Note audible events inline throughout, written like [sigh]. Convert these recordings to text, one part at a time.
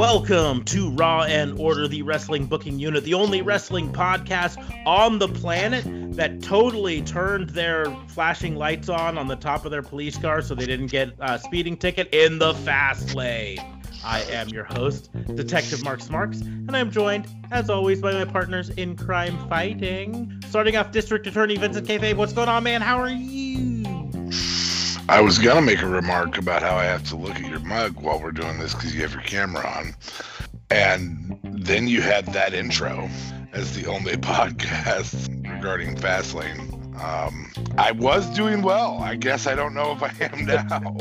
Welcome to Raw and Order, the wrestling booking unit, the only wrestling podcast on the planet that totally turned their flashing lights on on the top of their police car so they didn't get a speeding ticket in the fast lane. I am your host, Detective Mark Smarks, and I'm joined, as always, by my partners in crime fighting. Starting off, District Attorney Vincent Kayfabe. What's going on, man? How are you? I was gonna make a remark about how I have to look at your mug while we're doing this because you have your camera on, and then you had that intro as the only [laughs] podcast regarding Fastlane. Um, I was doing well. I guess I don't know if I am now.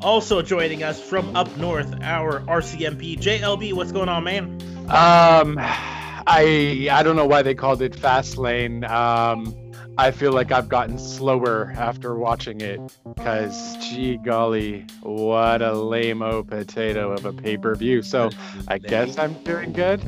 [laughs] also joining us from up north, our RCMP JLB. What's going on, man? Um, I I don't know why they called it Fastlane. Um I feel like I've gotten slower after watching it because, gee golly, what a lame o potato of a pay per view. So I guess I'm doing good.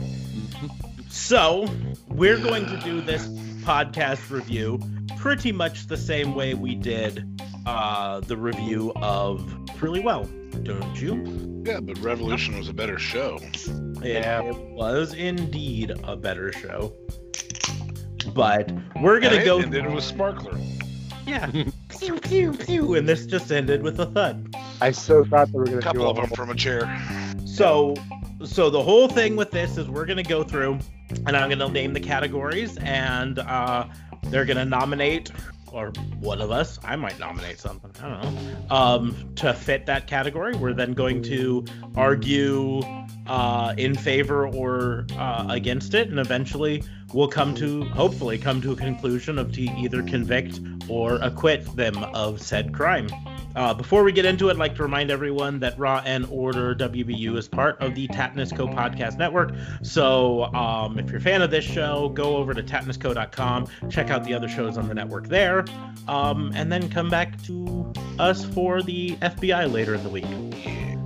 So we're going to do this podcast review pretty much the same way we did uh, the review of Really Well, don't you? Yeah, but Revolution was a better show. Yeah, it was indeed a better show. But we're gonna go. And it was Sparkler. Yeah. [laughs] pew pew pew, and this just ended with a thud. I so thought they were gonna. A couple of them from a chair. So, so the whole thing with this is we're gonna go through, and I'm gonna name the categories, and uh, they're gonna nominate or one of us, I might nominate something, I don't know, um, to fit that category. We're then going to argue uh, in favor or uh, against it, and eventually we'll come to, hopefully, come to a conclusion of to either convict or acquit them of said crime. Uh, before we get into it, I'd like to remind everyone that Raw and Order WBU is part of the Tatnisco Podcast Network. So um, if you're a fan of this show, go over to tatnisco.com, check out the other shows on the network there, um, and then come back to us for the FBI later in the week.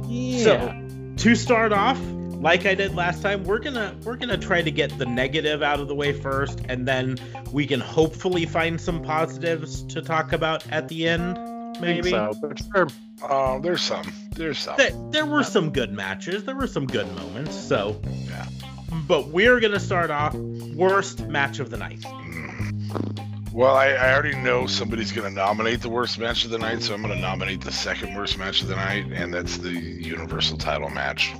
Yeah. So to start off, like I did last time, we're gonna we're gonna try to get the negative out of the way first, and then we can hopefully find some positives to talk about at the end maybe. So, but sure. Uh, there's some. There's some. There, there were some good matches. There were some good moments. So, yeah. But we're gonna start off worst match of the night. Mm. Well, I, I, already know somebody's going to nominate the worst match of the night, so I'm going to nominate the second worst match of the night, and that's the Universal title match.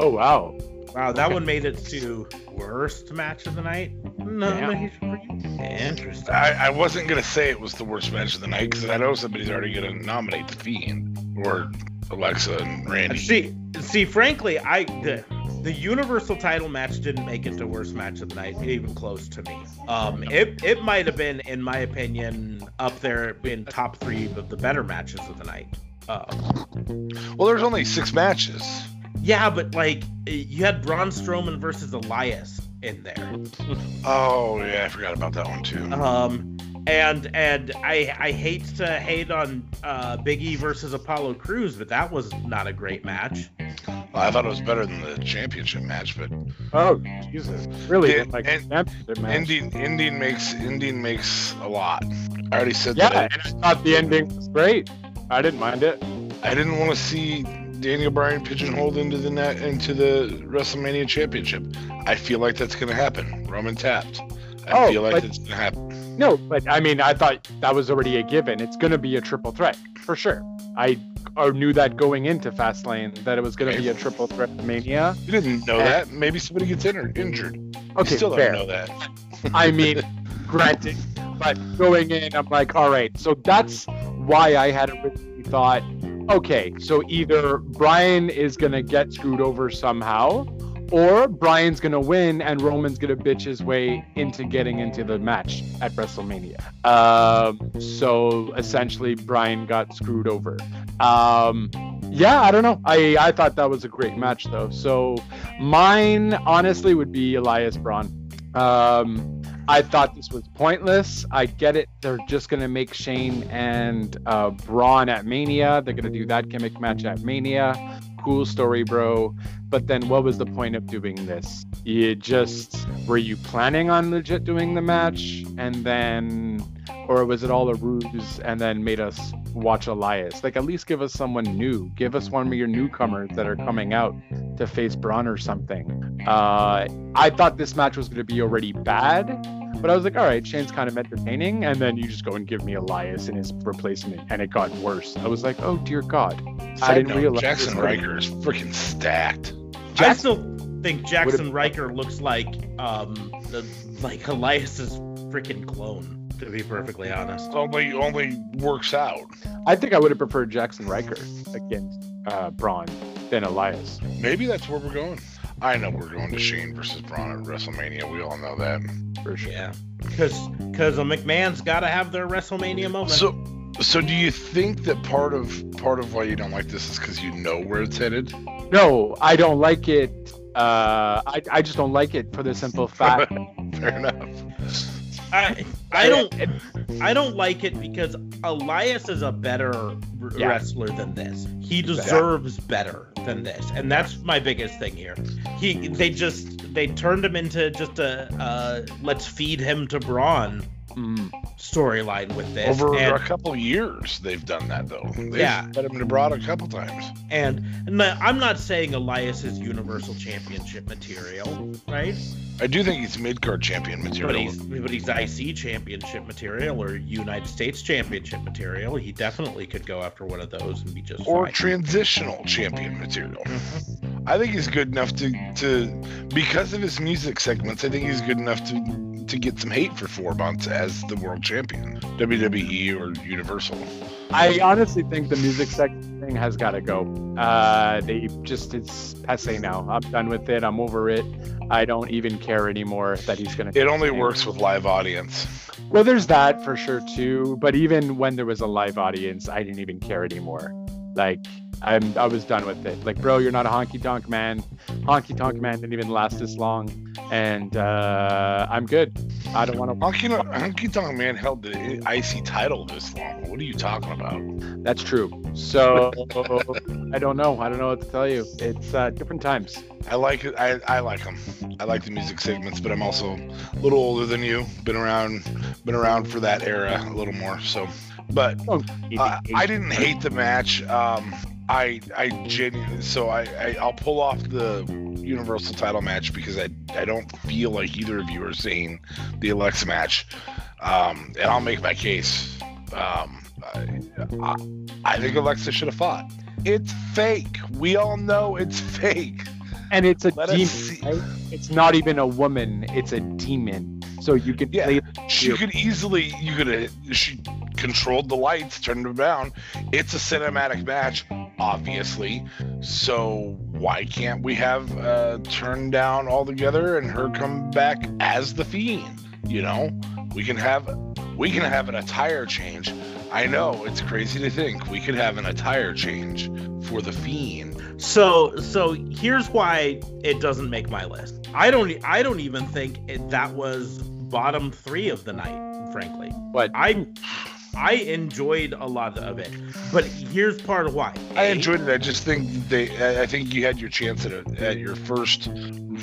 Oh, wow. Wow, that one made it to worst match of the night. Nomination Interesting. I, I wasn't gonna say it was the worst match of the night because I know somebody's already gonna nominate the Fiend or Alexa and Randy. See, see, frankly, I the, the Universal title match didn't make it to worst match of the night, even close to me. Um, it it might have been, in my opinion, up there in top three of the better matches of the night. Uh, well, there's only six matches. Yeah, but like you had Braun Strowman versus Elias in there. oh yeah, I forgot about that one too. Um, and and I I hate to hate on uh, Biggie versus Apollo Crews, but that was not a great match. Well, I thought it was better than the championship match, but oh Jesus, really? The, like and, ending ending makes ending makes a lot. I already said yeah, that. Yeah, and I thought the ending was great. I didn't mind it. I didn't want to see Daniel Bryan pigeonholed into the net into the WrestleMania Championship. I feel like that's going to happen. Roman tapped. I oh, feel like it's going to happen. No, but I mean, I thought that was already a given. It's going to be a triple threat for sure. I knew that going into Fastlane that it was going to be a triple threat mania. You didn't know and, that. Maybe somebody gets injured. Okay, you still fair. don't know that. I [laughs] mean, granted, but going in, I'm like, all right. So that's why I had originally thought okay, so either Bryan is going to get screwed over somehow, or Bryan's going to win and Roman's going to bitch his way into getting into the match at WrestleMania. Um, so essentially, Bryan got screwed over. Um, Yeah, I don't know. I I thought that was a great match though. So mine honestly would be Elias Braun. Um, I thought this was pointless. I get it. They're just gonna make Shane and uh, Braun at Mania. They're gonna do that gimmick match at Mania. Cool story, bro. But then, what was the point of doing this? You just were you planning on legit doing the match, and then, or was it all a ruse and then made us watch Elias? Like, at least give us someone new. Give us one of your newcomers that are coming out to face Braun or something. Uh, I thought this match was going to be already bad, but I was like, all right, Shane's kind of entertaining, and then you just go and give me Elias and his replacement, and it got worse. I was like, oh dear God, I didn't note, realize Jaxson this- Ryker is freaking stacked. I still think Jaxson Ryker looks like um the, like Elias's freaking clone. To be perfectly honest. Only only works out. I think I would have preferred Jaxson Ryker against uh, Braun than Elias. Maybe that's where we're going. I know we're going to Shane versus Braun at WrestleMania. We all know that. For sure. Yeah, because because a McMahon's got to have their WrestleMania moment. So, so do you think that part of part of why you don't like this is because you know where it's headed? No, I don't like it. Uh, I, I just don't like it for the simple [laughs] fact. Fair enough. I I don't I don't like it because Elias is a better Yeah. wrestler than this. He deserves better than this, and that's my biggest thing here. He they just they turned him into just a uh, let's feed him to Braun Mm, storyline with this. Over and, a couple years, they've done that though. They've Yeah. fed him Braun a couple times. and and I'm not saying Elias is Universal Championship material, right? I do think he's mid card champion But material. he's but he's IC championship material or United States championship material. He definitely could go after one of those and be just Or fine. transitional champion material. Mhm. I think he's good enough to to because of his music segments. I think he's good enough to to get some hate for four months as the world champion, WWE or Universal. I honestly think the music section thing has got to go. Uh, they just it's passe now. I'm done with it. I'm over it. I don't even care anymore that he's gonna. It only works with live audience. Well, there's that for sure too. But even when there was a live audience, I didn't even care anymore. Like I'm, I was done with it. Like, bro, you're not a honky tonk man. Honky tonk man didn't even last this long, and uh, I'm good. I don't want to. Honky, Honky Tonk Man held the IC title this long. What are you talking about? That's true. So I don't know. I don't know what to tell you. It's uh, different times. I like it. I, I like them. I like the music segments, but I'm also a little older than you. Been around, been around for that era a little more. So, but uh, I didn't hate the match. Um, I I genuinely so I, I I'll pull off the Universal title match because I I don't feel like either of you are saying the Alexa match, um, and I'll make my case. Um, I, I, I think Alexa should have fought. It's fake. We all know it's [laughs] fake. and it's a Let demon. right? It's not even a woman. It's a demon. So you can Yeah. play. She You- could easily, you could, she controlled the lights, turned them down. It's a cinematic match, obviously. So why can't we have uh, turn down altogether and her come back as the fiend? You know, we can have, we can have an attire change. I know it's crazy to think we could have an attire change for the fiend. So so here's why it doesn't make my list. I don't I don't even think it, that was bottom three of the night. Frankly, But I I enjoyed a lot of it, but here's part of why. I enjoyed it. I just think they. I- think you had your chance at, a, at your first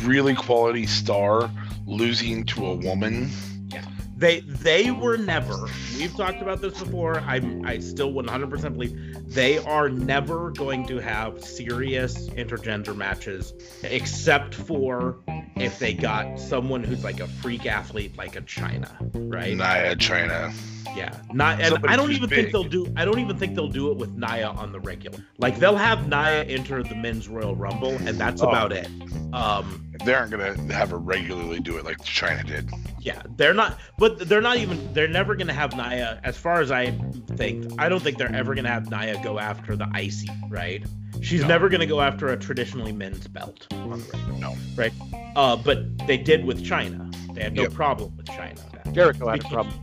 really quality star losing to a woman. Yeah. They they were never. We've talked about this before. I I still 100% believe they are never going to have serious intergender matches, except for if they got someone who's like a freak athlete, like a Chyna, right? Nia China. Yeah, not, and Somebody I don't even big. think they'll do. I don't even think they'll do it with Naya on the regular. Like they'll have Naya enter the men's Royal Rumble, and that's Oh. about it. Um, They aren't gonna have her regularly do it like Chyna did. yeah, they're not. But they're not even. They're never gonna have Naya. As far as I think, I don't think they're ever gonna have Naya go after the IC. Right? She's No. never gonna go after a traditionally men's belt on the regular. No. Right? Uh, but they did with Chyna. They had no Yep. problem with Chyna. Jericho had a problem.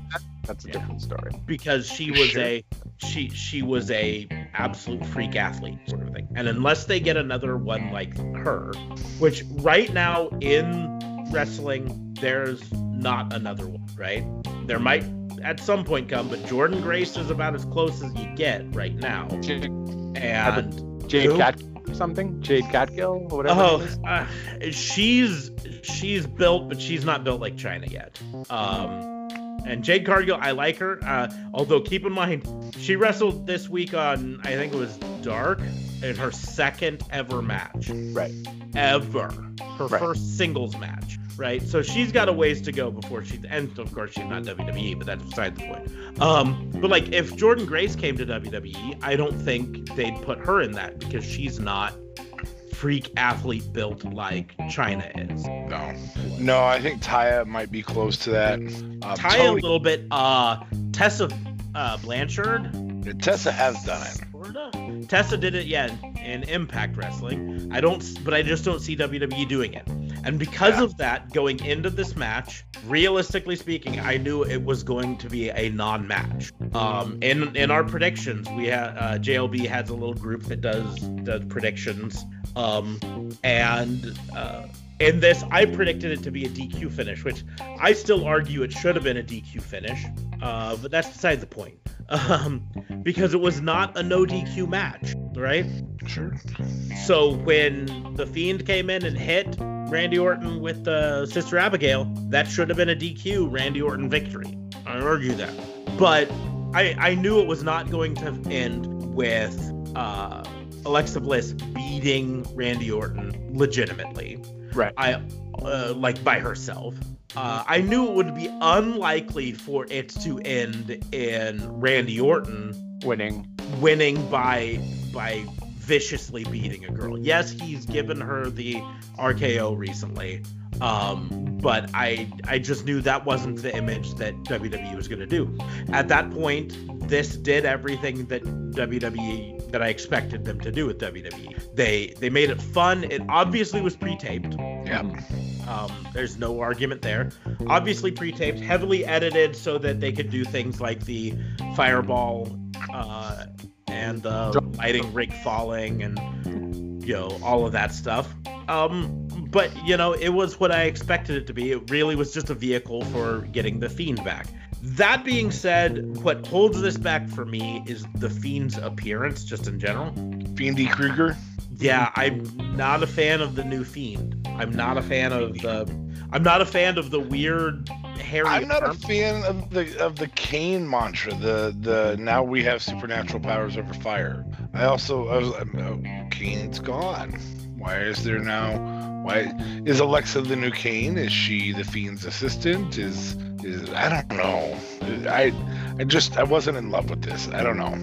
That's a Yeah. different story. because she was Sure. a she she was a absolute freak athlete sort of thing. And unless they get another one like her, which right now in wrestling, there's not another one, right? There might at some point come, but Jordynne Grace is about as close as you get right now. And Jade Who? Cat something? Jade Catgill or whatever. Oh, uh, she's she's built, but she's not built like Chyna yet. Um, and Jade Cargill, I like her. Uh, although keep in mind, she wrestled this week on I think it was Dark in her second ever match, right. ever. Her Right. first singles match, right? So she's got a ways to go before she. And of course, she's not WWE, but that's beside the point. Um, but like, if Jordynne Grace came to WWE, I don't think they'd put her in that because she's not freak athlete built like Chyna is. No, no, I think Taya might be close to that. Um, Ty a little bit. Uh, Tessa uh, Blanchard. Tessa has done it. Sorta. Tessa did it, yeah, in Impact Wrestling. I don't, but I just don't see WWE doing it. And because Yeah. of that, going into this match, realistically speaking, I knew it was going to be a non-match. Um, in in our predictions, we had uh, JLB has a little group that does does predictions. Um, and uh, in this, I predicted it to be a DQ finish, which I still argue it should have been a DQ finish. Uh, but that's beside the point. [laughs] Um, because it was not a no DQ match, right? Sure. So when the Fiend came in and hit Randy Orton with the Sister Abigail, that should have been a DQ Randy Orton victory. I argue that, but I I knew it was not going to end with uh, Alexa Bliss beating Randy Orton legitimately. Right. I uh, like by herself. Uh, I knew it would be unlikely for it to end in Randy Orton Winning. winning by by viciously beating a girl. Yes, he's given her the RKO recently. Um, but I I just knew that wasn't the image that WWE was going to do. At that point, this did everything that WWE that I expected them to do with WWE. They they made it fun. It obviously was pre-taped. Yeah. Um, there's no argument there. Obviously pre-taped, heavily edited so that they could do things like the fireball uh, and the lighting rig falling and you know all of that stuff. Um, but you know it was what I expected it to be. It really was just a vehicle for getting the fiend back. That being said, what holds this back for me is the fiend's appearance, just in general. Fiendy Kruger. Yeah, I'm not a fan of the new Fiend. I'm not a fan of the. I'm not a fan of the weird hairy. I'm not a fan of the of the Kane mantra. The the now we have supernatural powers over fire. I also I was oh, Kane's gone. Why is there now? Why is Alexa the new Kane? Is she the Fiend's assistant? Is is I don't know. I I just I wasn't in love with this. I don't know.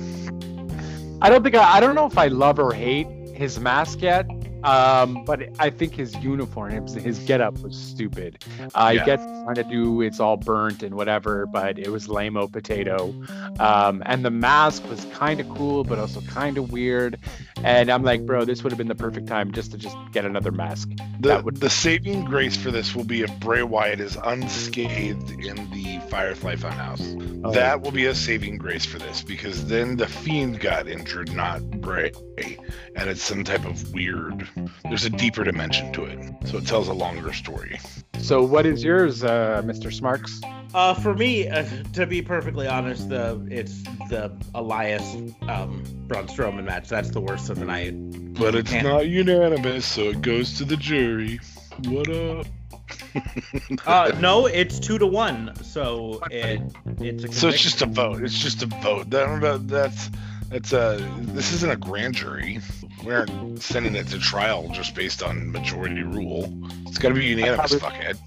I don't think I, I don't know if I love or hate his mask yet. Um, but I think his uniform, his, his getup was stupid. I Yeah. trying to do it's all burnt and whatever, but it was lame-o potato. Um, and the mask was kind of cool, but also kind of weird. And I'm like, bro, this would have been the perfect time just to just get another mask. The That would- the saving grace for this will be if Bray Wyatt is unscathed in the Firefly Funhouse. Oh. That will be a saving grace for this because then the Fiend got injured, not Bray, and it's some type of weird. There's a deeper dimension to it, so it tells a longer story. So what is yours, uh, Mr. Smarks? Uh, for me, uh, to be perfectly honest, the it's the Elias um, Braun Strowman match. That's the worst of the night. But it's Can't- unanimous, so it goes to the jury. What up? [laughs] Uh, no, it's two to one. So it it's a So it's just a vote. It's just a vote. That, that- that's that's a. This isn't a grand jury. We aren't sending it to trial just based on majority rule. It's got to be unanimous, fuckhead.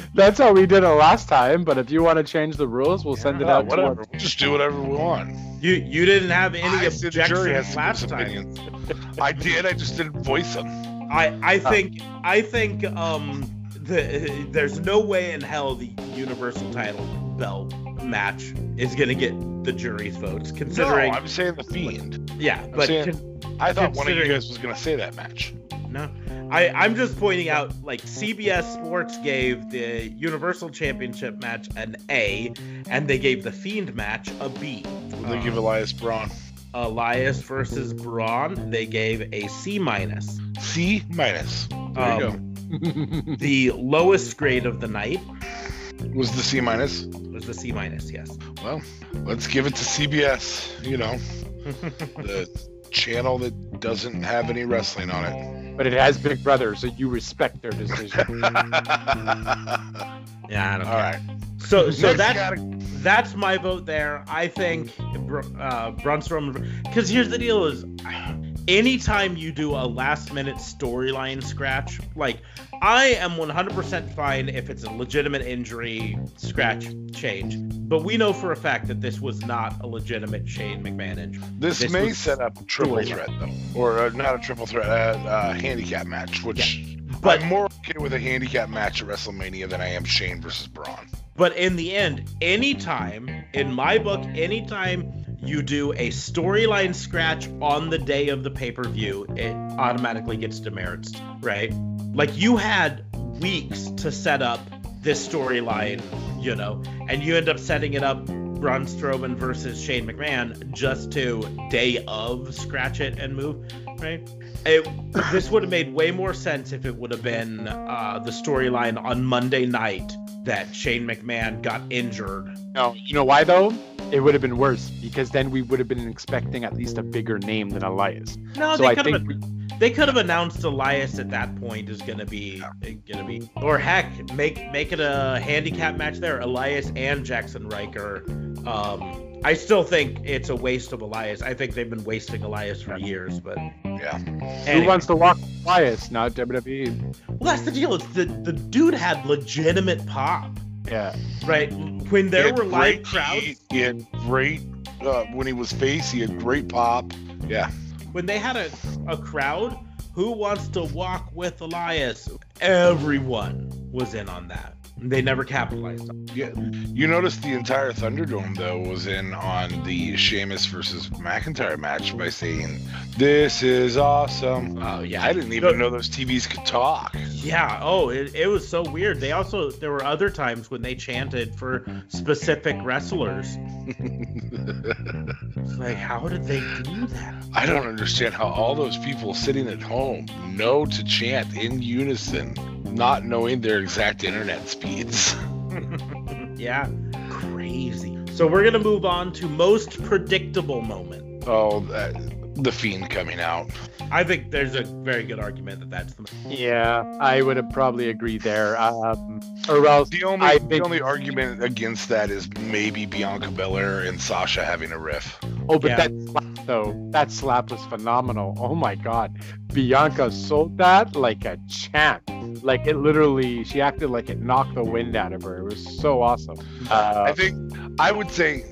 [laughs] That's how we did it last time. But if you want to change the rules, we'll send it Yeah, out. to whatever. We'll just do whatever we want. You you didn't have any I the jury has objections to last time. opinions. I did. I just didn't voice them. I I think I think um the there's no way in hell the universal title belt match is gonna get the jury's votes considering no, I'm saying the fiend. yeah but saying- con- I thought one of you guys was gonna say that match. no I I'm just pointing out like CBS Sports gave the Universal Championship match an A and they gave the Fiend match a B. Will they Uh, give Elias Braun? Elias versus Braun, they gave a C minus. C minus. There you Um, [laughs] the lowest grade of the night go. Was the C minus? was the C minus. Yes. Well, let's give it to CBS. You know, [laughs] the channel that doesn't have any wrestling on it. but it has Big Brother, so you respect their decision. [laughs] yeah, I don't All care. right. So, so Next that's category- that's my vote there. I think uh, Braun Strowman. Because here's the deal: is anytime you do a last minute storyline scratch, like I am 100% fine if it's a legitimate injury scratch change. But we know for a fact that this was not a legitimate Shane McMahon injury. This, This may set up a triple threat, though, or uh, not a triple threat, uh, uh, handicap match. Which But I'm more okay with a handicap match at WrestleMania than I am Shane versus Braun. But in the end, anytime, in my book, anytime you do a storyline scratch on the day of the pay per view, it automatically gets demerits, right? Like you had weeks to set up this storyline, you know, and you end up setting it up Braun Strowman versus Shane McMahon just to day of scratch it and move, right? It, this would have made way more sense if it would have been uh, the storyline on Monday night that Shane McMahon got injured. no, you know why though? It would have been worse because then we would have been expecting at least a bigger name than Elias. No, so they I could have think they could have announced Elias at that point is gonna be gonna be or heck make make it a handicap match there Elias and Jaxson Ryker. Um, I still think it's a waste of Elias. I think they've been wasting Elias for years, but Yeah. Who wants to walk Elias, not WWE? well, that's the deal. It's the the dude had legitimate pop, Yeah. right? When there were live crowds, heat, He had great uh, when he was face. He had great pop. Yeah. when they had a, a crowd who wants to walk with elias everyone was in on that they never capitalized on Yeah. You noticed the entire Thunderdome though was in on the Sheamus versus McIntyre match by saying, "This is awesome." oh yeah I didn't even know those TVs could talk. yeah oh it, it was so weird they also there were other times when they chanted for specific wrestlers It's like how did they do that I don't understand how all those people sitting at home know to chant in unison, not knowing their exact internet speeds. [laughs] yeah crazy so we're gonna move on to most predictable moment Oh, that, the fiend coming out. i think there's a very good argument that that's the Yeah, I would have probably agreed there. Um, or else The only I the think- only argument against that is maybe Bianca Belair and Sasha having a riff. Oh, but Yeah. that slap though, that slap was phenomenal. Oh my god. Bianca sold that like a champ. Like it literally she acted like it knocked the wind out of her. It was so awesome. Uh, I think I would say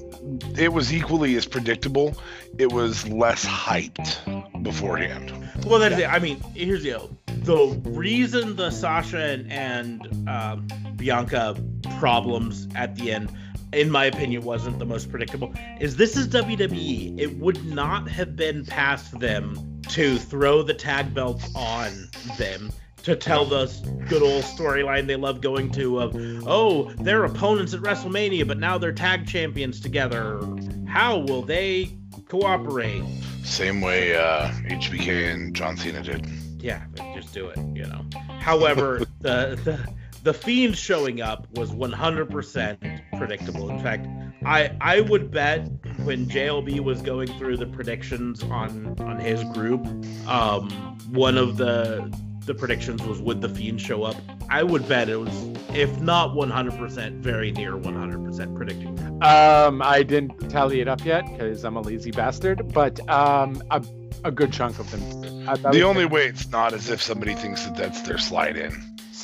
it was equally as predictable. It was less hyped beforehand. Well, that's it. I mean, here's the deal. The reason the Sasha and, and um, Bianca problems at the end, in my opinion, wasn't the most predictable, is this is WWE. It would not have been past them to throw the tag belts on them to tell the good old storyline they love going to of, oh, they're opponents at WrestleMania, but now they're tag champions together. How will they cooperate? Same way uh, HBK and John Cena did. yeah, just do it, you know. However, [laughs] the, the the fiend showing up was 100% predictable. In fact, I I would bet when JLB was going through the predictions on on his group, um, one of the the predictions was would the fiend show up. I would bet it was if not 100%, very near 100% predicting. um I didn't tally it up yet because I'm a lazy bastard, but um a, a good chunk of them. I, I The only say- way it's not is if somebody thinks that that's their slide in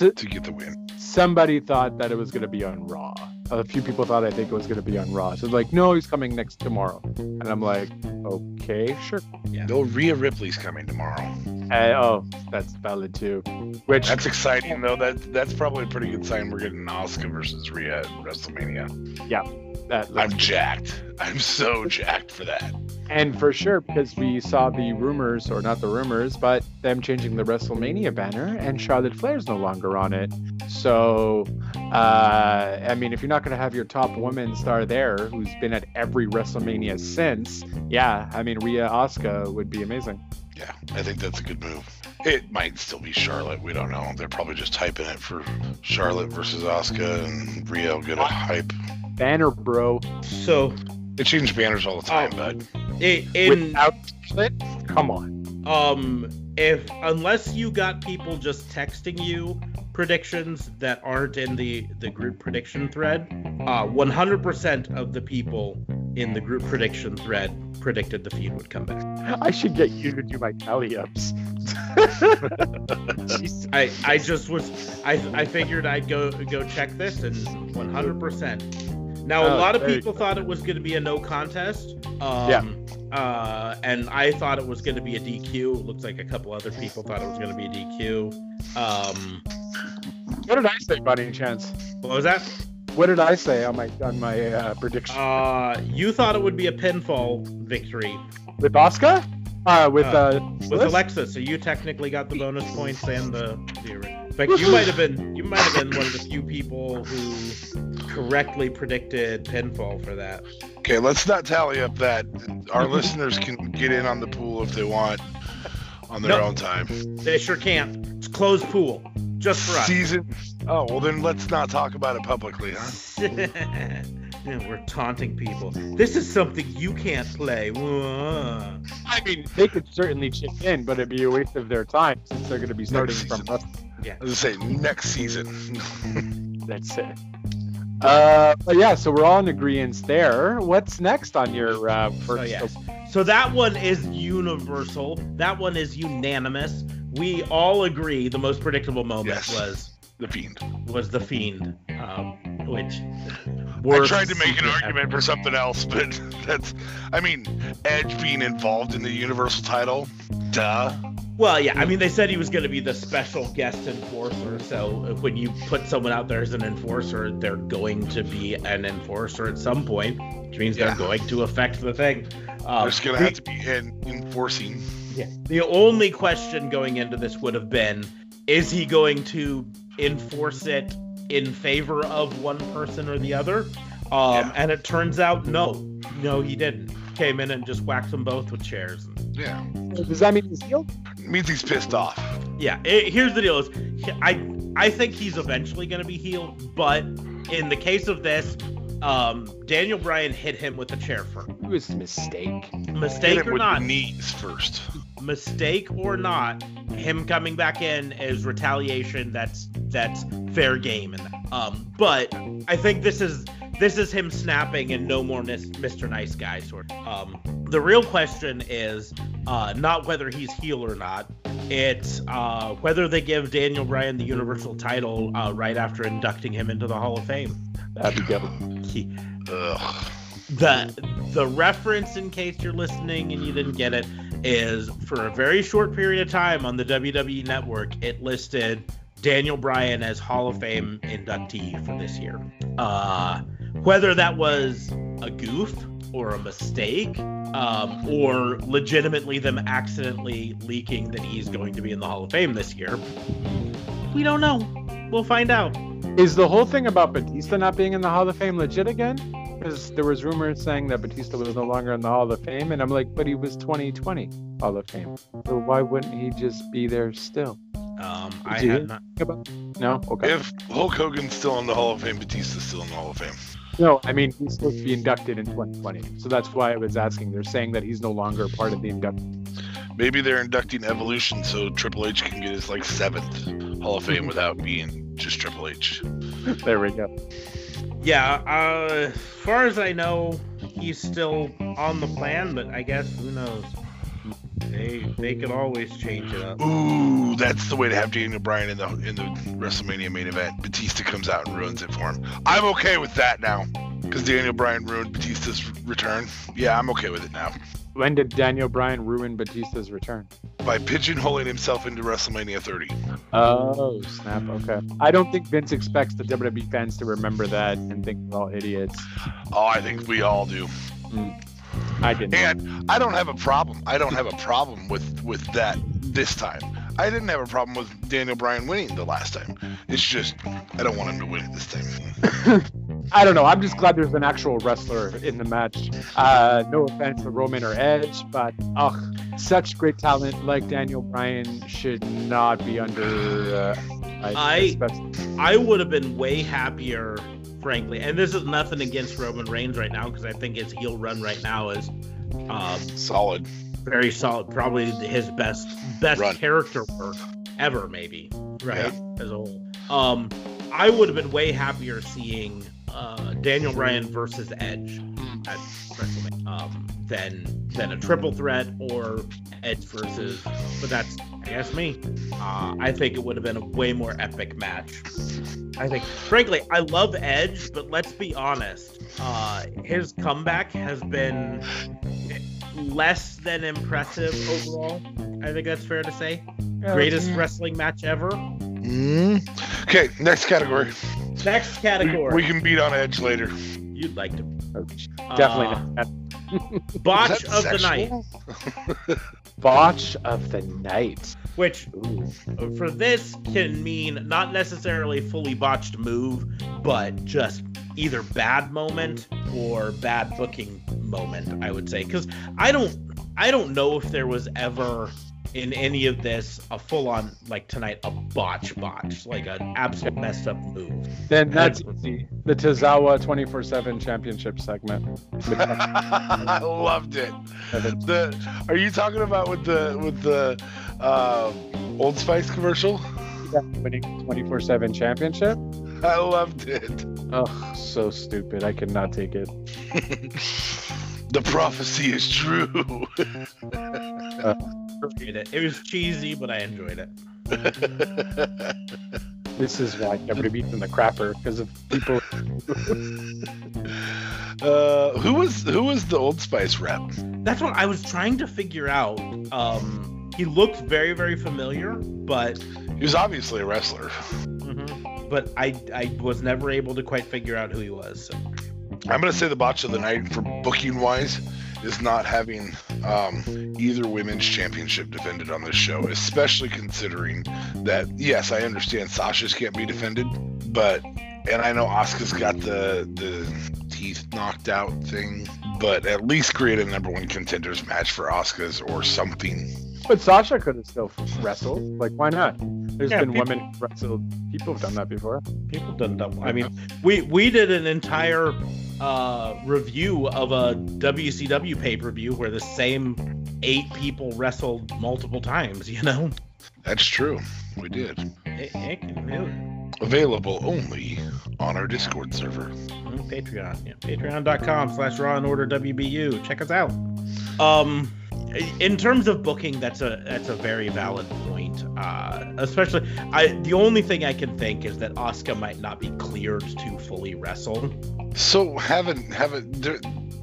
so, to get the win. somebody thought that it was going to be on Raw. A few people thought I think it was going to be on Raw. So like, no, he's coming next tomorrow, and I'm like, okay, sure. Yeah. No, Rhea Ripley's coming tomorrow. Uh, oh, that's valid too. Which That's exciting though. That that's probably a pretty good sign. We're getting Asuka versus Rhea at WrestleMania. that I'm jacked. I'm so [laughs] jacked for that. And for sure, because we saw the rumors, or not the rumors, but them changing the WrestleMania banner, and Charlotte Flair's no longer on it. So, uh, I mean, if you're not going to have your top woman star there, who's been at every WrestleMania since, yeah, I mean, Rhea Asuka would be amazing. Yeah, I think that's a good move. It might still be Charlotte. We don't know. They're probably just hyping it for Charlotte versus Asuka, and Rhea will get a hype. Banner, bro. So They change banners all the time, but i in Without? Come on. um if unless you got people just texting you predictions that aren't in the the group prediction thread, uh 100% of the people in the group prediction thread predicted the feud would come back. [laughs] I should get you to do my tally ups. [laughs] I I just was I I figured I'd go go check this and 100%. Now a Oh, lot of people thought it was going to be a no contest. Um, Yeah. Uh, and I thought it was going to be a DQ. It Looks like a couple other people thought it was going to be a DQ. Um, What did I say by any chance? what was that? What did I say on my on my uh, prediction? Uh, you thought it would be a pinfall victory with Oscar? Uh, with uh, uh, with? Alexa, so you technically got the bonus points and the. the in fact, you might have been you might have been one of the few people who correctly predicted pinfall for that. okay, let's not tally up that. Our [laughs] listeners can get in on the pool if they want on their Nope. own time. They sure can't. It's closed pool, just for us. Season. Oh well, then let's not talk about it publicly, huh? [laughs] Yeah, We're taunting people. This is something you can't play. Whoa. I mean, [laughs] they could certainly chip in, but it'd be a waste of their time since they're going to be starting Next from season. us. I was gonna say next season. [laughs] That's it. Uh, but yeah, so we're all in agreement there. What's next on your uh, So first? yes. So that one is universal. That one is unanimous. We all agree the most predictable moment Yes. was the fiend. was the fiend, um, which I tried to make an argument for something else, but [laughs] that's. I mean, Edge being involved in the Universal title. Duh. Well, yeah, I mean, they said he was going to be the special guest enforcer. So when you put someone out there as an enforcer, they're going to be an enforcer at some point, which means Yeah. they're going to affect the thing. Um, There's gonna have to be in enforcing. Yeah. The only question going into this would have been is he going to enforce it in favor of one person or the other? Um, Yeah. And it turns out, no. No, he didn't. Came in and just whacked them both with chairs. Yeah. Does that mean he's healed? means he's pissed off. Yeah, it, here's the deal: is I I think he's eventually going to be healed, but in the case of this, um, Daniel Bryan hit him with a chair first. It was a mistake. Hit Mistake him or with not, the knees first. Mistake or not, him coming back in is retaliation. That's that's fair game, and um, but I think this is this is him snapping and no more Mis- Mr. Nice Guy sort. of. Um, the real question is uh, not whether he's heel or not. It's uh, whether they give Daniel Bryan the Universal title uh, right after inducting him into the Hall of Fame. That'd be good. He, Ugh. the the reference in case you're listening and you didn't get it is for a very short period of time on the WWE network it listed Daniel Bryan as Hall of Fame inductee for this year. Uh whether that was a goof or a mistake um, or legitimately them accidentally leaking that he's going to be in the Hall of Fame this year. We don't know. We'll find out. Is the whole thing about Batista not being in the Hall of Fame legit again? Because there was rumors saying that Batista was no longer in the Hall of Fame, and I'm like, but he was 2020 Hall of Fame. So why wouldn't he just be there still? Um, I Did you- had not. About- No, okay. If Hulk Hogan's still in the Hall of Fame, Batista's still in the Hall of Fame. No, I mean he's supposed to be inducted in 2020, so that's why I was asking. They're saying that he's no longer part of the induction. Maybe they're inducting Evolution so Triple H can get his like seventh Hall of Fame [laughs] without being just Triple H. There we go. Yeah, uh, as far as I know, he's still on the plan, but I guess who knows? They they could always change it up. Ooh, that's the way to have Daniel Bryan in the in the WrestleMania main event. Batista comes out and ruins it for him. I'm okay with that now, because Daniel Bryan ruined Batista's return. Yeah, I'm okay with it now. When did Daniel Bryan ruin Batista's return? By pigeonholing himself into WrestleMania 30. Oh, snap. Okay. I don't think Vince expects the WWE fans to remember that and think we're all idiots. Oh, I think we all do. I didn't. And I don't have a problem. I don't have a problem with with that this time. I didn't have a problem with Daniel Bryan winning the last time. It's just I don't want him to win it this time. [laughs] I don't know. I'm just glad there's an actual wrestler in the match. Uh, no offense to Roman or Edge, but ugh, such great talent like Daniel Bryan should not be under. Uh, I I would have been way happier, frankly. And this is nothing against Roman Reigns right now because I think his heel run right now is um, solid, very solid. Probably his best best run. character work ever, maybe. Right yeah. as a whole. Um, I would have been way happier seeing uh, Daniel Bryan versus Edge at WrestleMania um, than than a triple threat or Edge versus. But that's I guess me. Uh, I think it would have been a way more epic match. I think, frankly, I love Edge, but let's be honest. Uh, his comeback has been less than impressive overall. I think that's fair to say. Yeah, Greatest wrestling match ever. Mm. Okay, next category. Next category. We, we, can beat on Edge later. You'd like to. Definitely uh, Botch of sexual? the night. [laughs] Botch of the night. Which, Ooh. for this, can mean not necessarily fully botched move, but just either bad moment or bad booking moment. I would say because I don't, I don't know if there was ever in any of this a full on like tonight a botch botch like an absolute messed up move. Then that's the, the Tozawa 24/7 championship segment. I [laughs] loved it. The are you talking about with the with the uh, Old Spice commercial? Yeah, winning 24/7 championship. I loved it. Oh, so stupid. I could not take it. [laughs] the prophecy is true. [laughs] uh, it. It was cheesy, but I enjoyed it. this is why I never beat in the crapper because of people. [laughs] uh, who was who was the Old Spice rep? That's what I was trying to figure out. Um, he looked very very familiar, but he was obviously a wrestler. Mm-hmm. But I I was never able to quite figure out who he was. So. I'm gonna say the botch of the night for booking wise is not having um, either women's championship defended on this show, especially considering that yes, I understand Sasha's can't be defended, but and I know Asuka's got the the teeth knocked out thing, but at least create a number one contenders match for Asuka's or something. But Sasha could have still wrestled. Like, why not? There's yeah, been people, women wrestled. People have done that before. People have done that. I mean, we we did an entire uh, review of a WCW pay per view where the same eight people wrestled multiple times. [laughs] You know. That's true. We did. It, it can Available only on our Discord server. Mm, Patreon. Yeah. Patreon.com slash Raw and Order WBU. Check us out. Um, in terms of booking, that's a that's a very valid point. Uh, especially, I the only thing I can think is that Asuka might not be cleared to fully wrestle. So haven't haven't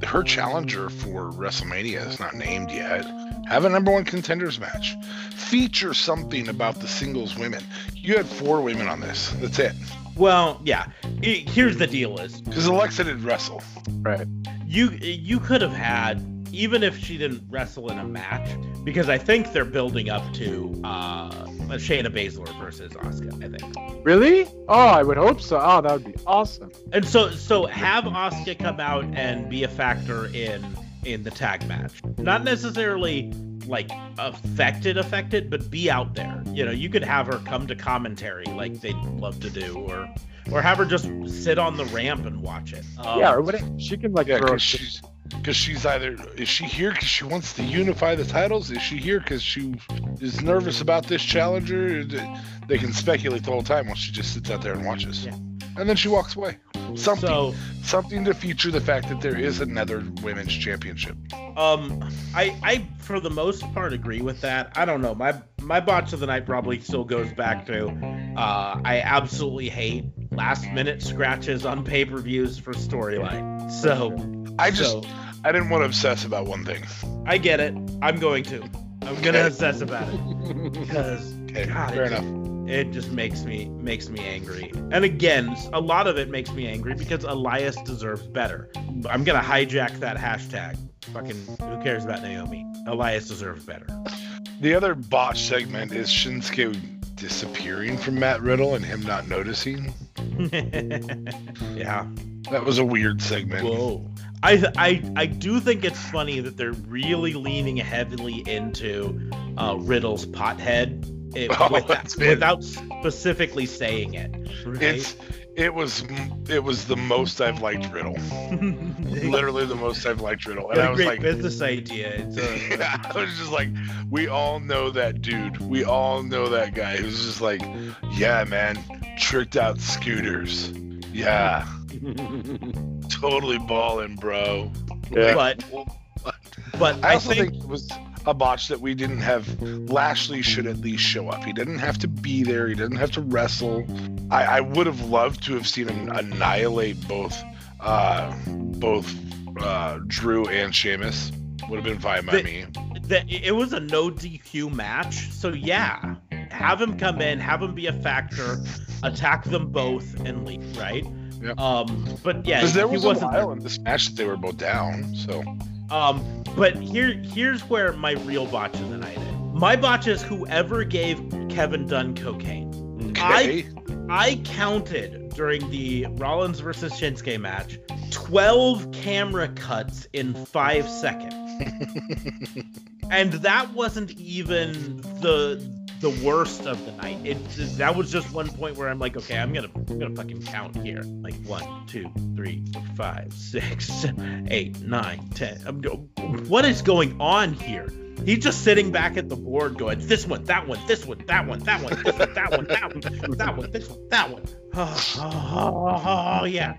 her challenger for WrestleMania is not named yet. Have a number one contenders match. Feature something about the singles women. You had four women on this. That's it. Well, yeah. Here's the deal: is because Alexa did wrestle. Right. You you could have had even if she didn't wrestle in a match, because I think they're building up to uh, Shayna Baszler versus Asuka. I think. Really? Oh, I would hope so. Oh, that would be awesome. And so, so have Asuka come out and be a factor in in the tag match. Not necessarily like affected affected but be out there you know you could have her come to commentary like they'd love to do or or have her just sit on the ramp and watch it um, yeah or whatever she can like yeah, throw she's because she's either is she here because she wants to unify the titles? Is she here because she is nervous about this challenger? They can speculate the whole time while she just sits out there and watches. Yeah. and then she walks away. Something so, something to feature the fact that there is another women's championship. Um i i for the most part agree with that. I don't know. My my botch of the night probably still goes back to uh i absolutely hate last minute scratches on pay-per-views for storyline so I just so, I didn't want to obsess about one thing. I get it. I'm going to. I'm gonna obsess about it because okay, God, fair it enough. It just makes me makes me angry. And again, a lot of it makes me angry because Elias deserves better. I'm gonna hijack that hashtag. Fucking who cares about Naomi? Elias deserves better. The other botch segment is Shinsuke disappearing from Matt Riddle and him not noticing. [laughs] yeah. That was a weird segment. Whoa. I, I I do think it's funny that they're really leaning heavily into uh, Riddle's pothead it, [laughs] Oh, without, without specifically saying it. Right? It's it was it was the most I've liked Riddle. [laughs] Literally the most I've liked Riddle. And Got I a was great like business idea. It's uh, a, [laughs] yeah, I was just like, we all know that dude. We all know that guy who's just like, yeah, man, tricked out scooters. Yeah, [laughs] totally balling, bro. Yeah. but but I I, think, think, it was a botch that we didn't have. Lashley should at least show up. He didn't have to be there. He didn't have to wrestle. I, I would have loved to have seen him annihilate both, uh, both uh, Drew and Sheamus. Would have been fine by The- me. that it was a no DQ match. So yeah, have him come in, have him be a factor, attack them both, and leave. Right. Yep. Um. But yeah, Because there he was a while in this match that they were both down. So Um, but here, here's where my real botch of the night is. My botch is whoever gave Kevin Dunn cocaine. okay, I counted during the Rollins versus Shinsuke match 12 camera cuts in five seconds. [laughs] and that wasn't even the the worst of the night. It that was just one point where I'm like, okay, I'm gonna I'm gonna fucking count here. Like one, two, three, five, six, [laughs] eight, nine, ten. I'm go- what is going on here? He's just sitting back at the board going, this one, that one, this one, that one, that one, this one, that one, that one, that one, this one, that one. Oh, yeah.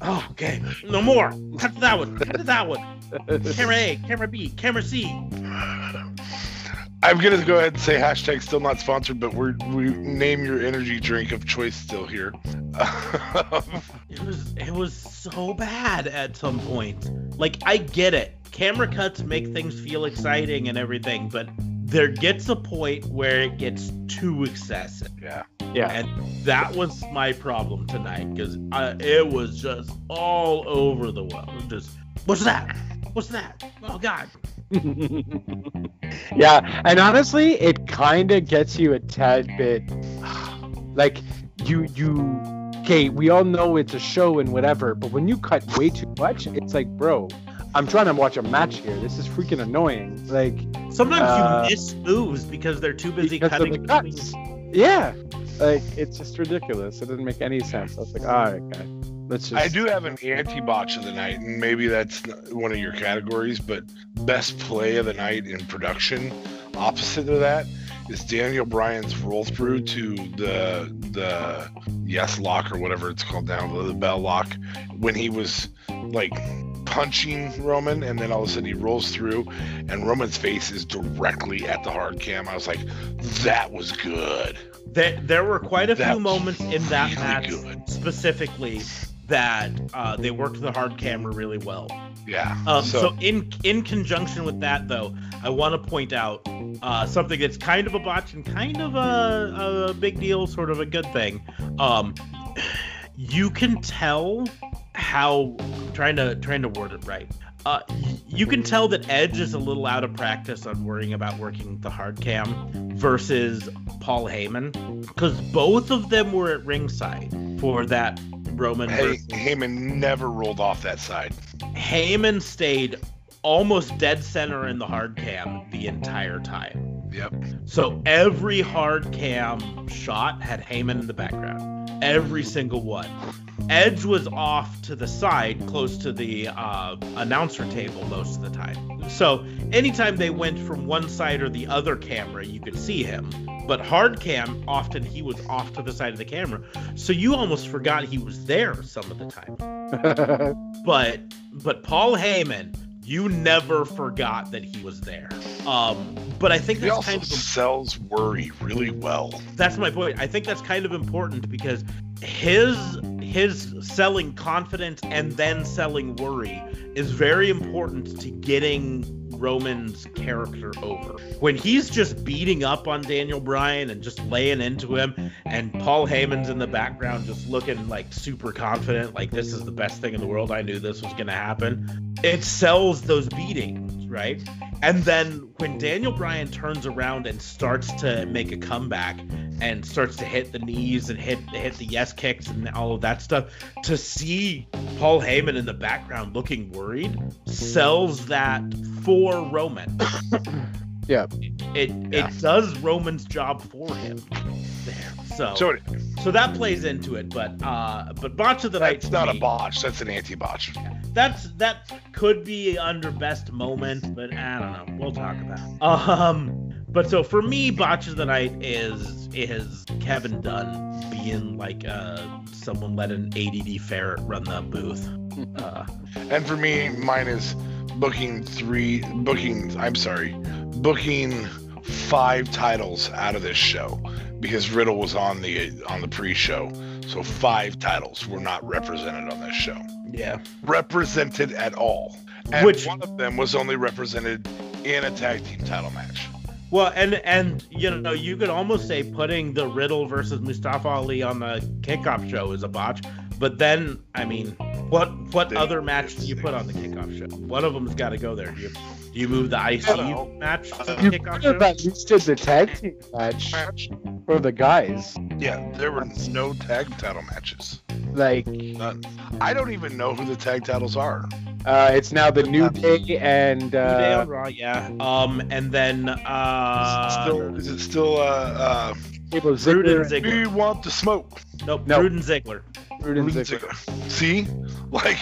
Oh, okay. No more. Cut to that one. Cut to that one. Camera A, camera B, camera C. I'm gonna go ahead and say hashtag still not sponsored, but we're we name your energy drink of choice still here. [laughs] It was it was so bad at some point. Like I get it. Camera cuts make things feel exciting and everything, but there gets a point where it gets too excessive. yeah, Yeah. And that was my problem tonight because it was just all over the world. Just what's that? What's that? Oh God! [laughs] yeah, and honestly, it kind of gets you a tad bit [sighs] like you you okay, we all know it's a show and whatever, but when you cut way too much, it's like, bro, I'm trying to watch a match here. This is freaking annoying. Like Sometimes Uh, you miss moves because they're too busy cutting the cuts. Yeah. Like it's just ridiculous. It doesn't make any sense. I was like, all right, guys, let's just I do have an anti-botch of the night, and maybe that's one of your categories, but best play of the night in production. Opposite of that is Daniel Bryan's roll through to the the yes lock or whatever it's called now, the, the bell lock, when he was like punching Roman, and then all of a sudden he rolls through, and Roman's face is directly at the hard cam. I was like, that was good. There, there were quite a That few moments in that really match good. specifically that uh, they worked the hard camera really well. Yeah. Um, so, in in conjunction with that, though, I want to point out uh, something that's kind of a botch and kind of a, a big deal, sort of a good thing. Um, you can tell how trying to trying to word it right. Uh, you can tell that Edge is a little out of practice on worrying about working the hard cam versus Paul Heyman because both of them were at ringside for that Roman Hey, versus Heyman never rolled off that side. Heyman stayed almost dead center in the hard cam the entire time. Yep. So every hard cam shot had Heyman in the background. Every single one. Edge was off to the side, close to the uh, announcer table most of the time. So anytime they went from one side or the other camera, you could see him. But hard cam, often he was off to the side of the camera. So you almost forgot he was there some of the time [laughs] but but Paul Heyman, you never forgot that he was there. Um, but I think He that's also kind of sells worry really well. that's my point. I think that's kind of important because his his selling confidence and then selling worry is very important to getting Roman's character over. When he's just beating up on Daniel Bryan and just laying into him, and Paul Heyman's in the background just looking like super confident, like this is the best thing in the world. I knew this was going to happen. It sells those beatings, right? Mm. And then when Daniel Bryan turns around and starts to make a comeback and starts to hit the knees and hit hit the yes kicks and all of that stuff, to see Paul Heyman in the background looking worried sells that for Roman. [coughs] Yeah. It Yeah. it does Roman's job for him there. So So so that plays into it, but uh but botch of the night that's to not a botch. That's an anti-botch. that's that could be under best moment, but I don't know. We'll talk about. It. Um, but so for me, botch of the night is is Kevin Dunn being like uh someone let an ADD ferret run the booth. [laughs] Uh, And for me, mine is booking three, booking. I'm sorry, booking five titles out of this show because Riddle was on the on the pre-show, so five titles were not represented on this show. yeah, Represented at all, and Which- one of them was only represented in a tag team title match. Well, and and you know you could almost say putting the Riddle versus Mustafa Ali on the kickoff show is a botch, but then I mean, what what They- other match do you put on the kickoff show? One of them's got to go there. Do you, do you move the IC I don't know. match to the You kickoff show? at least did the tag team match Match. for the guys. Yeah, there were no tag title matches. Like, None. I don't even know who the tag titles are. uh, it's now the New Day and New Day uh, on Raw, yeah. Um, and then uh, still, is it still uh, uh, Abel Roode Ziggler, Ziggler. we want the smoke? Nope, No. Roode and Ziggler. Roode and Roode and Ziggler. [laughs] Ziggler. See, like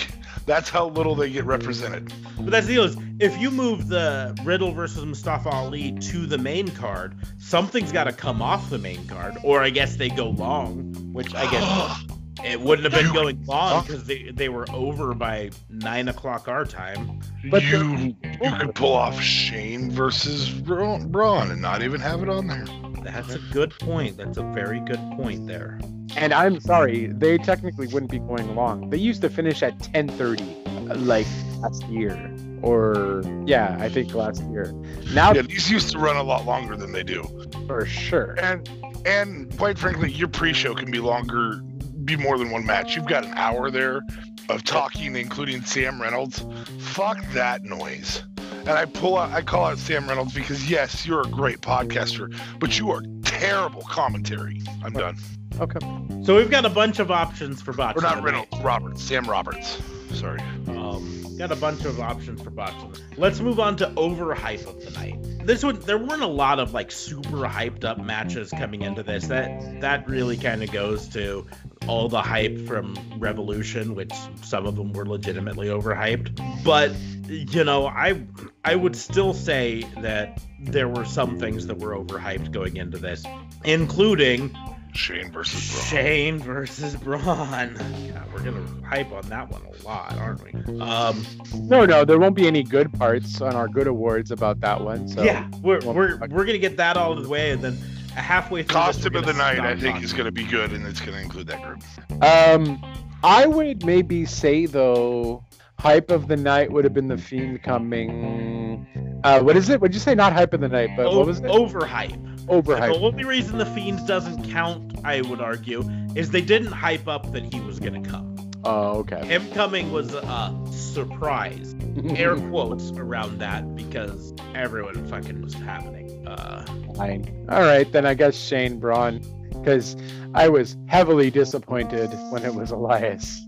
that's how little they get represented. But that's the deal is if you move the Riddle versus Mustafa Ali to the main card, something's got to come off the main card, or I guess they go long, which I guess [gasps] it wouldn't have been going long because they, they were over by nine o'clock our time. But you you could pull off Shane versus Braun, Braun and not even have it on there. That's a good point. That's a very good point there. And I'm sorry, they technically wouldn't be going long. They used to finish at 10:30, uh, like last year, or yeah, I think last year. Now, Yeah, these used to run a lot longer than they do. for sure. And and quite frankly, your pre-show can be longer, be more than one match. You've got an hour there of talking, including Sam Reynolds. Fuck that noise. And I pull out, I call out Sam Reynolds because yes, you're a great podcaster, but you are terrible commentary. I'm done. Okay. So we've got a bunch of options for bots. Or not Reynolds, Roberts, Sam Roberts. Sorry. Um, got a bunch of options for bots. Let's move on to overhype of the night. This one, there weren't a lot of like super hyped up matches coming into this. That that really kind of goes to all the hype from Revolution, which some of them were legitimately overhyped. But you know, I I would still say that there were some things that were overhyped going into this, including Shane versus Braun. Shane versus Braun. Yeah, we're gonna hype on that one a lot, aren't we? Um, No, no, there won't be any good parts on our good awards about that one. So yeah, we're, we're we're gonna get that all the way, and then halfway through. this, Costume we're of the night, I think, talking. is going to be good, and it's going to include that group. Um, I would maybe say though, hype of the night would have been the fiend coming. Uh, what is it? Would you say not hype of the night, but O- what was it? overhype. Overhype. The only reason the Fiends doesn't count, I would argue, is they didn't hype up that he was gonna come. Oh, okay. Him coming was a surprise. [laughs] Air quotes around that because everyone fucking was happening. Uh, Fine. All right, then I guess Shane Braun, because I was heavily disappointed when it was Elias.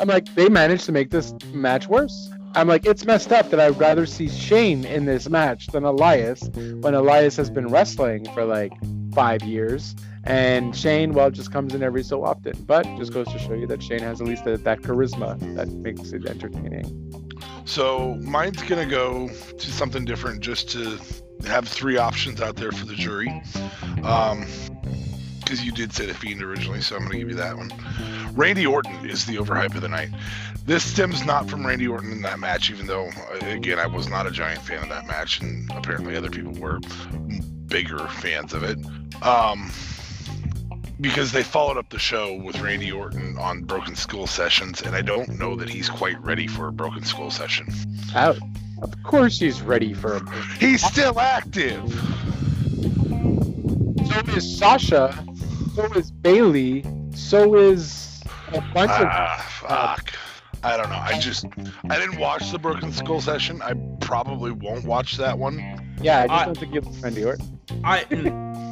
I'm like, they managed to make this match worse. I'm like, it's messed up that I'd rather see Shane in this match than Elias when Elias has been wrestling for like five years. And Shane, well, just comes in every so often. But just goes to show you that Shane has at least that, that charisma that makes it entertaining. So mine's gonna go to something different, just to have three options out there for the jury. Um, because you did say the fiend originally, so I'm gonna give you that one. Randy Orton is the overhype of the night. This stems not from Randy Orton in that match, even though uh, again I was not a giant fan of that match, and apparently other people were bigger fans of it. Um, because they followed up the show with Randy Orton on Broken Skull sessions, and I don't know that he's quite ready for a Broken Skull session. Out. Of course he's ready for a He's still active. So is Sasha. So is Bailey. So is a bunch of. Ah, fuck. I don't know. I just I didn't watch the Broken Skull session. I probably won't watch that one. Yeah, I just I- don't think you like Randy Orton. I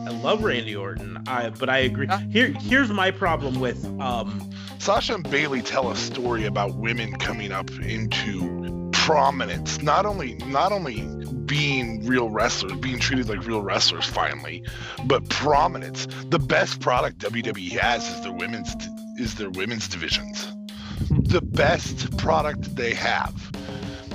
I love Randy Orton, I, but I agree. Here here's my problem with um Sasha and Bailey tell a story about women coming up into prominence. Not only not only being real wrestlers, being treated like real wrestlers finally, but prominence. The best product WWE has is their women's is their women's divisions. The best product they have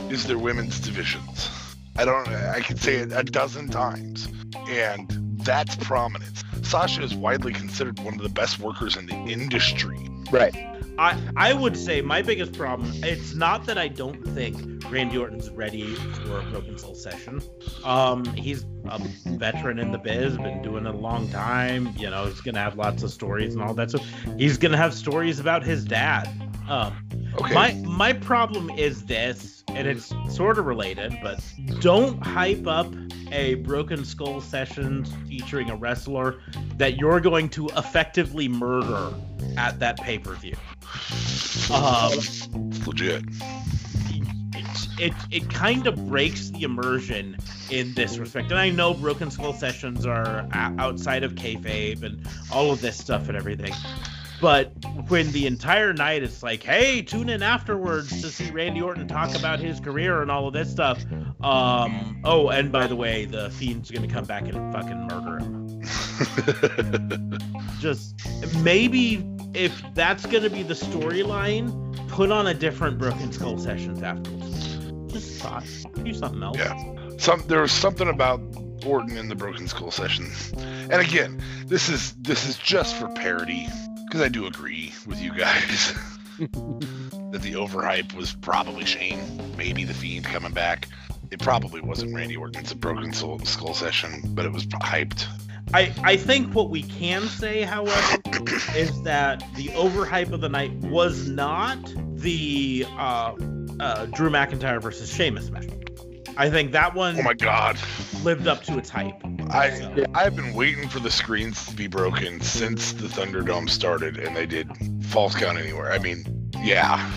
is their women's divisions. I don't I could say it a dozen times. And that's prominence. Sasha is widely considered one of the best workers in the industry. Right. I I would say my biggest problem it's not that I don't think Randy Orton's ready for a Broken Soul session. Um he's a veteran in the biz, been doing it a long time, you know, he's to have lots of stories and all that stuff. He's to have stories about his dad. Um Okay. My my problem is this, and it's sort of related, but don't hype up a Broken Skull session featuring a wrestler that you're going to effectively murder at that pay per view. Um, it's legit. it, it it kind of breaks the immersion in this respect, and I know Broken Skull sessions are outside of kayfabe and all of this stuff and everything. But when the entire night it's like, hey, tune in afterwards to see Randy Orton talk about his career and all of this stuff. Um, oh, and by the way, the Fiend's gonna come back and fucking murder him. [laughs] Just maybe if that's gonna be the storyline, put on a different Broken Skull sessions afterwards. Just thought, do something else. Yeah. Some there was something about Orton in the Broken Skull session, and again, this is this is just for parody because I do agree with you guys [laughs] that the overhype was probably Shane, maybe the Fiend coming back. It probably wasn't Randy Orton's Broken Soul, Skull session, but it was hyped. I, I think what we can say, however, [coughs] is that the overhype of the night was not the uh, uh, Drew McIntyre versus Sheamus match. I think that one Oh my God, lived up to its hype. I So- I've been waiting for the screens to be broken since the Thunderdome started, and they did false count anywhere. I mean, yeah.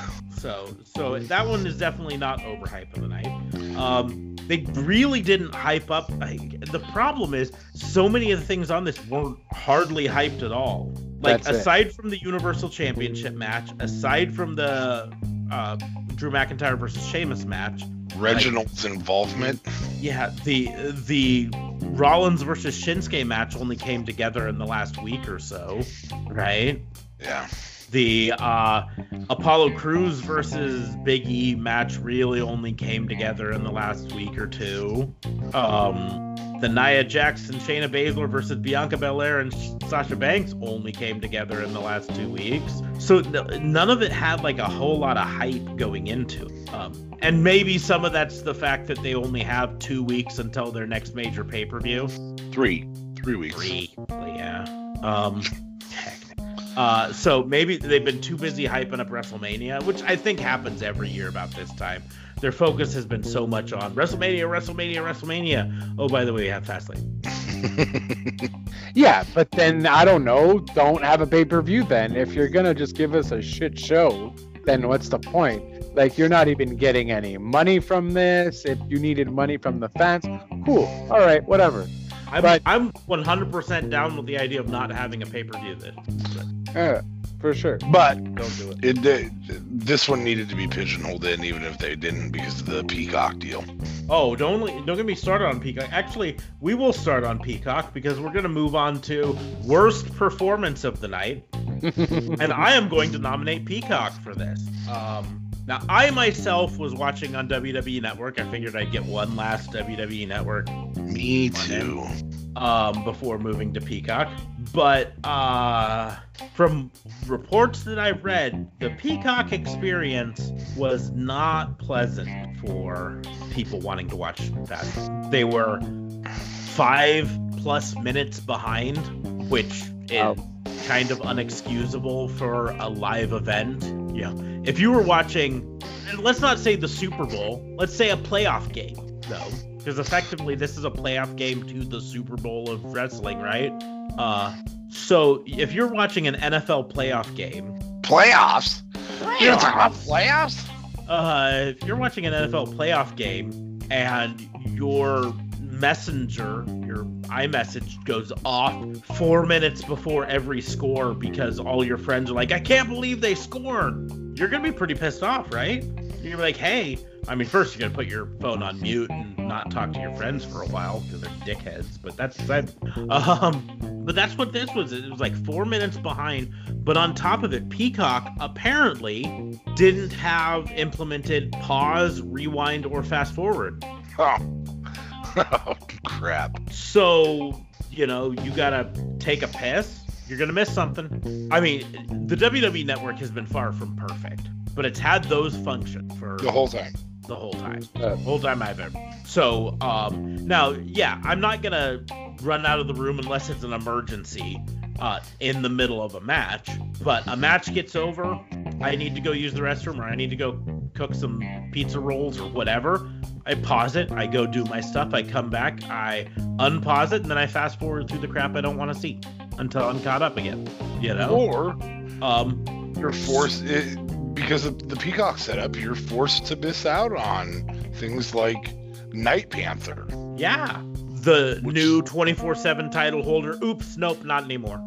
[laughs] So, so that one is definitely not overhype of the night. Um, they really didn't hype up. I, the problem is, so many of the things on this weren't hardly hyped at all. Like That's it. aside from the Universal Championship match, aside from the uh, Drew McIntyre versus Sheamus match, Reginald's involvement. yeah, the the Rollins versus Shinsuke match only came together in the last week or so, right? Yeah. the uh, Apollo Crews versus Big E match really only came together in the last week or two. Um, the Nia Jackson, Shayna Baszler versus Bianca Belair and Sasha Banks only came together in the last two weeks. So none of it had like a whole lot of hype going into it. Um, and maybe some of that's the fact that they only have two weeks until their next major pay per view. Three. Three weeks. Three. Yeah. Um. [laughs] Uh, so maybe they've been too busy hyping up WrestleMania, which I think happens every year about this time. Their focus has been so much on WrestleMania, WrestleMania, WrestleMania. Oh, by the way, we have Fastlane. [laughs] Yeah, but then I don't know. Don't have a pay per view then. If you're gonna just give us a shit show, then what's the point? Like you're not even getting any money from this. If you needed money from the fans, cool. All right, whatever. I'm, But- I'm 100% down with the idea of not having a pay per view this. Uh, for sure. But Don't do it. it did. This one needed to be pigeonholed in, even if they didn't, because of the Peacock deal. Oh, don't don't get me started on Peacock. Actually, we will start on Peacock because we're gonna move on to worst performance of the night. [laughs] and I am going to nominate Peacock for this. Um, now, I myself was watching on WWE Network. I figured I'd get one last WWE Network Me too. um, before moving to Peacock. But uh, from reports that I've read, the Peacock experience was not pleasant for people wanting to watch that. They were five plus minutes behind, which is Oh. kind of unexcusable for a live event. You know, if you were watching let's not say the Super Bowl. Let's say a playoff game, though, because effectively this is a playoff game to the Super Bowl of wrestling, right? Uh, so if you're watching an NFL playoff game, Playoffs? You're talking about playoffs? uh, if you're watching an NFL playoff game and your messenger, your iMessage goes off four minutes before every score because all your friends are like, I can't believe they scored. You're gonna be pretty pissed off, right? You're gonna be like, hey, I mean, first you're gonna put your phone on mute and not talk to your friends for a while because they're dickheads. But that's that. Um, but that's what this was. It was like four minutes behind. But on top of it, Peacock apparently didn't have implemented pause, rewind, or fast forward. Oh. [laughs] oh, crap. So, you know, you gotta take a piss. You're gonna miss something. I mean, the WWE network has been far from perfect, but it's had those functions for The whole time. the whole time. Uh, The whole time I've ever. So, um, now, yeah, I'm not gonna run out of the room unless it's an emergency uh, in the middle of a match. But a match gets over, I need to go use the restroom or I need to go cook some pizza rolls or whatever. I pause it, I go do my stuff, I come back, I unpause it, and then I fast forward through the crap I don't want to see until I'm caught up again. You know? Or Um, you're forced, it, because of the Peacock setup, you're forced to miss out on things like Night Panther. yeah. The Which- new 24 7 title holder. Oops, nope, not anymore.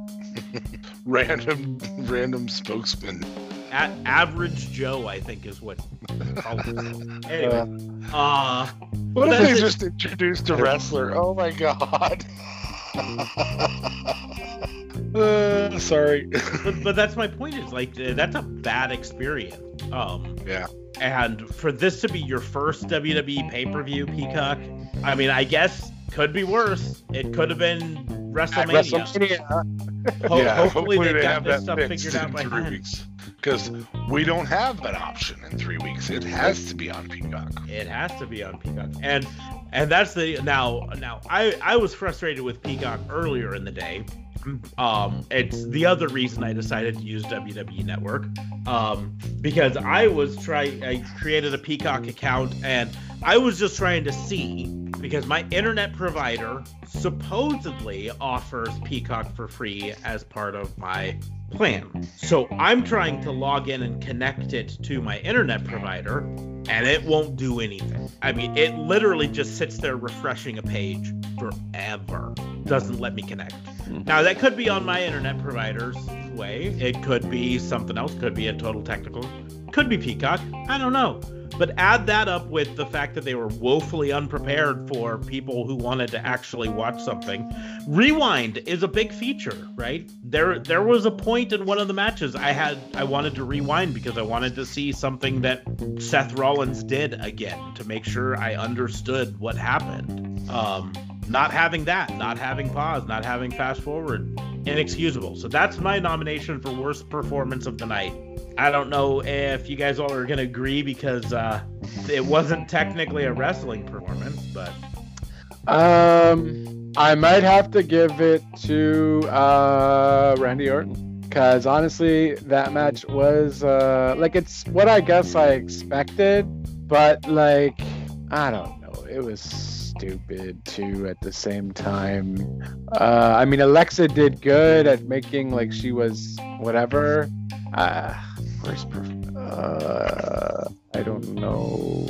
[laughs] Random, random spokesman. A- average Joe, I think, is what. they call himself. [laughs] anyway, uh, What if they just introduced a wrestler? Oh my god. [laughs] uh, sorry. but, [laughs] but that's my point. Is like uh, that's a bad experience. Um, Yeah. and for this to be your first WWE pay per view, Peacock. I mean, I guess could be worse. It could have been WrestleMania. WrestleMania. Ho- yeah, hopefully, they they got have this that stuff fixed figured out in by three then. weeks. Because we don't have that option in three weeks. It has to be on Peacock. It has to be on Peacock, and and that's the now now I I was frustrated with Peacock earlier in the day. Um, it's the other reason I decided to use WWE Network, um, because I was trying. I created a Peacock account and I was just trying to see because my internet provider supposedly offers Peacock for free as part of my plan. So I'm trying to log in and connect it to my internet provider, and it won't do anything. I mean, it literally just sits there refreshing a page forever. Doesn't let me connect. Hmm. Now, that could be on my internet provider's way. It could be something else. Could be a total technical. Could be Peacock. I don't know. But add that up with the fact that they were woefully unprepared for people who wanted to actually watch something. Rewind is a big feature, right? There there was a point in one of the matches I had I wanted to rewind because I wanted to see something that Seth Rollins did again to make sure I understood what happened. Um not having that, not having pause, not having fast forward, inexcusable. So that's my nomination for worst performance of the night. I don't know if you guys all are gonna agree because uh, it wasn't technically a wrestling performance, but Um, I might have to give it to uh, Randy Orton because honestly, that match was uh, like it's what I guess I expected, but like I don't know, it was stupid too at the same time. Uh, I mean, Alexa did good at making like she was whatever. Uh, where's perf- uh, I don't know.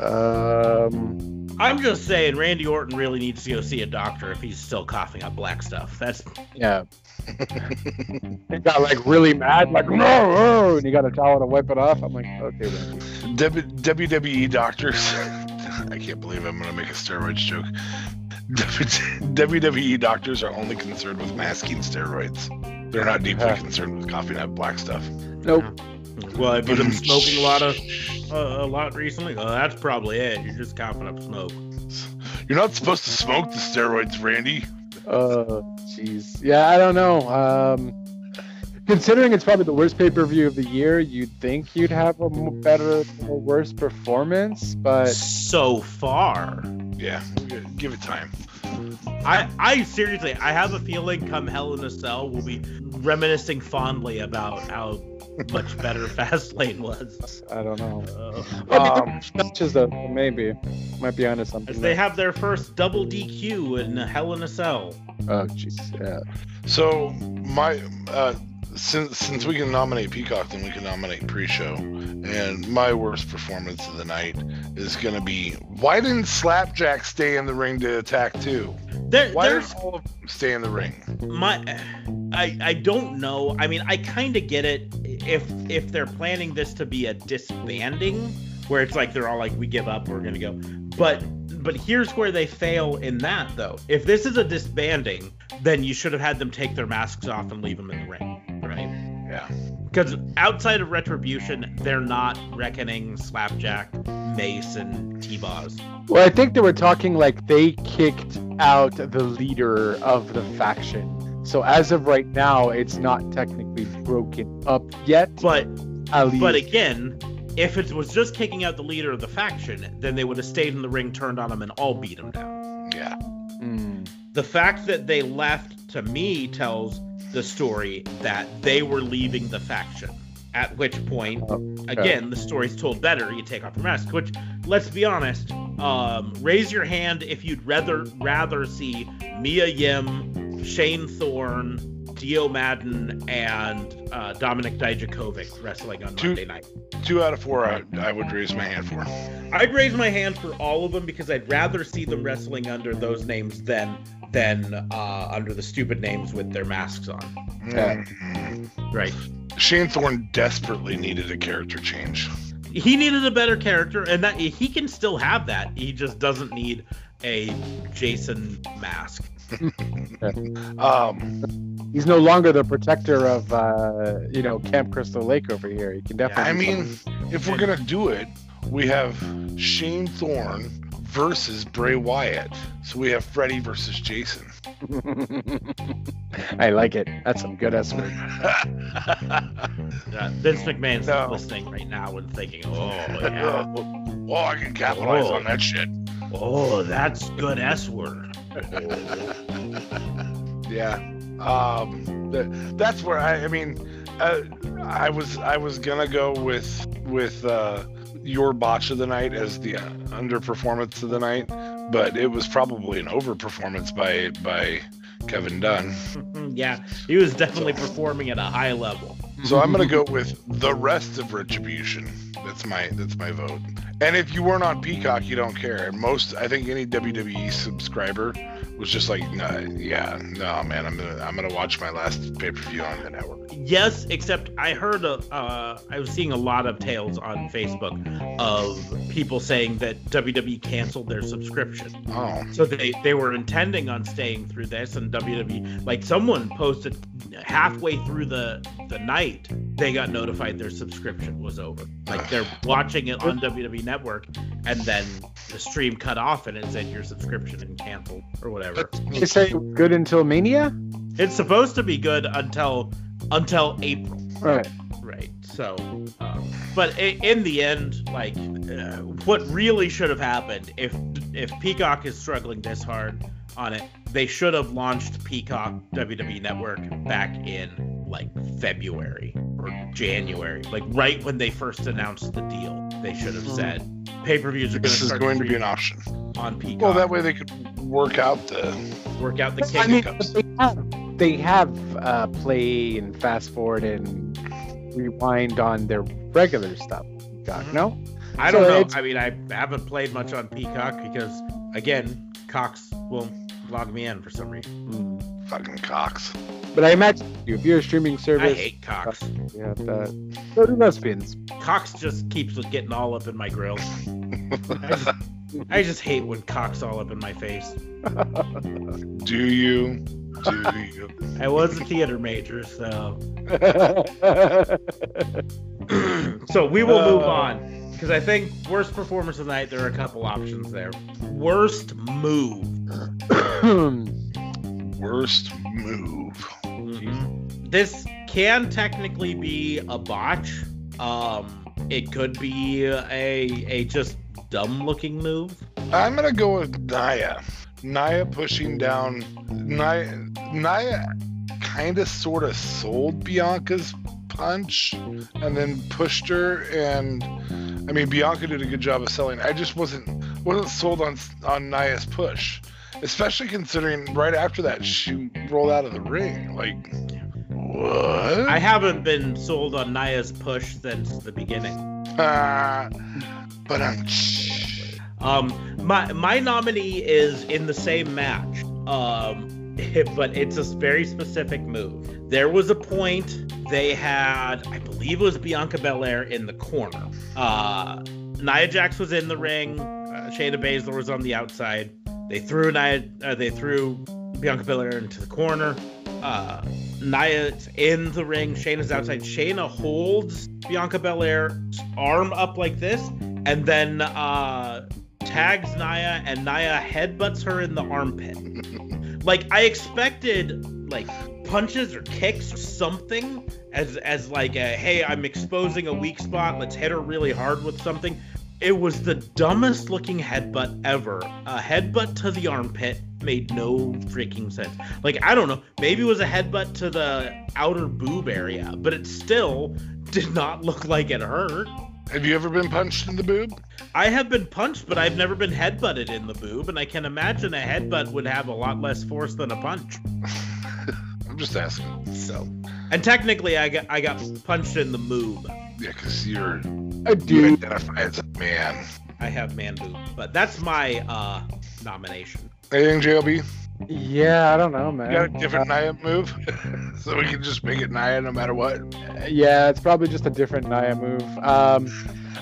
Um. I'm just saying Randy Orton really needs to go see a doctor if he's still coughing up black stuff. That's Yeah. he got like really mad, like no, no, and he got a towel to wipe it off. I'm like, okay, then. W- WWE doctors. [laughs] I can't believe I'm going to make a steroids joke. [laughs] WWE doctors are only concerned with masking steroids. They're not deeply Yeah. concerned with coughing up black stuff. Nope. well, have you been smoking a lot of uh, a lot recently? Oh, that's probably it. You're just coughing up smoke. You're not supposed to smoke the steroids, Randy. Uh, jeez. Yeah, I don't know. Um, considering it's probably the worst pay per view of the year, you'd think you'd have a better or worse performance, but So far, Yeah, give it time. I I seriously I have a feeling come Hell in a Cell we'll be reminiscing fondly about how much [laughs] better Fastlane was. I don't know. Uh, I Um, mean, though, maybe might be onto something. as they have their first double DQ in Hell in a Cell. Oh, jeez. Yeah. So my uh, since since we can nominate Peacock, then we can nominate pre-show. And my worst performance of the night is gonna be why didn't Slapjack stay in the ring to attack too? There, Why did all of them stay in the ring? my I I don't know. I mean, I kind of get it if if they're planning this to be a disbanding where it's like they're all like we give up, we're going to go. But but here's where they fail in that though. If this is a disbanding, then you should have had them take their masks off and leave them in the ring, right? Yeah. Because outside of Retribution, they're not reckoning Slapjack, Mace, and T-Bar. Well, I think they were talking like they kicked out the leader of the faction. So as of right now, it's not technically broken up yet. But At least. But again, if it was just kicking out the leader of the faction, then they would have stayed in the ring, turned on him, and all beat him down. Yeah. Mm. The fact that they left, to me, tells the story that they were leaving the faction. At which point, again, the story's told better. You take off your mask. Which, let's be honest, um, raise your hand if you'd rather rather see Mia Yim, Shane Thorne, Dio Maddin, and uh, Dominik Dijakovic wrestling on Two- Monday night. Two out of four I, I would raise my hand for. I'd raise my hand for all of them because I'd rather see them wrestling under those names than than uh, under the stupid names with their masks on. Yeah. Mhm. Right. Shane Thorne desperately needed a character change. He needed a better character, and that he can still have that. He just doesn't need a Jason mask. [laughs] Um, He's no longer the protector of, uh, you know, Camp Crystal Lake over here. He can definitely. I mean, if we're gonna do it, we have Shane Thorne versus Bray Wyatt. So we have Freddy versus Jason. I like it. That's some good S word. Uh, Vince McMahon's No. listening right now and thinking, "Oh yeah, [laughs] oh, I can capitalize Oh. on that shit. oh that's good S word." [laughs] Yeah. Um, th- that's where I. I mean, uh, I was I was gonna go with with uh, your botch of the night as the underperformance of the night, but it was probably an overperformance by by Kevin Dunn. [laughs] yeah, he was definitely performing at a high level. So I'm gonna go with the rest of Retribution. That's my that's my vote. And if you weren't on Peacock, you don't care. And most, I think, any WWE subscriber was just like, nah, yeah, no, man, I'm gonna I'm gonna watch my last pay per view on the network. Yes, except I heard a, uh, I was seeing a lot of tales on Facebook of people saying that WWE canceled their subscription. Oh, So they they were intending on staying through this, and WWE like someone posted halfway through the the night they got notified their subscription was over. Like they're [sighs] watching it on WWE Network, and then the stream cut off, and it said your subscription and canceled or whatever. They say good until Mania? It's supposed to be good until until April. Right. Right. So, um, but in the end, like, uh, what really should have happened if if Peacock is struggling this hard on it, they should have launched Peacock WWE Network back in like February or January, like right when they first announced the deal. They should have said pay per views are going this to is going to be an option. on Peacock. Well, that way they could work out the. work out the I king. mean, Hiccups. they have, they have uh, play and fast forward and rewind on their regular stuff. Peacock, Mhm. No? I don't so know. it's- I mean, I haven't played much on Peacock because, again, Cox won't log me in for some reason. Fucking Cox. But I imagine if you're a streaming service, I hate Cox. Yeah, have that. So do lesbians. Cox just keeps getting all up in my grill. [laughs] I just, I just hate when Cox all up in my face. [laughs] Do you? Do you? I was a theater major, so [laughs] so we will move Uh. on because I think worst performance of the night. There are a couple options there. Worst move. [coughs] Worst move. Mhm. This can technically be a botch. Um, it could be a a just dumb looking move. I'm gonna go with Nia. Nia pushing down. Nia. Nia kind of sort of sold Bianca's punch and then pushed her and I mean Bianca did a good job of selling. I just wasn't wasn't sold on on Nia's push. Especially considering right after that she rolled out of the ring. Like what? I haven't been sold on Nia's push since the beginning. Uh, but I'm Um, my my nominee is in the same match. Um, [laughs] but it's a very specific move. There was a point they had, I believe it was Bianca Belair in the corner. Uh, Nia Jax was in the ring. Uh, Shayna Baszler was on the outside. They threw Nia, uh, they threw Bianca Belair into the corner. Uh, Nia's in the ring. Shayna's outside. Shayna holds Bianca Belair's arm up like this, and then uh, tags Nia, and Nia headbutts her in the armpit. like I expected, like punches or kicks or something as as like a hey, I'm exposing a weak spot. Let's hit her really hard with something. It was the dumbest looking headbutt ever. A headbutt to the armpit made no freaking sense. Like, I don't know, maybe it was a headbutt to the outer boob area, but it still did not look like it hurt. Have you ever been punched in the boob? I have been punched, but I've never been headbutted in the boob, and I can imagine a headbutt would have a lot less force than a punch. [laughs] I'm just asking. So, and technically, I got I got punched in the moob. Yeah, because you're I you do. identify as a man. I have man boob, but that's my uh nomination. Anything, JLB? Yeah, I don't know, man. You got a different Nia move? [laughs] so we can just make it Nia no matter what? Yeah, it's probably just a different Nia move. Um,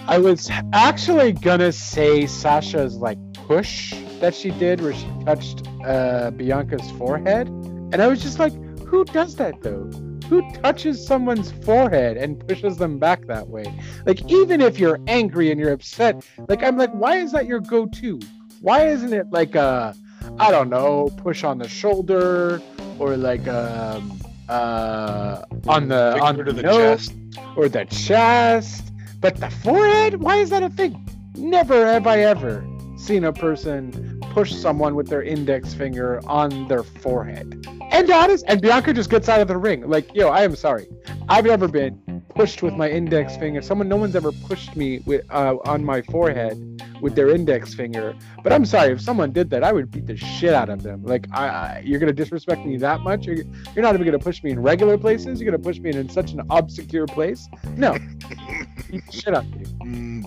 I was actually gonna say Sasha's like push that she did, where she touched uh, Bianca's forehead, and I was just like, who does that though? Who touches someone's forehead and pushes them back that way? Like, even if you're angry and you're upset, like I'm like, why is that your go-to? Why isn't it like a, I don't know, push on the shoulder or like um uh on the on the, the nose? chest. or the chest, but the forehead? Why is that a thing? Never have I ever seen a person push someone with their index finger on their forehead. And honest, and Bianca just gets out of the ring. Like, yo, I am sorry. I've never been pushed with my index finger. Someone, no one's ever pushed me with uh, on my forehead with their index finger. But I'm sorry, if someone did that, I would beat the shit out of them. Like, I, I you're gonna disrespect me that much? You're, you're not even gonna push me in regular places. You're gonna push me in, in such an obscure place? No, [laughs] beat the shit out of you. Mm,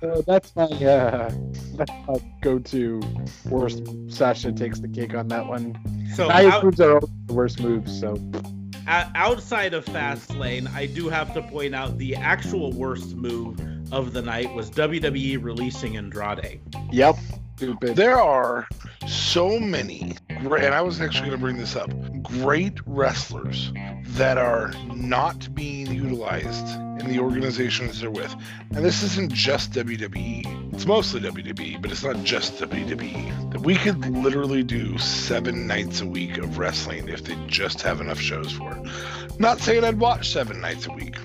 So that's my uh, that's my go-to worst. Sasha takes the cake on that one. So Nia's out, moves are always the worst moves. So outside of Fastlane, I do have to point out the actual worst move of the night was WWE releasing Andrade. yep, stupid. there are so many, and I was actually going to bring this up, great wrestlers that are not being utilized in the organizations they're with. And this isn't just WWE. It's mostly WWE, but it's not just WWE. That we could literally do seven nights a week of wrestling if they just have enough shows for it. Not saying I'd watch seven nights a week,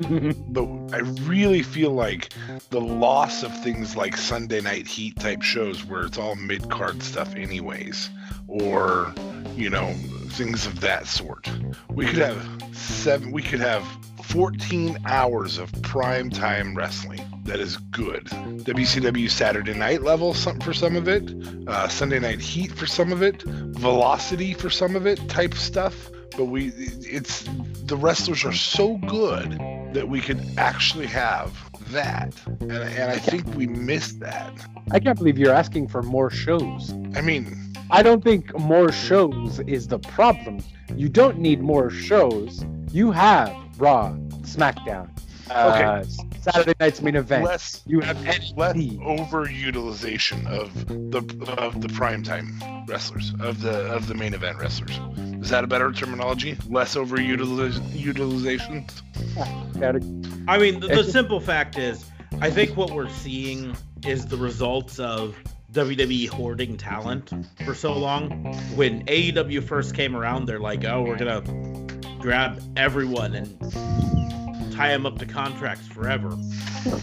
but I really feel like the loss of things like Sunday Night Heat type shows where it's all mid card stuff, anyways, or you know things of that sort. We could have seven. We could have 14 hours of prime time wrestling that is good. WCW Saturday Night level some for some of it, uh, Sunday Night Heat for some of it, Velocity for some of it type stuff. But we, it's the wrestlers are so good that we could actually have that, and, and I think we missed that. I can't believe you're asking for more shows. I mean, I don't think more shows is the problem. You don't need more shows. You have Raw, SmackDown, uh, Saturday night's main event. less you have less NXT. overutilization of the of the primetime wrestlers of the of the main event wrestlers. Is that a better terminology? Less overutilization. I mean, the, the simple fact is, I think what we're seeing is the results of WWE hoarding talent for so long. When AEW first came around, they're like, "Oh, we're gonna grab everyone and tie them up to contracts forever." [laughs]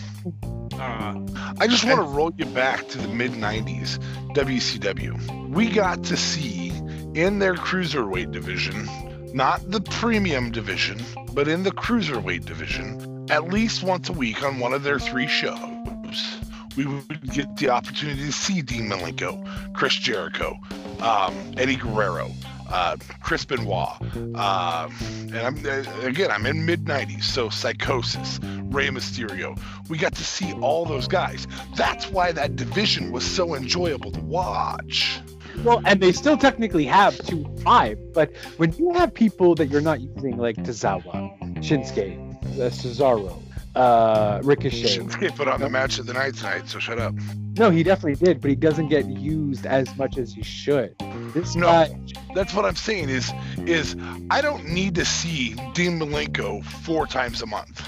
Uh, I just want to roll you back to the mid 90s WCW. We got to see in their cruiserweight division not the premium division, but in the cruiserweight division, at least once a week on one of their three shows, we would get the opportunity to see Dean Malenko, Chris Jericho, um, Eddie Guerrero, uh, Chris Benoit, uh, and I'm uh, again I'm in mid '90s, so Psicosis, Rey Mysterio. We got to see all those guys. That's why that division was so enjoyable to watch. Well, and they still technically have two five, but when you have people that you're not using, like Tozawa, Shinsuke, uh, Cesaro, uh, Ricochet. Shinsuke put on the match of the night tonight, so shut up. No, he definitely did, but he doesn't get used as much as he should. This No. guy, That's what I'm saying is is I don't need to see Dean Malenko four times a month,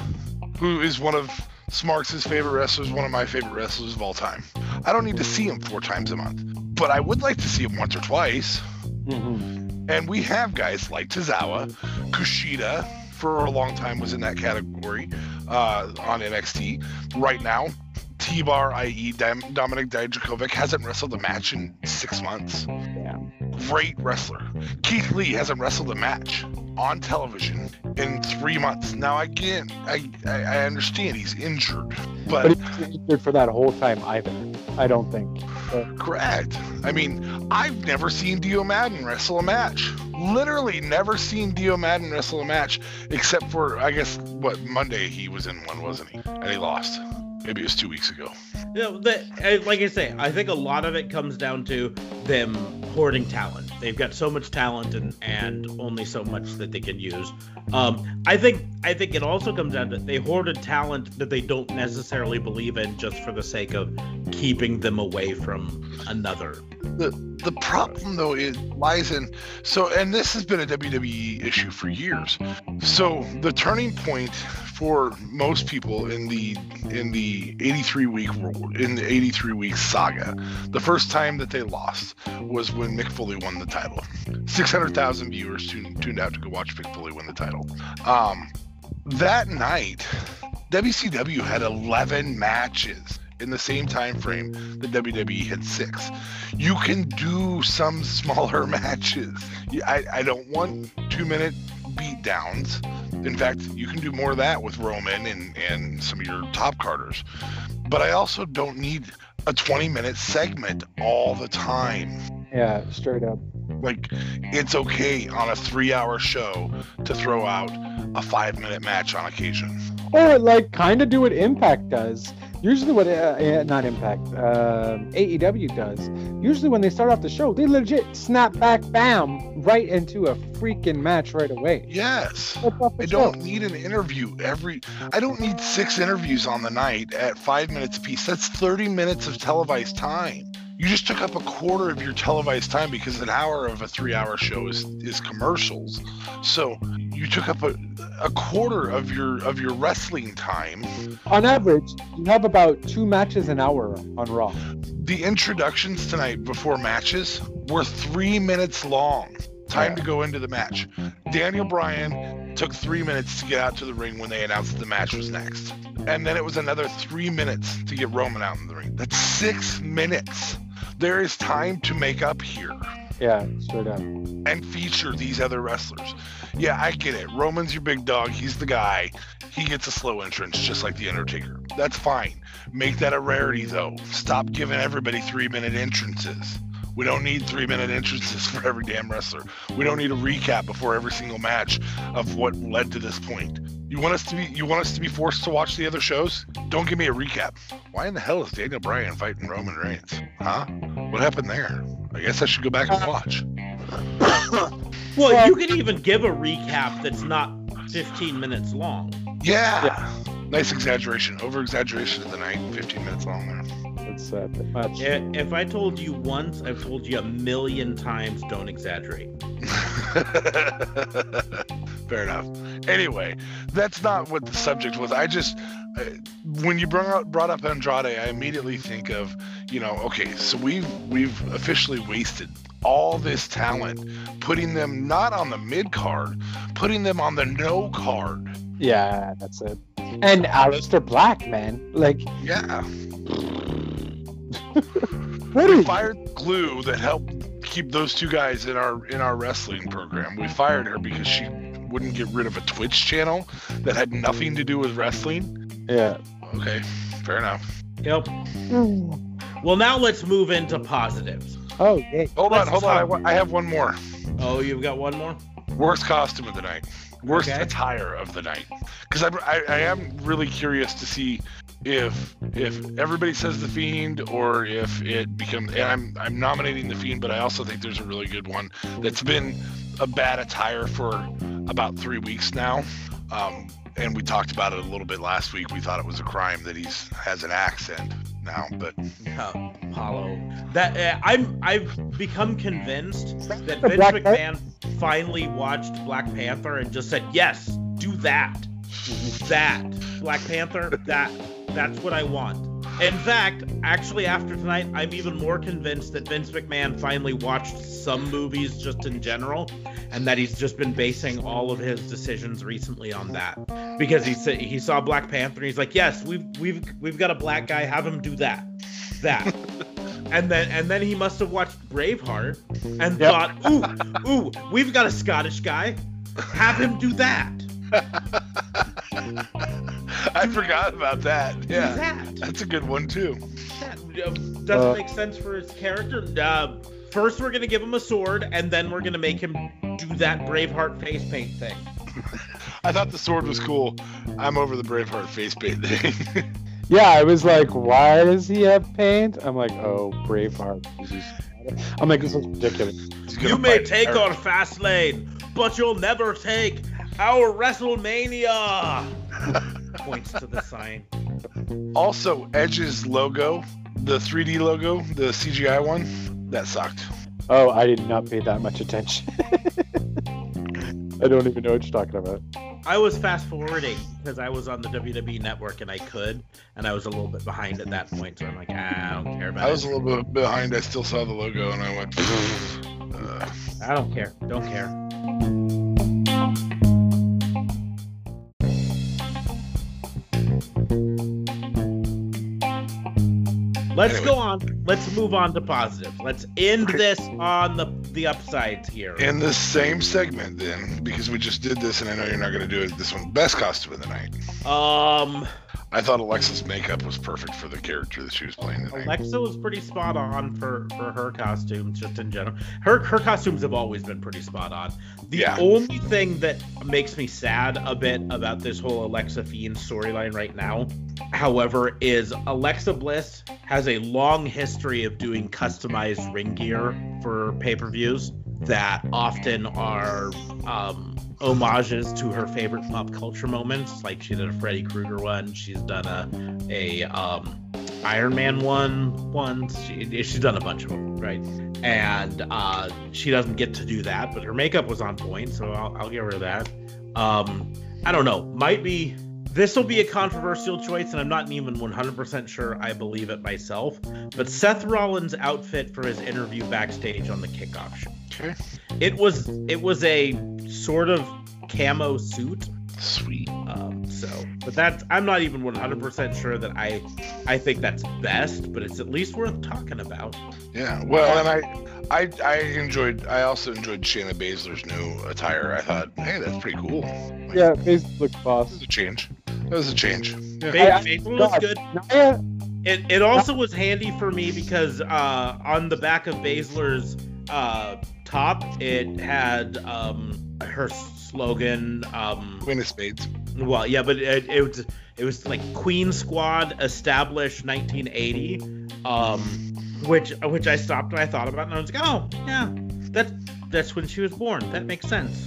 who is one of Smarks' favorite wrestlers, one of my favorite wrestlers of all time. I don't need to see him four times a month, but I would like to see him once or twice. Mhm. And we have guys like Tozawa, Kushida, for a long time was in that category uh, on NXT. Right now, T-Bar, i.e. Dominik Dijakovic, hasn't wrestled a match in six months. yeah. Great wrestler. Keith Lee hasn't wrestled a match on television in three months. Now, again, I, I, I understand he's injured, But but he wasn't injured for that whole time either. I don't think. Correct. I mean, I've never seen Dio Maddin wrestle a match. Literally never seen Dio Maddin wrestle a match, except for I guess what Monday he was in one, wasn't he? And he lost. Maybe it was two weeks ago. Uh, like I say, I think a lot of it comes down to them hoarding talent. They've got so much talent and, and only so much that they can use. Um, I think I think it also comes down to they hoarded talent that they don't necessarily believe in just for the sake of keeping them away from another. The the problem though is lies in so and this has been a WWE issue for years. So the turning point for most people in the in the 83 week in the 83 week saga, the first time that they lost was when Mick Foley won the title. 600,000 viewers tuned, tuned out to go watch Mick Foley win the title. Um, that night, WCW had 11 matches in the same time frame that WWE had six. You can do some [laughs] smaller [laughs] matches. I, I don't want two minute beat downs. In fact, you can do more of that with Roman and, and some of your top carders. But I also don't need a 20 minute segment all the time. Yeah, straight up. Like, it's okay on a three hour show to throw out a five minute match on occasion. Or like kind of do what Impact does. Usually, what uh, uh, not Impact, um AEW does. Usually, when they start off the show, they legit snap back, bam, right into a freaking match right away. Yes. That's off the I don't need an interview every. I don't need six interviews on the night at five minutes apiece. That's 30 minutes of televised time. You just took up a quarter of your televised time because an hour of a three-hour show is is commercials. So you took up a, a quarter of your of your wrestling time. On average, you have about two matches an hour on Raw. The introductions tonight before matches were three minutes long. Time Yeah. to go into the match. Daniel Bryan took three minutes to get out to the ring when they announced the match was next. And then it was another three minutes to get Roman out in the ring. That's six minutes. There is time to make up here Yeah, straight up. and feature these other wrestlers. Yeah, I get it. Roman's your big dog. He's the guy. He gets a slow entrance, just like The Undertaker. That's fine. Make that a rarity, though. Stop giving everybody three minute entrances. We don't need three minute entrances [laughs] for every damn wrestler. We don't need a recap before every single match of what led to this point. You want us to be you want us to be forced to watch the other shows? Don't give me a recap. Why in the hell is Daniel Bryan fighting Roman Reigns? Huh? What happened there? I guess I should go back and uh, watch. [coughs] Well, you can even give a recap that's not 15 minutes long. Yeah. Nice exaggeration. Over exaggeration of the night. 15 minutes long there. That's uh, much. If I told you once, I've told you a million times. Don't exaggerate. [laughs] Fair enough. Anyway, that's not what the subject was. I just, uh, when you brought up, brought up Andrade, I immediately think of, you know, okay, so we've we've officially wasted all this talent, putting them not on the mid card, putting them on the no card. Yeah, that's it. And Aleister Black, man, like Yeah, [laughs] what is fired glue that helped keep those two guys in our in our wrestling program. We fired her because she wouldn't get rid of a Twitch channel that had nothing to do with wrestling. Yeah. Okay, fair enough. Yep. Mm. Well, now let's move into positives. Oh, yay. Hold Let's on, hold on. I, I have one more. Oh, you've got one more? Worst costume of the night. Worst Okay. attire of the night. Because I, I, I am really curious to see if if everybody says the fiend or if it becomes. And I'm I'm nominating the fiend, but I also think there's a really good one that's been a bad attire for about three weeks now. Um, and we talked about it a little bit last week. We thought it was a crime that he's has an accent now, mm-hmm, but Oh, [laughs] Apollo. That uh, I'm I've become convinced that Vince Black McMahon finally watched Black Panther and just said, "Yes, do that, that Black Panther. That that's what I want." In fact, actually, after tonight, I'm even more convinced that Vince McMahon finally watched some movies just in general, and that he's just been basing all of his decisions recently on that. Because he said he saw Black Panther, and he's like, "Yes, we've we've we've got a black guy. Have him do that, that." [laughs] And then and then he must have watched Braveheart and Yep. thought, "Ooh, ooh, we've got a Scottish guy. Have him do that." [laughs] [laughs] I forgot about that. Yeah, that. that's a good one too. That doesn't Uh, make sense for his character. Uh, first, we're gonna give him a sword, and then we're gonna make him do that Braveheart face paint thing. [laughs] I thought the sword was cool. I'm over the Braveheart face paint thing. [laughs] Yeah, I was like, why does he have paint? I'm like, oh, Braveheart. I'm like, this is ridiculous. You may take Eric. our fast lane, but you'll never take our WrestleMania. [laughs] Points to the sign. Also, Edge's logo, the 3D logo, the CGI one, that sucked. Oh, I did not pay that much attention. [laughs] I don't even know what you're talking about. I was fast forwarding because I was on the WWE network and I could, and I was a little bit behind at that point, so I'm like, ah, I don't care about I was a little bit behind. I still saw the logo and I went. uh, I don't care. Don't care. Let's Anyway. go on. Let's move on to positives. Let's end this on the the upsides here. in the same segment, then, because we just did this, and I know you're not going to do it. This one, best costume of the night. Um, I thought Alexa's makeup was perfect for the character that she was playing. Alexa was pretty spot on for for her costumes, just in general. Her her costumes have always been pretty spot on. The Yeah. only thing that makes me sad a bit about this whole Alexa Fiend storyline right now, however, is Alexa Bliss has a long history of doing customized ring gear for pay-per-views that often are um, homages to her favorite pop culture moments. Like she did a Freddy Krueger one. She's done a a um, Iron Man one once. She, she's done a bunch of them, right? And uh, she doesn't get to do that, but her makeup was on point, so I'll, I'll give her that. Um, I don't know. Might be. This will be a controversial choice, and I'm not even 100% sure I believe it myself. But Seth Rollins' outfit for his interview backstage on the kickoff show. Okay, It was it was a sort of camo suit sweet. um, so, but that's I'm not even 100% sure that I I think that's best, but it's at least worth talking about. Yeah, well, and I, I, I enjoyed. I also enjoyed Shayna Baszler's new attire. I thought, hey, that's pretty cool. Like, Yeah, face look That boss. was a change. That was a change. Yeah. Ba- I- I- was good. Yeah, It, it also was handy for me because uh, on the back of Baszler's uh, top, it had um, her slogan. Um, Queen of Spades. well, yeah, but it, it was it was like Queen Squad established 1980, um, which which I stopped and I thought about it and I was like, oh yeah, that's that's when she was born. That makes sense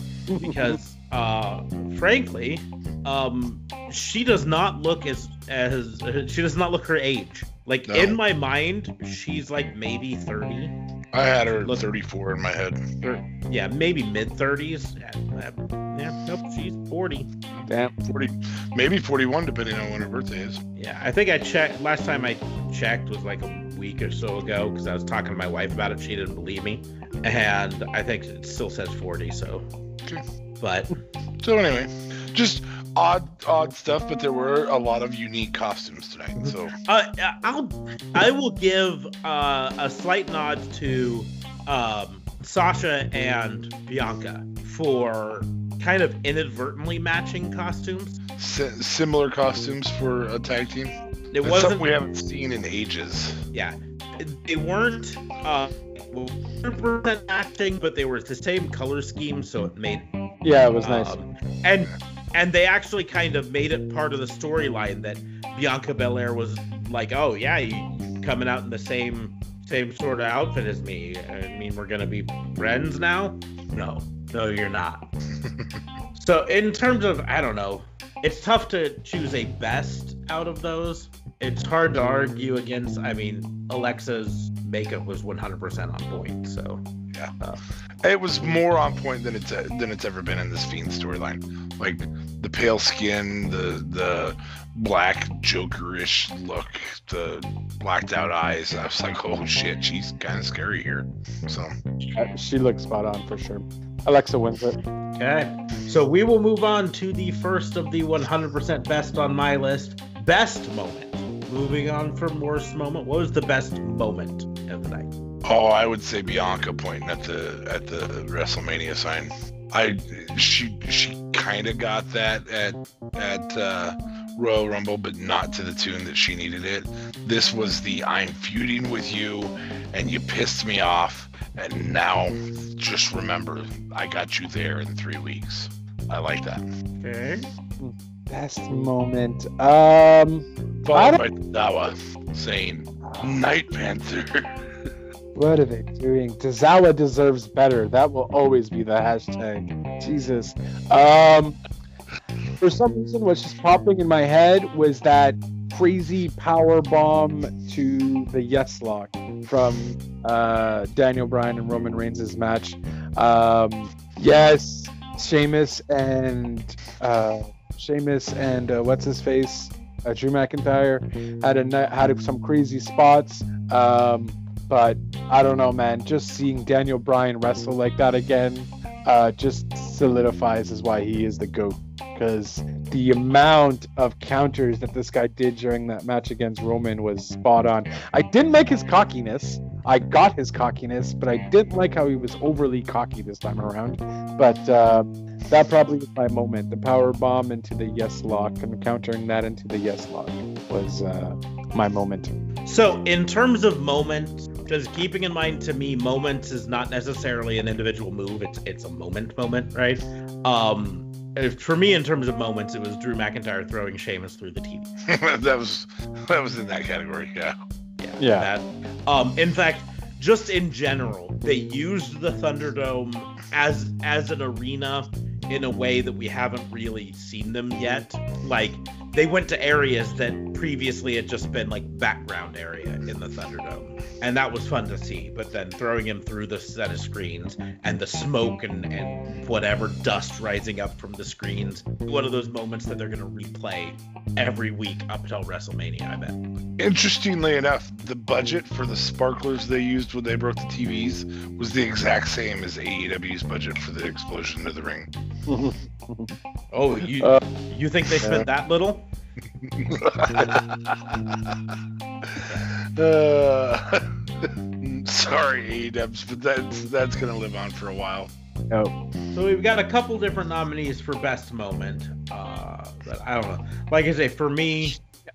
because [laughs] uh, frankly, um, she does not look as as she does not look her age. Like No. in my mind, she's like maybe 30. I had her Look- 34 in my head. Or, yeah, maybe mid 30s. Yeah, yeah, nope, she's 40. damn. 40, maybe 41, depending on when her birthday is. Yeah, I think I checked. Last time I checked was like a week or so ago because I was talking to my wife about it. She didn't believe me, and I think it still says 40. So, Okay. but So anyway, just odd, odd stuff, but there were a lot of unique costumes tonight. So uh, I'll I will give uh, a slight nod to um, Sasha and Bianca for kind of inadvertently matching costumes. Si- similar costumes for a tag team. It It's wasn't something we haven't seen in ages. yeah. They weren't uh 100% acting but they were the same color scheme so it made Yeah, it was nice. um, and and they actually kind of made it part of the storyline that bianca belair was like oh yeah you coming out in the same same sort of outfit as me. I mean we're gonna be friends now? No. No you're not. [laughs] So in terms of i don't know it's tough to choose a best out of those it's hard to argue against i mean alexa's makeup was 100% on point so yeah. It was more on point than it's than it's ever been in this Fiend storyline. Like the pale skin, the the black Jokerish look, the blacked out eyes. I was like, oh shit, she's kind of scary here. So Uh, she looks spot on for sure. Alexa wins it. Okay. So we will move on to the first of the 100% best on my list. Best moment. Moving on from worst moment. What was the best moment of the night? Oh, I would say Bianca pointing at the at the WrestleMania sign. I she she kind of got that at at uh, Royal Rumble, but not to the tune that she needed it. This was the I'm feuding with you, and you pissed me off, and now just remember I got you there in three weeks. I like that. Okay. Best moment. Um, I Followed by Dawa saying Night Panther. [laughs] what are they doing? Tozawa deserves better. That will always be the hashtag. Jesus. Um, for some reason, what's just popping in my head was that crazy power bomb to the Yes Lock from uh, Daniel Bryan and Roman Reigns' match. Um, yes, Sheamus and uh, Sheamus and uh, what's his face, uh, Drew McIntyre had a had some crazy spots. Um, but I don't know, man. Just seeing Daniel Bryan wrestle like that again, uh, just solidifies why he is the goat. Because the amount of counters that this guy did during that match against Roman was spot on. I didn't like his cockiness. I got his cockiness, but I didn't like how he was overly cocky this time around. But uh, that probably was my moment. The power bomb into the yes lock and countering that into the yes lock was uh, my moment. So, in terms of moments, just keeping in mind to me, moments is not necessarily an individual move. It's it's a moment moment, right? Um, if- for me, in terms of moments, it was Drew McIntyre throwing Sheamus through the TV. [laughs] that was that was in that category. Yeah. Yeah. That, um, in fact, just in general, they used the Thunderdome as as an arena in a way that we haven't really seen them yet. Like they went to areas that previously had just been like background area in the Thunderdome, and that was fun to see. But then throwing him through the set of screens and the smoke and and whatever dust rising up from the screens, one of those moments that they're gonna replay every week up until WrestleMania. I bet. Interestingly enough, the budget for the sparklers they used when they broke the TVs was the exact same as AEW's budget for the explosion of the ring. [laughs] Oh, you Uh, you think they spent that little? Uh, [laughs] sorry, AEWs, but that's that's gonna live on for a while. Oh, So we've got a couple different nominees for best moment. Uh, but I don't know. Like I say, for me,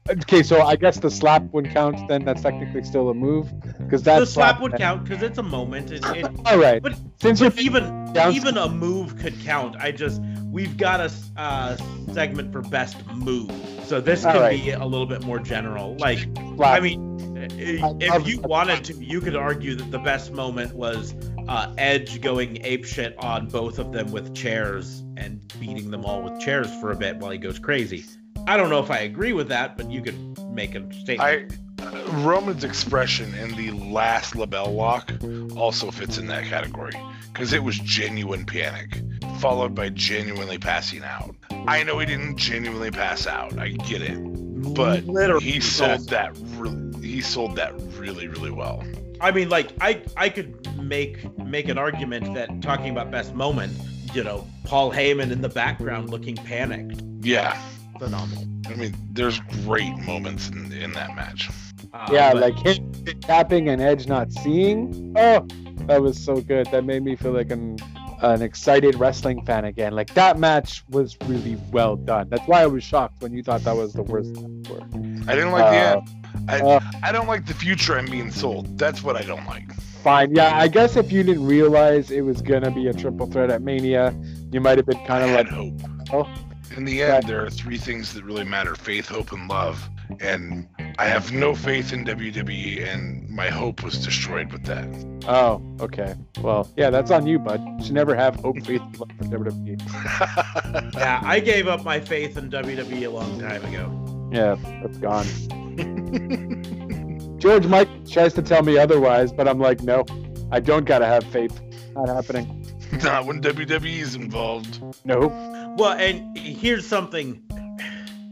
okay. So I guess the slap would count. Then that's technically still a move because that the that's slap would count because it's a moment. It, it, [laughs] All right. but Since but even even a move could count. I just we've got a uh, segment for best move, so this can right. be a little bit more general. Like slap, I mean, if you wanted to, you could argue that the best moment was uh, Edge going apeshit on both of them with chairs and beating them all with chairs for a bit while he goes crazy. I don't know if I agree with that, but you could make a statement. I uh, Roman's expression in the last LeBell Lock also fits in that category because it was genuine panic, followed by genuinely passing out. I know he didn't genuinely pass out. I get it, but Literally, he yes. sold that. Re- he sold that really, really well. I mean, like I I could make make an argument that talking about best moment, you know, Paul Heyman in the background looking panicked, Yeah, phenomenal. I mean, there's great moments in, in that match. Uh, yeah, but- like him tapping and Edge not seeing. Oh, That was so good. That made me feel like an an excited wrestling fan again. Like that match was really well done. That's why I was shocked when you thought that was the worst match. I didn't like the Uh, end. I, uh, I don't like the future I'm being sold. That's what I don't like. Fine. Yeah, I guess if you didn't realize it was gonna be a triple threat at Mania, you might have been kind of had like, hope. oh. In the end, there are three things that really matter: faith, hope, and love. And I have no faith in WWE, and my hope was destroyed with that. oh, okay. Well, yeah, that's on you, bud. You should never have hope, faith, and love for WWE. [laughs] Yeah, I gave up my faith in WWE a long time ago. Yeah, that's gone. George Mike tries to tell me otherwise, but I'm like, no, I don't gotta have faith. Not happening. [laughs] Not when WWE is involved. No. Well, and here's something.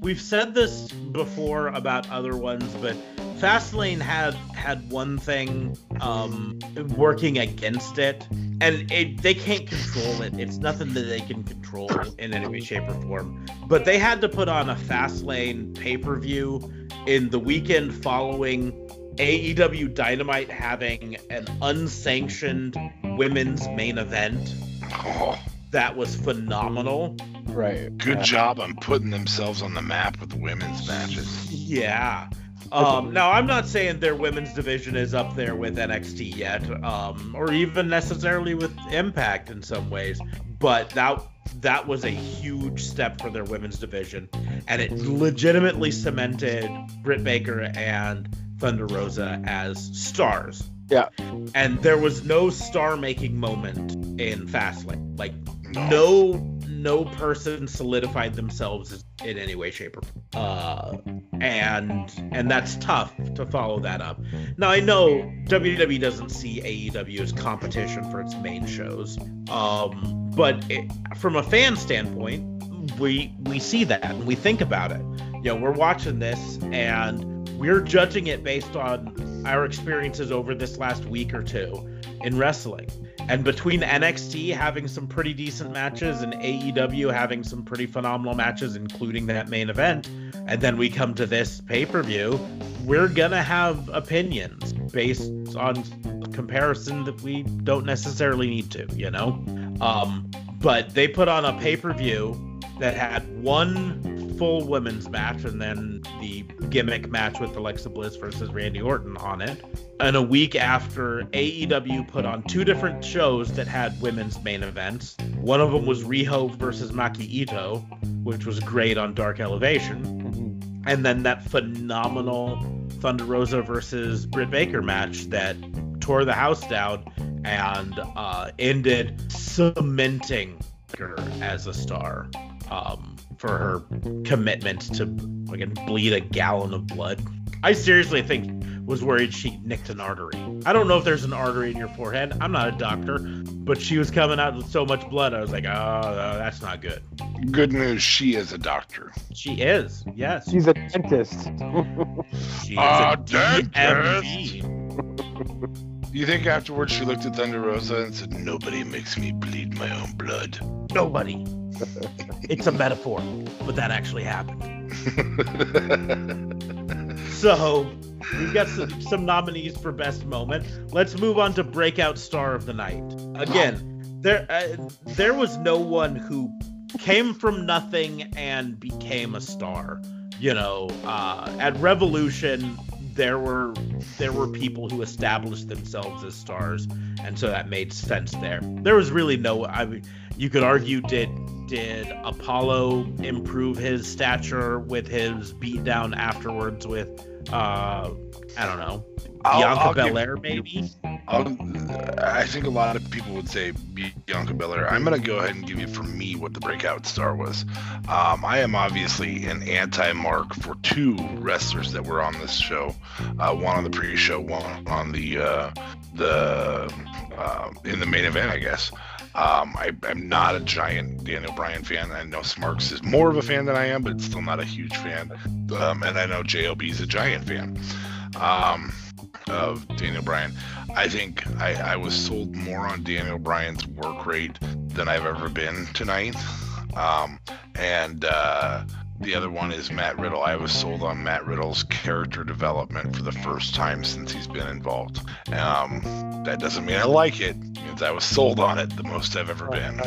We've said this before about other ones, but Fastlane had had one thing um, working against it, and it, they can't control it. It's nothing that they can control in any way, shape, or form. But they had to put on a Fastlane pay per view in the weekend following AEW Dynamite having an unsanctioned women's main event Oh, that was phenomenal. Right. good job on putting themselves on the map with the women's matches. Yeah. Um, now I'm not saying their women's division is up there with NXT yet, um, or even necessarily with Impact in some ways, but that that was a huge step for their women's division, and it legitimately cemented Britt Baker and Thunder Rosa as stars. Yeah. And there was no star-making moment in Fastlane. Like no. No person solidified themselves in any way shape or form. uh and and that's tough to follow that up. Now i know wwe doesn't see aew as competition for its main shows um but it, from a fan standpoint we we see that and we think about it. You know we're watching this and we're judging it based on our experiences over this last week or two in wrestling and between NXT having some pretty decent matches and AEW having some pretty phenomenal matches, including that main event, and then we come to this pay per view, we're gonna have opinions based on comparison that we don't necessarily need to, you know? Um, but they put on a pay per view that had one full women's match and then the gimmick match with Alexa Bliss versus Randy Orton on it. And a week after AEW put on two different shows that had women's main events. One of them was Riho versus Maki Itoh, which was great on Dark Elevation. Mhm. And then that phenomenal Thunder Rosa versus Britt Baker match that tore the house down and uh, ended cementing her as a star um, for her commitment to fucking bleed a gallon of blood. I seriously think was worried she nicked an artery. I don't know if there's an artery in your forehead. I'm not a doctor, but she was coming out with so much blood. I was like, oh, no, that's not good. Good news, she is a doctor. She is, yes. She's a dentist. She is Ah, a DMD. You think afterwards she looked at Thunder Rosa and said, Nobody makes me bleed my own blood? Nobody. [laughs] It's a metaphor, but that actually happened. [laughs] So we've got some, some nominees for best moment. Let's move on to breakout star of the night. Again, there uh, there was no one who came from nothing and became a star. You know, uh, at Revolution, there were there were people who established themselves as stars, and so that made sense there. There was really no. I mean, you could argue did did Apollo improve his stature with his beatdown afterwards with uh I don't know I'll- Bianca I'll give- Belair maybe? I'll- I think a lot of people would say Bianca Belair. I'm going to go ahead and give you, for me, what the breakout star was. Um, I am obviously an anti mark for two wrestlers that were on this show. Uh, one on the pre-show, one on the uh, the uh, in the main event, I guess. Um, I, I'm not a giant Daniel Bryan fan. I know Smarks is more of a fan than I am, but still not a huge fan. Um, and I know JOB is a giant fan. Um, of Daniel Bryan. I think I, I was sold more on Daniel Bryan's work rate than I've ever been tonight. Um, and uh, the other one is Matt Riddle. I was sold on Matt Riddle's character development for the first time since he's been involved. Um, that doesn't mean I like it. It means I was sold on it the most I've ever been.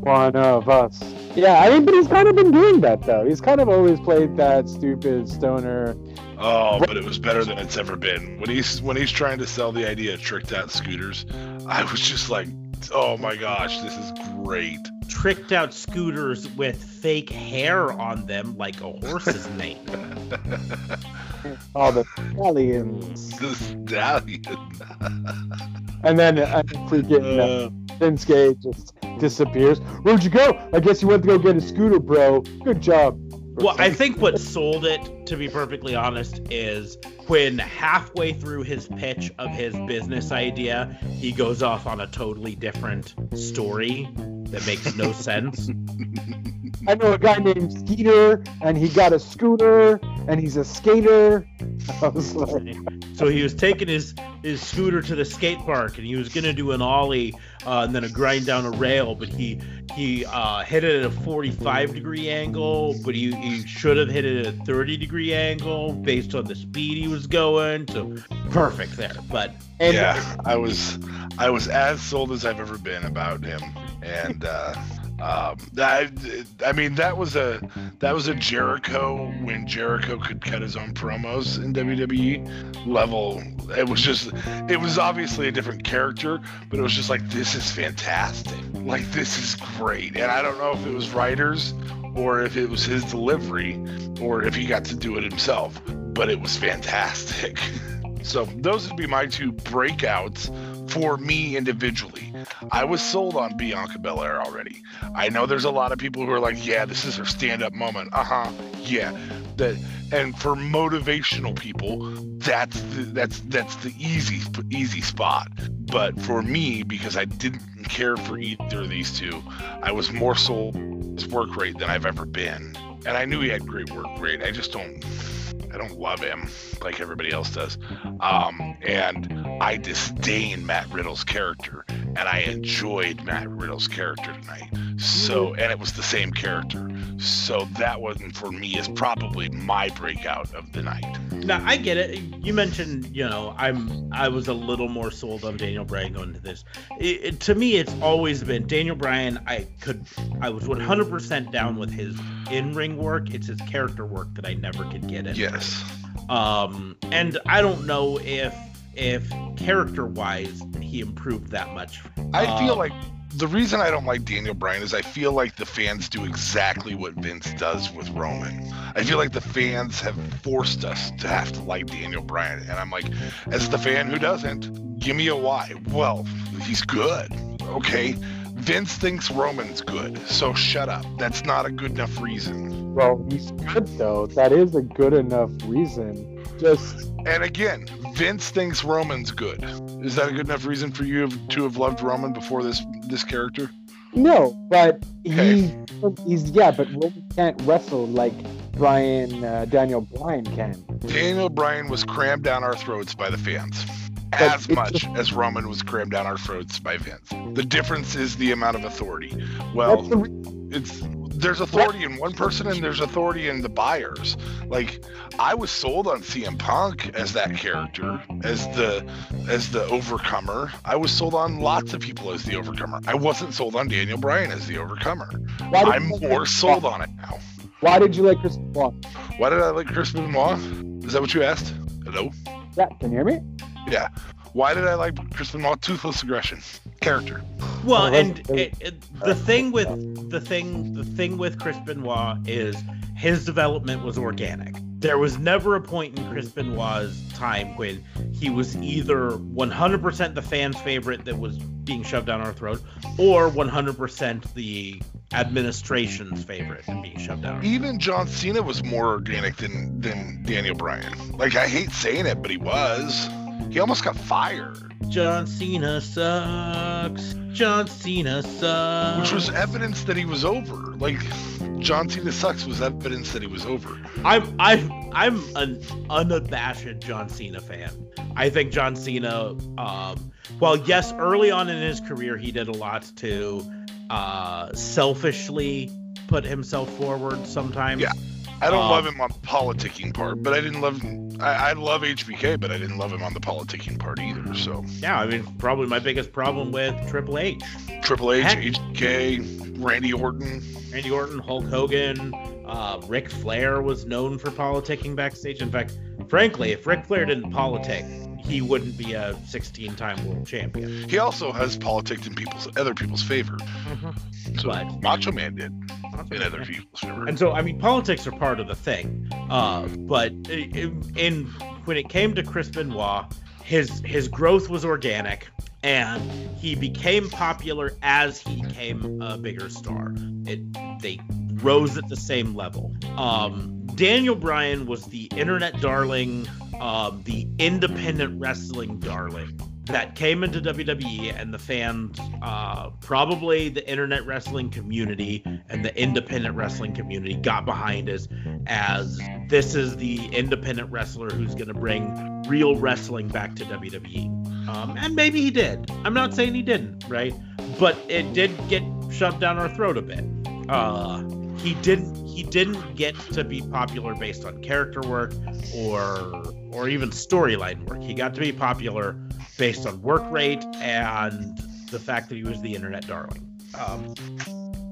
One of us. Yeah, I mean, but he's kind of been doing that though. He's kind of always played that stupid stoner. Oh, but it was better than it's ever been. When he's when he's trying to sell the idea of tricked out scooters, I was just like, oh my gosh, this is great. Tricked out scooters with fake hair on them like a horse's [laughs] mane. All the stallions. The stallion. And then uh, freaking uh, Vince Gage just disappears. Where'd you go? I guess you went to go get a scooter, bro. Good job. Well, I think what sold it, to be perfectly honest, is when halfway through his pitch of his business idea, he goes off on a totally different story that makes no [laughs] sense. I know a guy named Skeeter, and he got a scooter, and he's a skater. [laughs] Like, So he was taking his his scooter to the skate park, and he was gonna do an ollie uh, and then a grind down a rail, but he he uh, hit it at a 45 degree angle, but he, he should have hit it at a 30 degree angle based on the speed he was going. So perfect there, but and yeah, I was I was as sold as I've ever been about him, and uh, um, I, I mean that was a that was a Jericho when Jericho could cut his own promos in WWE level. It was just it was obviously a different character, but it was just like this is fantastic, like this is great, and I don't know if it was writers or if it was his delivery or if he got to do it himself, but it was fantastic. [laughs] So those would be my two breakouts for me individually. I was sold on Bianca Belair already. I know there's a lot of people who are like, yeah, this is her stand-up moment. Uh-huh. Yeah. That and for motivational people, that's the, that's that's the easy easy spot. But for me, because I didn't care for either of these two, I was more sold his work rate than I've ever been. And I knew he had great work rate. I just don't I don't love him like everybody else does. Um, and I disdain Matt Riddle's character, and I enjoyed Matt Riddle's character tonight. So, and it was the same character. So that one for me is probably my breakout of the night. Now I get it. You mentioned, you know, I'm I was a little more sold on Daniel Bryan going into this. It, it- to me, it's always been Daniel Bryan. I could, I was 100% down with his in-ring work. It's his character work that I never could get in. Yes. Um, and I don't know if if character-wise he improved that much. I feel Um, like the reason I don't like Daniel Bryan is I feel like the fans do exactly what Vince does with Roman. I feel like the fans have forced us to have to like Daniel Bryan. And I'm like, as the fan who doesn't, give me a why. Well, he's good. Okay. Vince thinks Roman's good. So shut up. That's not a good enough reason. well, he's good though. That is a good enough reason. Just And again, Vince thinks Roman's good. Is that a good enough reason for you to have loved Roman before this this character? no, but Okay. he he's yeah, but Roman can't wrestle like Brian uh, Daniel Bryan can. Daniel Bryan was crammed down our throats by the fans. As much as Roman was crammed down our throats by Vince. The difference is the amount of authority. Well, the it's there's authority in one person and there's authority in the buyers. Like I was sold on CM Punk as that character, as the as the overcomer. I was sold on lots of people as the overcomer. I wasn't sold on Daniel Bryan as the overcomer. I'm more Chris sold on it now. Why did you like Chris Benoit? Why did I like Chris Benoit? Is that what you asked? Hello? Yeah, can you hear me? Yeah. Why did I like Chris Benoit? Toothless aggression. Character. Well, Oh, and it, it, the thing with the thing the thing with Chris Benoit is his development was organic. There was never a point in Chris Benoit's time when he was either 100% the fans' favorite that was being shoved down our throat, or 100% the administration's favorite and being shoved down. Our Even John Cena was more organic than than Daniel Bryan. Like I hate saying it, but he was. He almost got fired, John Cena sucks. John Cena sucks. which was evidence that he was over. Like John Cena sucks was evidence that he was over. I'm I'm I'm an unabashed John Cena fan. I think John Cena, um, well, yes, early on in his career, he did a lot to uh, selfishly put himself forward sometimes. Yeah. I don't Um, love him on the politicking part, but I didn't love him. I, I love HBK, but I didn't love him on the politicking part either. So Yeah, I mean, probably my biggest problem with Triple H. Triple H, Heck. HBK, Randy Orton. Randy Orton, Hulk Hogan, uh, Ric Flair was known for politicking backstage. In fact, frankly, if Ric Flair didn't politic, he wouldn't be a 16-time world champion. He also has politicked in people's other people's favor. So But- Macho Man did in other people's favor. And so, I mean, politics are part of the thing. Uh, but in, in when it came to Chris Benoit, his his growth was organic, and he became popular as he became a bigger star. It they rose at the same level. Um, Daniel Bryan was the internet darling, um, the independent wrestling darling that came into WWE, and the fans, uh, probably the internet wrestling community and the independent wrestling community, got behind us as this is the independent wrestler who's going to bring real wrestling back to WWE. Um, and maybe he did. I'm not saying he didn't, right? But it did get shoved down our throat a bit. Uh, he didn't. He didn't get to be popular based on character work or or even storyline work. He got to be popular based on work rate and the fact that he was the internet darling. Um,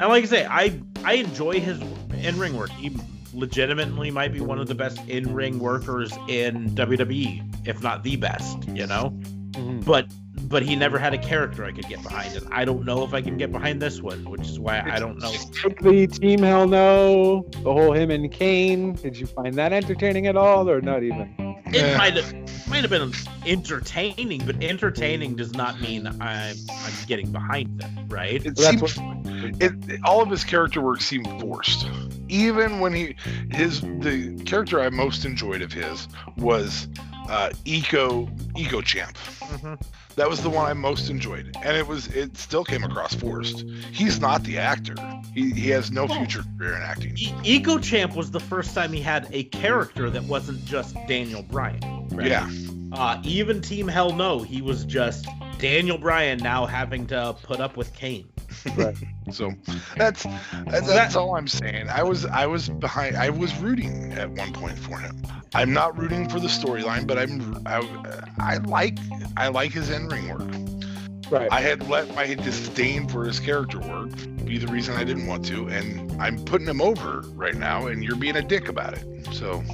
and like I say, I I enjoy his in ring work. He legitimately might be one of the best in ring workers in WWE, if not the best. You know, Mhm. but but he never had a character I could get behind, and I don't know if I can get behind this one, which is why I don't know. The Team Hell No, the whole him and Kane. Did you find that entertaining at all, or not even? It Yeah. might have might have been entertaining, but entertaining does not mean I'm I'm getting behind them, right? It Well, seemed that's what- it, it- all of his character work seemed forced. Even when he his the character I most enjoyed of his was uh, Eco Eco Champ. Mhm. That was the one I most enjoyed, and it was it still came across forced. He's not the actor. He, he has no future career in acting. E- Eco Champ was the first time he had a character that wasn't just Daniel Bryan. right? Yeah, Uh, even Team Hell No, he was just Daniel Bryan now having to put up with Kane. Right. [laughs] so that's that's, that's all I'm saying. I was I was behind. I was rooting at one point for him. I'm not rooting for the storyline, but I'm I, I like I like his in ring work. Right. I had let my disdain for his character work be the reason I didn't want to, and I'm putting him over right now, and you're being a dick about it. So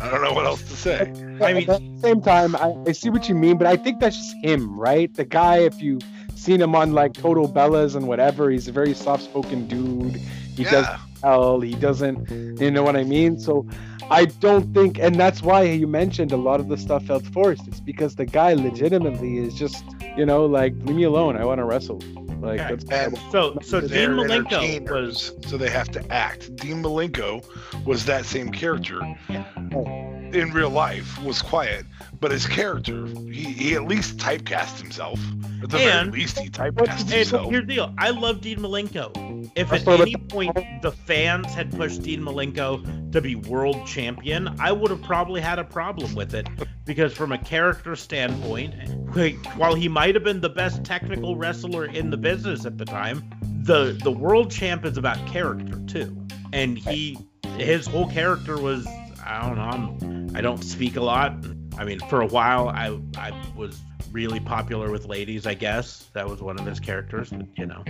I don't know what else to say. I mean- at the same time, I, I see what you mean, but I think that's just him, right? The guy, if you seen him on like Total Bellas and whatever, he's a very soft-spoken dude. He does yeah, tell. He doesn't. You know what I mean? So I don't think, and that's why you mentioned a lot of the stuff felt forced. It's because the guy legitimately is just, you know, like leave me alone. I want to wrestle. Like Yeah, that's and So so Dean Malenko was so they have to act. Dean Malenko was that same character in real life. Was quiet, but his character, he, he at least typecast himself. At the And- very least, he typecast And himself. here's the deal. I love Dean Malenko. If That's at any point the fans had pushed Dean Malenko to be world champion, I would have probably had a problem with it because from a character standpoint, wh- while he might have been the best technical wrestler in the business at the time, the the world champ is about character too. And he his whole character was I don't know, I'm, I don't speak a lot. I mean, for a while I I was really popular with ladies, I guess. That was one of his characters, but, you know.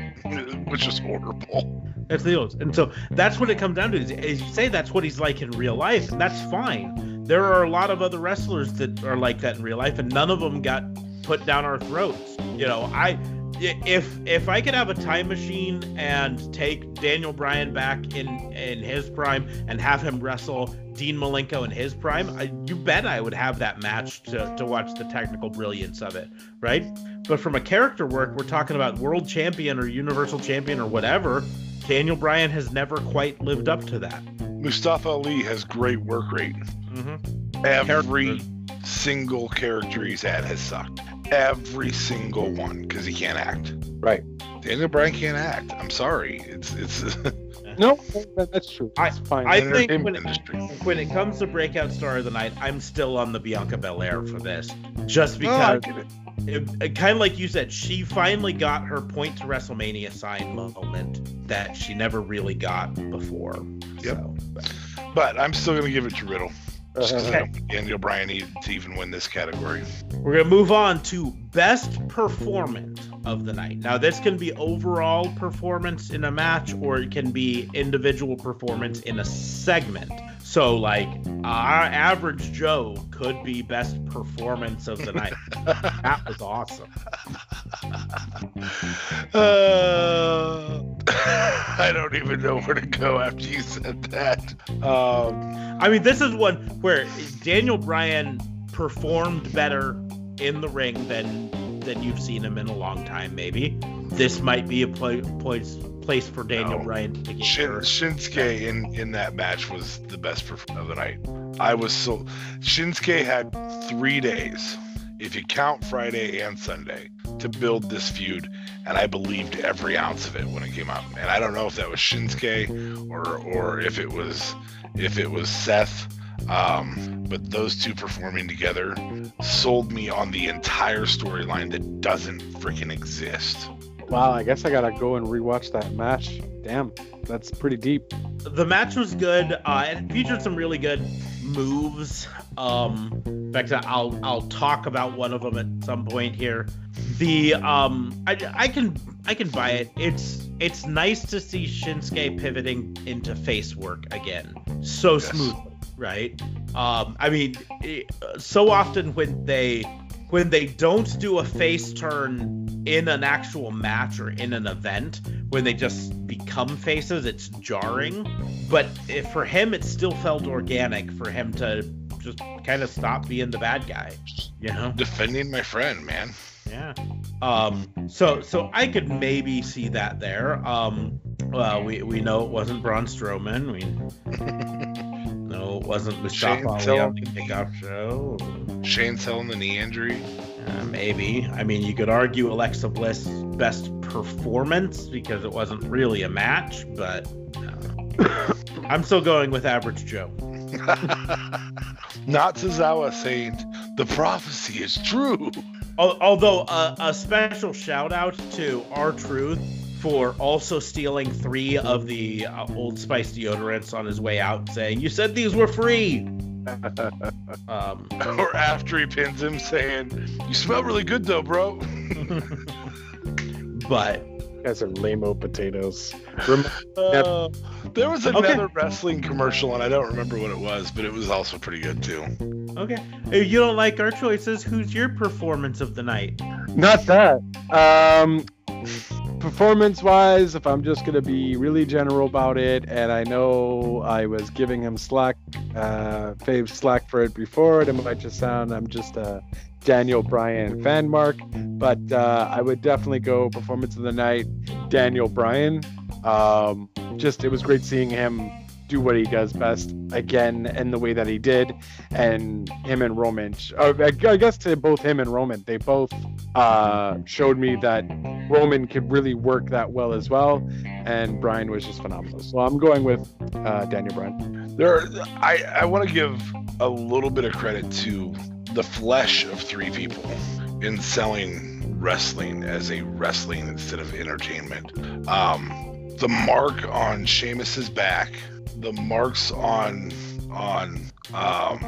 which is horrible. That's the deal. And so that's what it comes down to. Is, is you say that's what he's like in real life, and that's fine. There are a lot of other wrestlers that are like that in real life, and none of them got put down our throats. You know, I if if I could have a time machine and take Daniel Bryan back in in his prime and have him wrestle Dean Malenko in his prime, I, you bet I would have that match to, to watch the technical brilliance of it, right? But from a character work, we're talking about world champion or universal champion or whatever. Daniel Bryan has never quite lived up to that. Mustafa Ali has great work rate. Mm-hmm. Every single character he's had has sucked. Every single one because he can't act. Right. Daniel Bryan can't act. I'm sorry. It's it's [laughs] no, that's true. I- That's fine. I the think when- industry. When it comes to breakout star of the night, I'm still on the Bianca Belair for this, just No, I because get it. kind of like you said, she finally got her point to WrestleMania sign moment that she never really got before. Yep. So, But I'm still going to give it to Riddle. Just 'cause I Okay. don't Daniel Bryan needed to even win this category. We're gonna move on to best performance of the night. Now, this can be overall performance in a match, or it can be individual performance in a segment. So, like, our average Joe could be best performance of the night. [laughs] that was awesome. Uh, [laughs] I don't even know where to go after you said that. Um, I mean, this is one where Daniel Bryan performed better in the ring than than you've seen him in a long time. Maybe this might be a pla- place place for Daniel No. Bryan Shin. Shinsuke in, in that match was the best performer of the night. I was so Shinsuke had three days, if you count Friday and Sunday, to build this feud, and I believed every ounce of it when it came out. And I don't know if that was Shinsuke or or if it was if it was Seth. Um, but those two performing together sold me on the entire storyline that doesn't freaking exist. Wow, I guess I gotta go and rewatch that match. Damn, that's pretty deep. the match was good. Uh, it featured some really good moves. Um, in fact, I'll I'll talk about one of them at some point here. The um, I, I can I can buy it. It's it's nice to see Shinsuke pivoting into face work again so Yes. smoothly, right? Um, I mean, it, so often when they when they don't do a face turn in an actual match or in an event, when they just become faces, it's jarring. But for him, it still felt organic for him to just kind of stop being the bad guy, you know? Defending my friend, man. Yeah. Um. So so I could maybe see that there. Um. Well, we we know it wasn't Braun Strowman. We [laughs] know it wasn't Mustafa Ali Taylor. on the kickoff show. Shane selling the knee injury. Uh, maybe. I mean, you could argue Alexa Bliss best performance because it wasn't really a match, but uh, I'm still going with Average Joe. [laughs] Not Tozawa saying the prophecy is true. Although uh, a special shout out to R Truth for also stealing three of the uh, Old Spice deodorants on his way out, saying, "You said these were free." [laughs] Um, Or after he pins him saying, You smell really good though, bro. [laughs] but guys are lame-o potatoes. Rem- Uh, there was Okay. another wrestling commercial, and I don't remember what it was, but it was also pretty good too. okay, if you don't like our choices, who's your performance of the night? Not that. Um, performance-wise, if I'm just gonna be really general about it, and I know I was giving him slack, uh, Fave slack for it before, it might just sound I'm just a Daniel Bryan fan mark, but uh, I would definitely go performance of the night, Daniel Bryan. Um, just it was great seeing him do what he does best again in the way that he did. And him and roman I, I guess to both him and roman they both uh, showed me that roman could really work that well as well. And Bryan was just phenomenal. So i'm going with uh, daniel bryan. There, are, I I want to give a little bit of credit to the flesh of three people in selling wrestling as a wrestling instead of entertainment. Um, the mark on Sheamus's back, the marks on on um,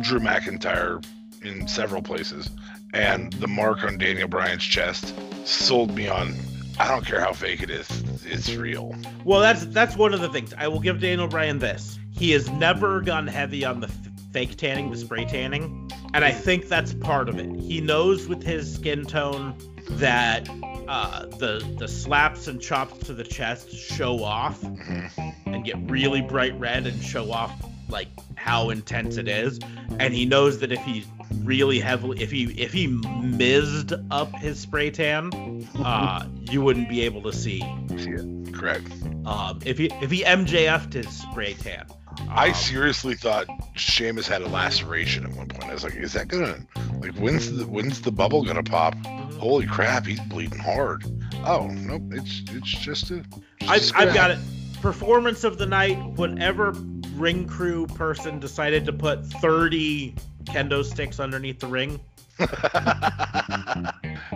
Drew McIntyre in several places, and the mark on Daniel Bryan's chest sold me on. I don't care how fake it is, it's real. Well, that's that's one of the things. I will give Daniel Bryan this. He has never gone heavy on the f- fake tanning, the spray tanning, and I think that's part of it. He knows with his skin tone that uh, the the slaps and chops to the chest show off Mhm. and get really bright red and show off like how intense it is. And he knows that if he really heavily, if he if he mizzed up his spray tan, [laughs] uh, you wouldn't be able to see See it, correct. um, if he if he MJF'd his spray tan. I Um, seriously thought Sheamus had a laceration at one point. I was like, is that gonna like when's the when's the bubble gonna pop? Holy crap, he's bleeding hard. Oh nope, it's it's just a. I've, just I've gonna got it. Performance of the night. Whatever ring crew person decided to put 30 kendo sticks underneath the ring. [laughs]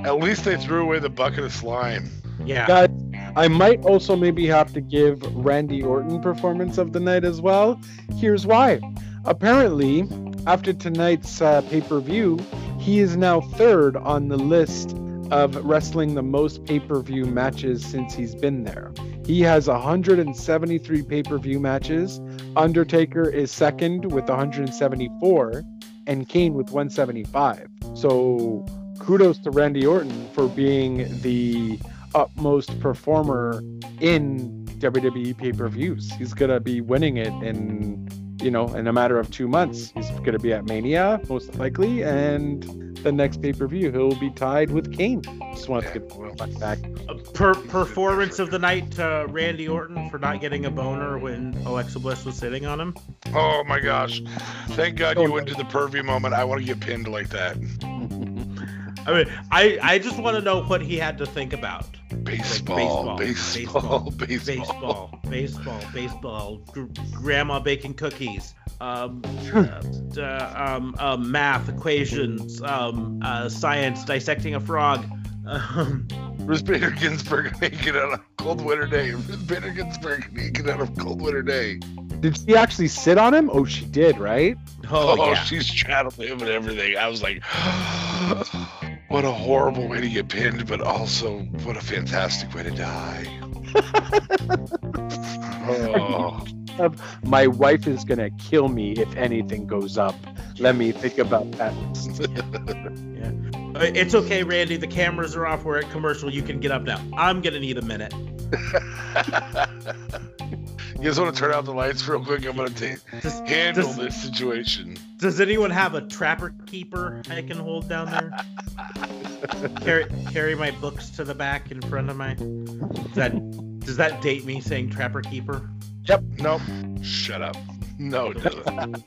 At least they threw away the bucket of slime. Yeah. Guys, I might also maybe have to give Randy Orton performance of the night as well. Here's why. Apparently, after tonight's uh, pay per view, he is now third on the list of wrestling the most pay per view matches since he's been there. He has 173 pay per view matches. Undertaker is second with 174, and Kane with 175. So kudos to Randy Orton for being the utmost performer in WWE pay per views. He's gonna be winning it in you know in a matter of two months. He's gonna be at Mania most likely, and the next pay per view he'll be tied with Kane. Just wanted to get the back. Per performance of the night to Randy Orton for not getting a boner when Alexa Bliss was sitting on him. Oh my gosh. Thank God you oh, went to the pervy moment. I want to get pinned like that. [laughs] I mean, I I just want to know what he had to think about. Baseball, baseball, baseball, baseball. Baseball, baseball, baseball. Gr- grandma baking cookies. Um, [laughs] uh, um, uh, math equations. Um, uh, science dissecting a frog. Um, Ruth Bader Ginsburg naked on a cold winter day. Ruth Bader Ginsburg naked on a cold winter day. Did she actually sit on him? Oh, she did, right? oh, Oh, yeah. she's straddled him and everything. I was like, [gasps] [laughs] what a horrible way to get pinned, but also what a fantastic way to die. oh, [laughs] My wife is gonna kill me if anything goes up. Let me think about that. [laughs] Uh, It's okay, Randy. The cameras are off. We're at commercial. You can get up now. I'm gonna need a minute. [laughs] you guys want to turn out the lights real quick? I'm gonna handle does- this situation. Does anyone have a trapper keeper I can hold down there? [laughs] carry carry my books to the back in front of my. Does that does that date me saying trapper keeper? Yep. Nope. Shut up. No, it doesn't.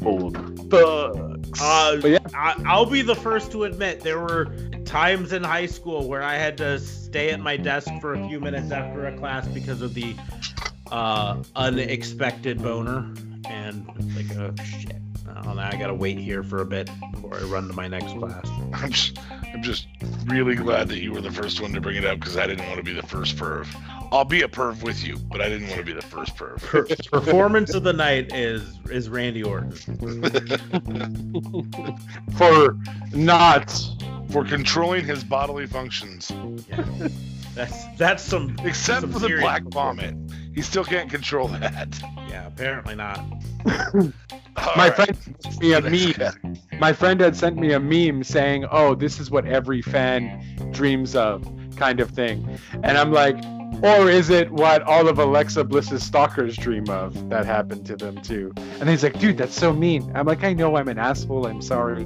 [laughs] Old bugs. Uh, yeah. I, I'll be the first to admit there were times in high school where I had to stay at my desk for a few minutes after a class because of the uh, unexpected boner, and like, oh shit, oh, now I gotta wait here for a bit before I run to my next class. I'm just, I'm just really glad that you were the first one to bring it up because I didn't want to be the first perv. I'll be a perv with you, but I didn't want to be the first perv. Per- performance of the night is is Randy Orton. [laughs] For not. For controlling his bodily functions, Yeah, that's that's some except some for the black vomit, he still can't control that. Yeah, apparently not. My right. friend sent me a meme. My friend had sent me a meme saying, "Oh, this is what every fan dreams of," kind of thing, and I'm like, or is it what all of Alexa Bliss's stalkers dream of that happened to them too? And he's like, "Dude, that's so mean." I'm like, "I know I'm an asshole. I'm sorry."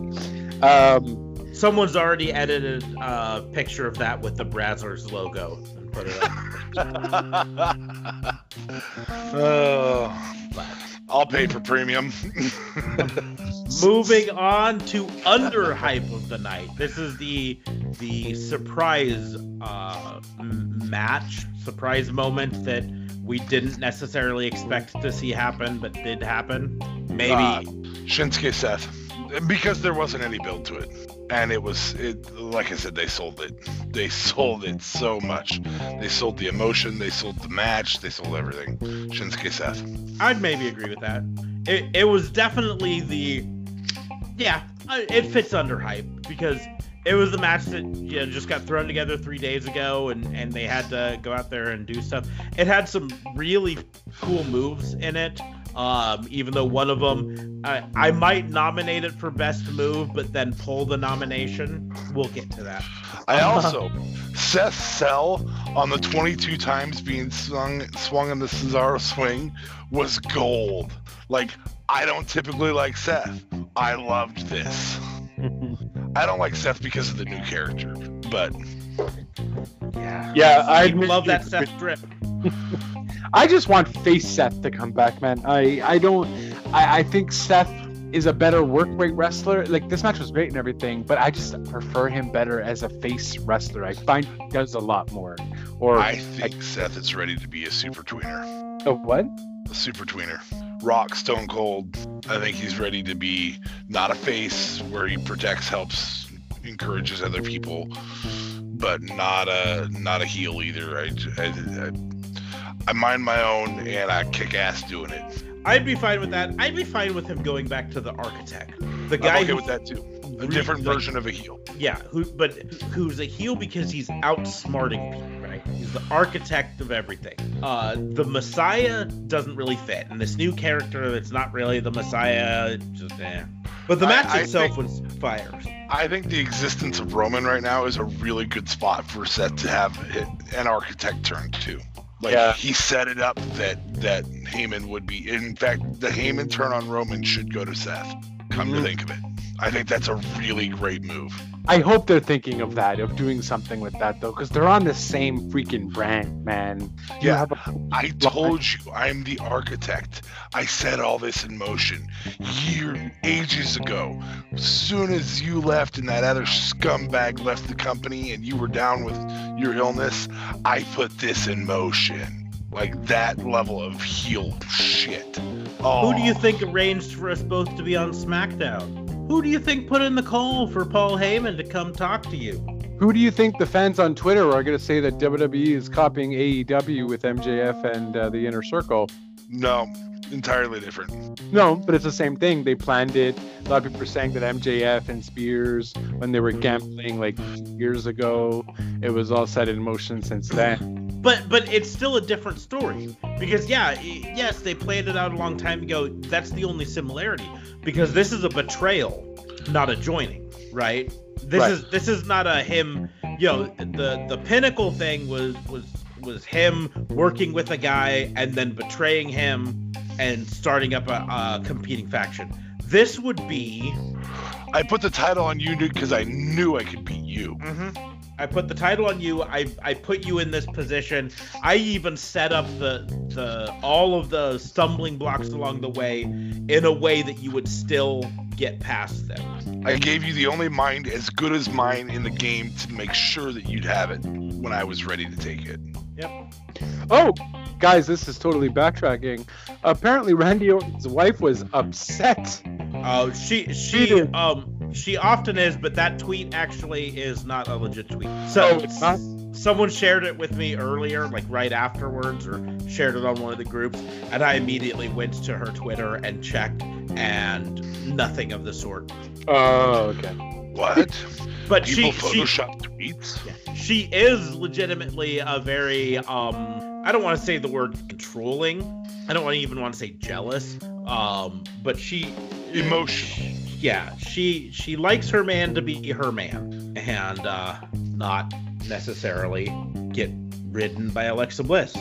Um, Someone's already edited a picture of that with the Brazzers logo and put it up. [laughs] oh, I'll pay for premium. [laughs] Moving on to under hype of the night. This is the the surprise uh, match, surprise moment that we didn't necessarily expect to see happen, but did happen. Maybe Uh, Shinsuke Seth, because there wasn't any build to it, and it was it. Like I said, they sold it. They sold it so much. They sold the emotion. They sold the match. They sold everything. Shinsuke Seth. I'd maybe agree with that. It, it was definitely the yeah, it fits under hype because it was the match that you know, just got thrown together three days ago, and and they had to go out there and do stuff. It had some really cool moves in it. Um, even though one of them, I, I might nominate it for best move, but then pull the nomination. We'll get to that. I [laughs] also Seth Sell on the 22 times being swung swung in the Cesaro swing was gold. Like I don't typically like Seth. I loved this. [laughs] I don't like Seth because of the new character, but Yeah, Yeah, I love that Seth drip. [laughs] I just want face Seth to come back, man. I I don't. I, I think Seth is a better work rate wrestler. Like this match was great and everything, but I just prefer him better as a face wrestler. I find he does a lot more. Or I think Seth is ready to be a super tweener. a what? A super tweener. rock stone cold. I think he's ready to be not a face where he protects, helps, encourages other people, but not a not a heel either. I, I, I, I mind my own and I kick ass doing it. I'd be fine with that. I'd be fine with him going back to the architect, the guy I'm okay who- with that too. A different like, version of a heel. Yeah, who but who's a heel because he's outsmarting people, right? He's the architect of everything. Uh, the Messiah doesn't really fit, and this new character that's not really the Messiah, just eh. But the match I itself think- was fire. I think the existence of Roman right now is a really good spot for Seth to have an architect turn to. Like Yeah. he set it up that that Heyman would be. In fact, the Heyman turn on Roman should go to Seth. Come Mhm. to think of it, I think that's a really great move. I hope they're thinking of that, of doing something with that though, because they're on the same freaking brand, man. You Yeah. have a- I told you I'm the architect. I set all this in motion year ages ago. As soon as you left and that other scumbag left the company and you were down with your illness, I put this in motion. Like that level of heel shit. Oh, Who do you oh. think arranged for us both to be on SmackDown? Who do you think put in the call for Paul Heyman to come talk to you? Who do you think the fans on Twitter are going to say that WWE is copying AEW with MJF and uh, the Inner Circle? No, entirely different. No, but it's the same thing. They planned it. A lot of people are saying that MJF and Spears, when they were gambling like years ago, it was all set in motion since then. But but it's still a different story because yeah, yes, they planned it out a long time ago. That's the only similarity because this is a betrayal, not a joining, right? This Right. is this is not a him. You know, the the pinnacle thing was was was him working with a guy and then betraying him and starting up a, a competing faction. This would be I put the title on you because I knew I could beat you. Mm-hmm. I put the title on you. I I put you in this position. I even set up the the all of the stumbling blocks along the way in a way that you would still get past them. I gave you the only mind as good as mine in the game to make sure that you'd have it when I was ready to take it. Yep. Oh, guys, this is totally backtracking. Apparently, Randy Orton's wife was upset. Oh, she she did. um she often is, but that tweet actually is not a legit tweet. So Oh, it's not? someone shared it with me earlier, like right afterwards, or shared it on one of the groups, and I immediately went to her Twitter and checked, and nothing of the sort. Oh, okay. What? But People she she Photoshop tweets? she is legitimately a very um I don't want to say the word controlling. I don't even want to say jealous. Um but she Emotional. Yeah, she she likes her man to be her man and uh not necessarily get ridden by Alexa Bliss.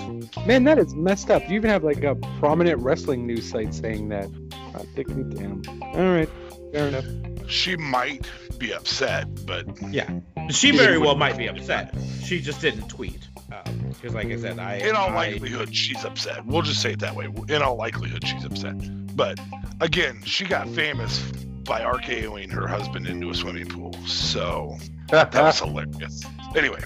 Man, that is messed up. You even have like a prominent wrestling news site saying that. God, take me down. All right, fair enough. She might be upset, but yeah, She very well might be upset. She just didn't tweet. Because like I said, I in all I- likelihood, she's upset. We'll just say it that way. In all likelihood, she's upset. But again, she got famous by RKOing her husband into a swimming pool. So [laughs] that was hilarious. Anyway,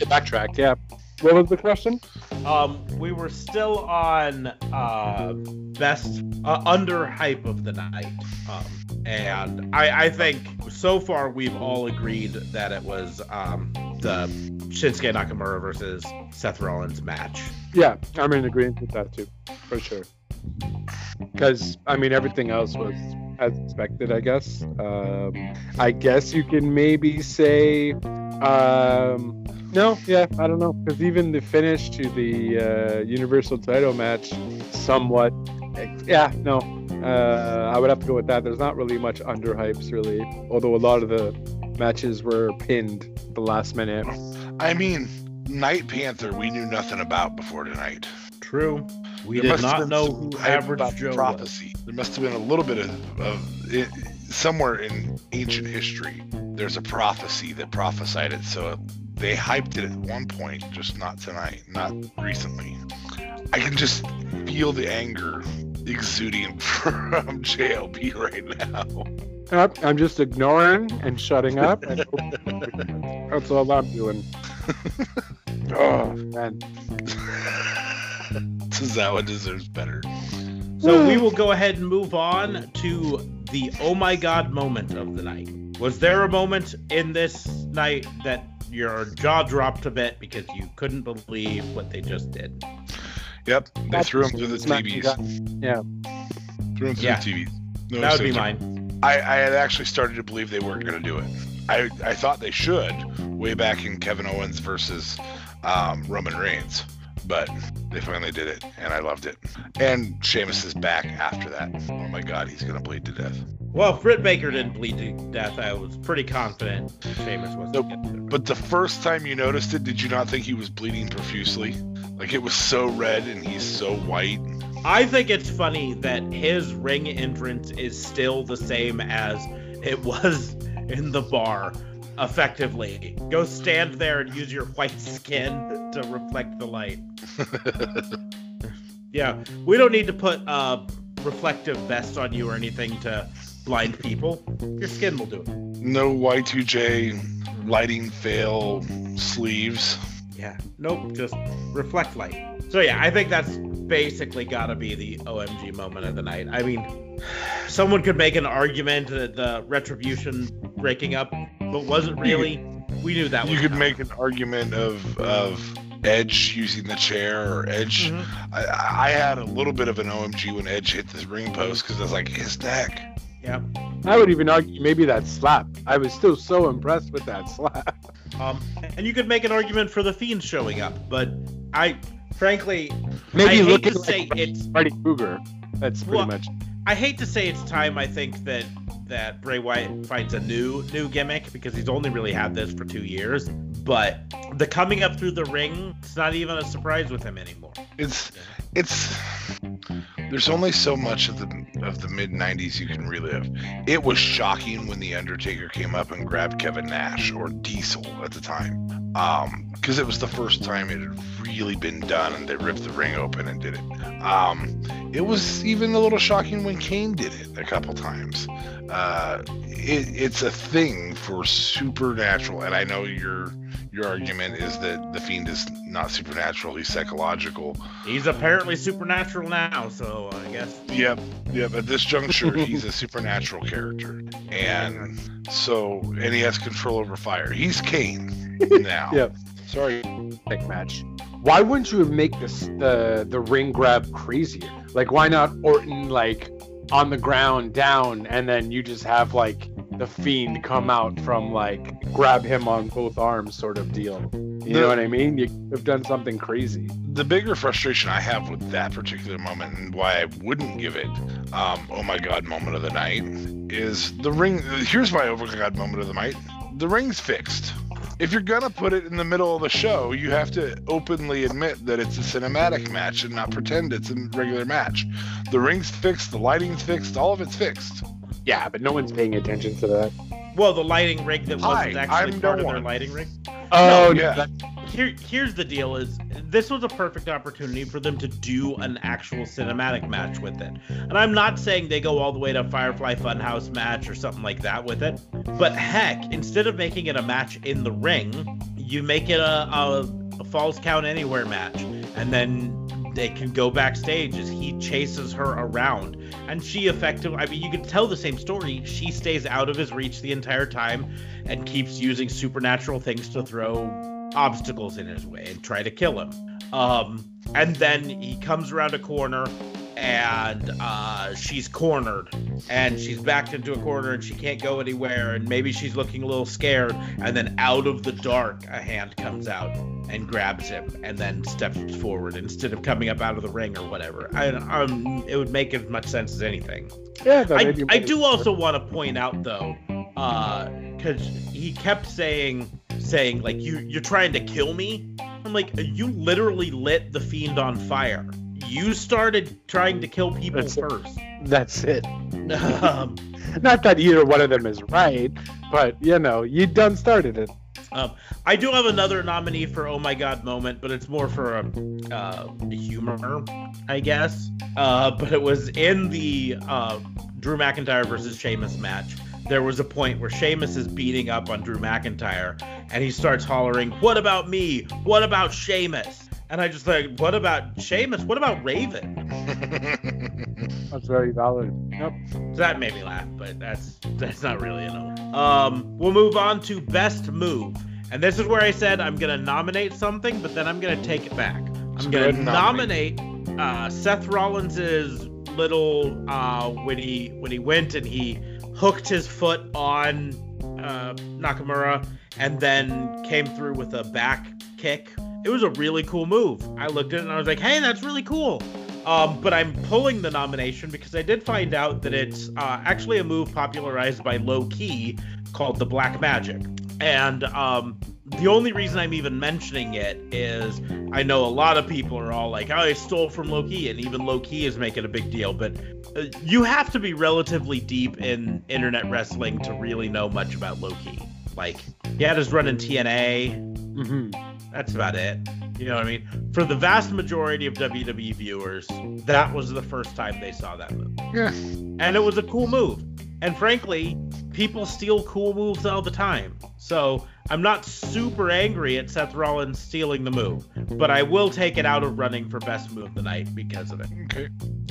backtrack. Yeah. What was the question? Um, we were still on uh, best uh, under hype of the night, um, and I, I think so far we've all agreed that it was um, the Shinsuke Nakamura versus Seth Rollins match. Yeah, I'm in agreement with that too, for sure. Because I mean, everything else was as expected, I guess. Um, I guess you can maybe say, um, no, yeah, I don't know, because even the finish to the uh, Universal Title match, somewhat, yeah, no, uh, I would have to go with that. There's not really much under hypes, really, although a lot of the matches were pinned the last minute. I mean, Night Panther, we knew nothing about before tonight. True. We There did must have not know who hype Average about Joe was. There must have been a little bit of, of it, somewhere in ancient history. There's a prophecy that prophesied it, so they hyped it at one point, just not tonight, not recently. I can just feel the anger exuding [laughs] from JLB right now. Yep, I'm just ignoring and shutting up. And [laughs] that's all I'm doing. [laughs] oh man, [laughs] Tozawa deserves better. So we will go ahead and move on to the oh my god moment of the night. Was there a moment in this night that your jaw dropped a bit because you couldn't believe what they just did? Yep, they That's threw him through the Smack TVs. Yeah. Threw him through Yeah. the TVs. No that would be mine. I, I had actually started to believe they weren't going to do it. I, I thought they should way back in Kevin Owens versus um, Roman Reigns, but they finally did it, and I loved it. And Sheamus is back after that. Oh my God, he's to bleed to death. Well, if Britt Baker didn't bleed to death, I was pretty confident Sheamus was going But the first time you noticed it, did you not think he was bleeding profusely? Like it was so red and he's so white. I think it's funny that his ring entrance is still the same as it was in the bar. Effectively, go stand there and use your white skin to reflect the light. [laughs] Yeah, we don't need to put a reflective vest on you or anything to blind people. Your skin will do it. No Y2J lighting fail sleeves. Yeah, nope, just reflect light. So yeah, I think that's basically got to be the OMG moment of the night. I mean, [sighs] someone could make an argument that the retribution breaking up, but wasn't really. We knew that. You could make an argument of of Edge using the chair or Edge. Mhm. I, I had a little bit of an OMG when Edge hit this ring post because I was like, his neck. Yeah. I would even argue maybe that slap. I was still so impressed with that slap. Um, and you could make an argument for the fiend showing up, but I, frankly, Maybe I hate looking to like say it's Freddy Krueger. That's pretty Well, much. I hate to say it's time. I think that that Bray Wyatt finds a new new gimmick because he's only really had this for two years. But the coming up through the ring, it's not even a surprise with him anymore. It's it's there's only so much of the of the mid 90s you can relive. It was shocking when the Undertaker came up and grabbed Kevin Nash or Diesel at the time. Um because it was the first time it had really been done and they ripped the ring open and did it. Um it was even a little shocking when Kane did it a couple times. Uh it, it's a thing for supernatural and I know your your argument is that the fiend is not supernatural, he's psychological. He's apparently supernatural now, so I guess. Yep, yep. At this juncture, [laughs] he's a supernatural character, and so and he has control over fire. He's Kane [laughs] now. Yep. Sorry, neck match. Why wouldn't you make this the the ring grab crazier? Like, why not Orton like on the ground down, and then you just have like the fiend come out from like grab him on both arms, sort of deal. You The- know what I mean? You have done something crazy. The bigger frustration I have with that particular moment and why I wouldn't give it, um, oh my god, moment of the night, is the ring. Here's my oh my god moment of the night. The ring's fixed. If you're gonna put it in the middle of the show, you have to openly admit that it's a cinematic match and not pretend it's a regular match. The ring's fixed, the lighting's fixed, all of it's fixed. Yeah, but no one's paying attention to that. Well, the lighting rig that wasn't Hi, actually I'm part no of their one. lighting rig. Oh no, yeah. that- Here, here's the deal: is this was a perfect opportunity for them to do an actual cinematic match with it. And I'm not saying they go all the way to Firefly Funhouse match or something like that with it, but heck, instead of making it a match in the ring, you make it a, a, a Count Anywhere match, and then they can go backstage as he chases her around. And she effectively i mean you can tell the same story. She stays out of his reach the entire time and keeps using supernatural things to throw obstacles in his way and try to kill him. Um and then he comes around a corner and uh, she's cornered. And she's backed into a corner and she can't go anywhere and maybe she's looking a little scared. And then out of the dark a hand comes out and grabs him and then steps forward instead of coming up out of the ring or whatever. I, um, it would make as much sense as anything. Yeah, I, I do also want to point out though, because he kept saying saying like you you're trying to kill me. I'm like you literally lit the fiend on fire. You started trying to kill people That's- first. That's it. um, [laughs] Not that either one of them is right, but you know, you done started it. um, I do have another nominee for Oh My God moment, but it's more for a uh, humor, I guess. Uh, but it was in the uh, Drew McIntyre versus Sheamus match. There was a point where Sheamus is beating up on Drew McIntyre, and he starts hollering, "What about me? What about Sheamus?" And I just like, "What about Sheamus? What about Raven?" [laughs] That's very valid. Yep. So that made me laugh, but that's that's not really enough. Um, we'll move on to best move, and this is where I said I'm gonna nominate something, but then I'm gonna take it back. I'm gonna nominate. nominate uh, Seth Rollins's little uh, when he when he went and he hooked his foot on uh, Nakamura and then came through with a back kick. It was a really cool move. I looked at it and I was like, "Hey, that's really cool." Um, but I'm pulling the nomination because I did find out that it's uh, actually a move popularized by Low Ki called the Black Magic. And um, the only reason I'm even mentioning it is I know a lot of people are all like, oh, I stole from Low Ki, and even Low Ki is making a big deal. But uh, you have to be relatively deep in internet wrestling to really know much about Low Ki. Like, he had his run in TNA, Mm-hmm. that's about it. You know what I mean? For the vast majority of WWE viewers, that was the first time they saw that move. Yeah. And it was a cool move. And frankly, people steal cool moves all the time. So I'm not super angry at Seth Rollins stealing the move, but I will take it out of running for best move of the night because of it. Okay.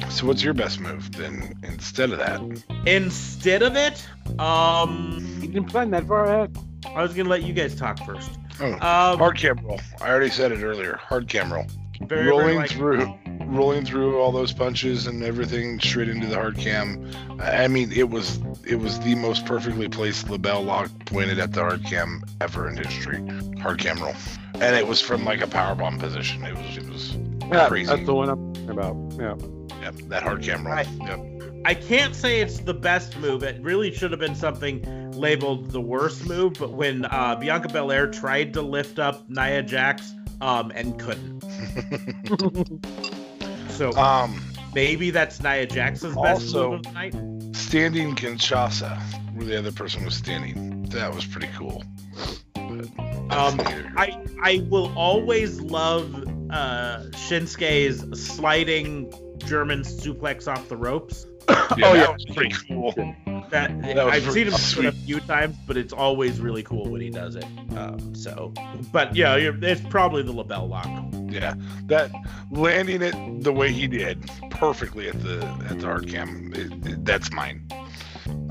So what's your best move then instead of that? Instead of it, um, You didn't plan that far ahead. I was gonna let you guys talk first. Oh, Um, hard cam roll. I already said it earlier. Hard cam roll. very, very rolling like- through rolling through all those punches and everything straight into the hard cam. I mean, it was it was the most perfectly placed LeBell Lock pointed at the hard cam ever in history. Hard cam roll, and it was from like a power bomb position. It was it was Yeah, Crazy. that's the one I'm talking about. Yeah. yep, that hard cam roll. Right. Yep. I can't say it's the best move. It really should have been something labeled the worst move. But when uh, Bianca Belair tried to lift up Nia Jax, um, and couldn't, [laughs] so um, maybe that's Nia Jax's best move of the night. standing Kinshasa, where the other person was standing. That was pretty cool. Um. I I will always love uh, Shinsuke's sliding German suplex off the ropes. [coughs] yeah, oh, that yeah. was pretty cool. That, That I've pretty seen him do it a few times, but it's always really cool when he does it. Um, so, but yeah, you're, it's probably the LeBell Lock. Yeah, that landing it the way he did perfectly at the at the hard cam. It, it- that's mine.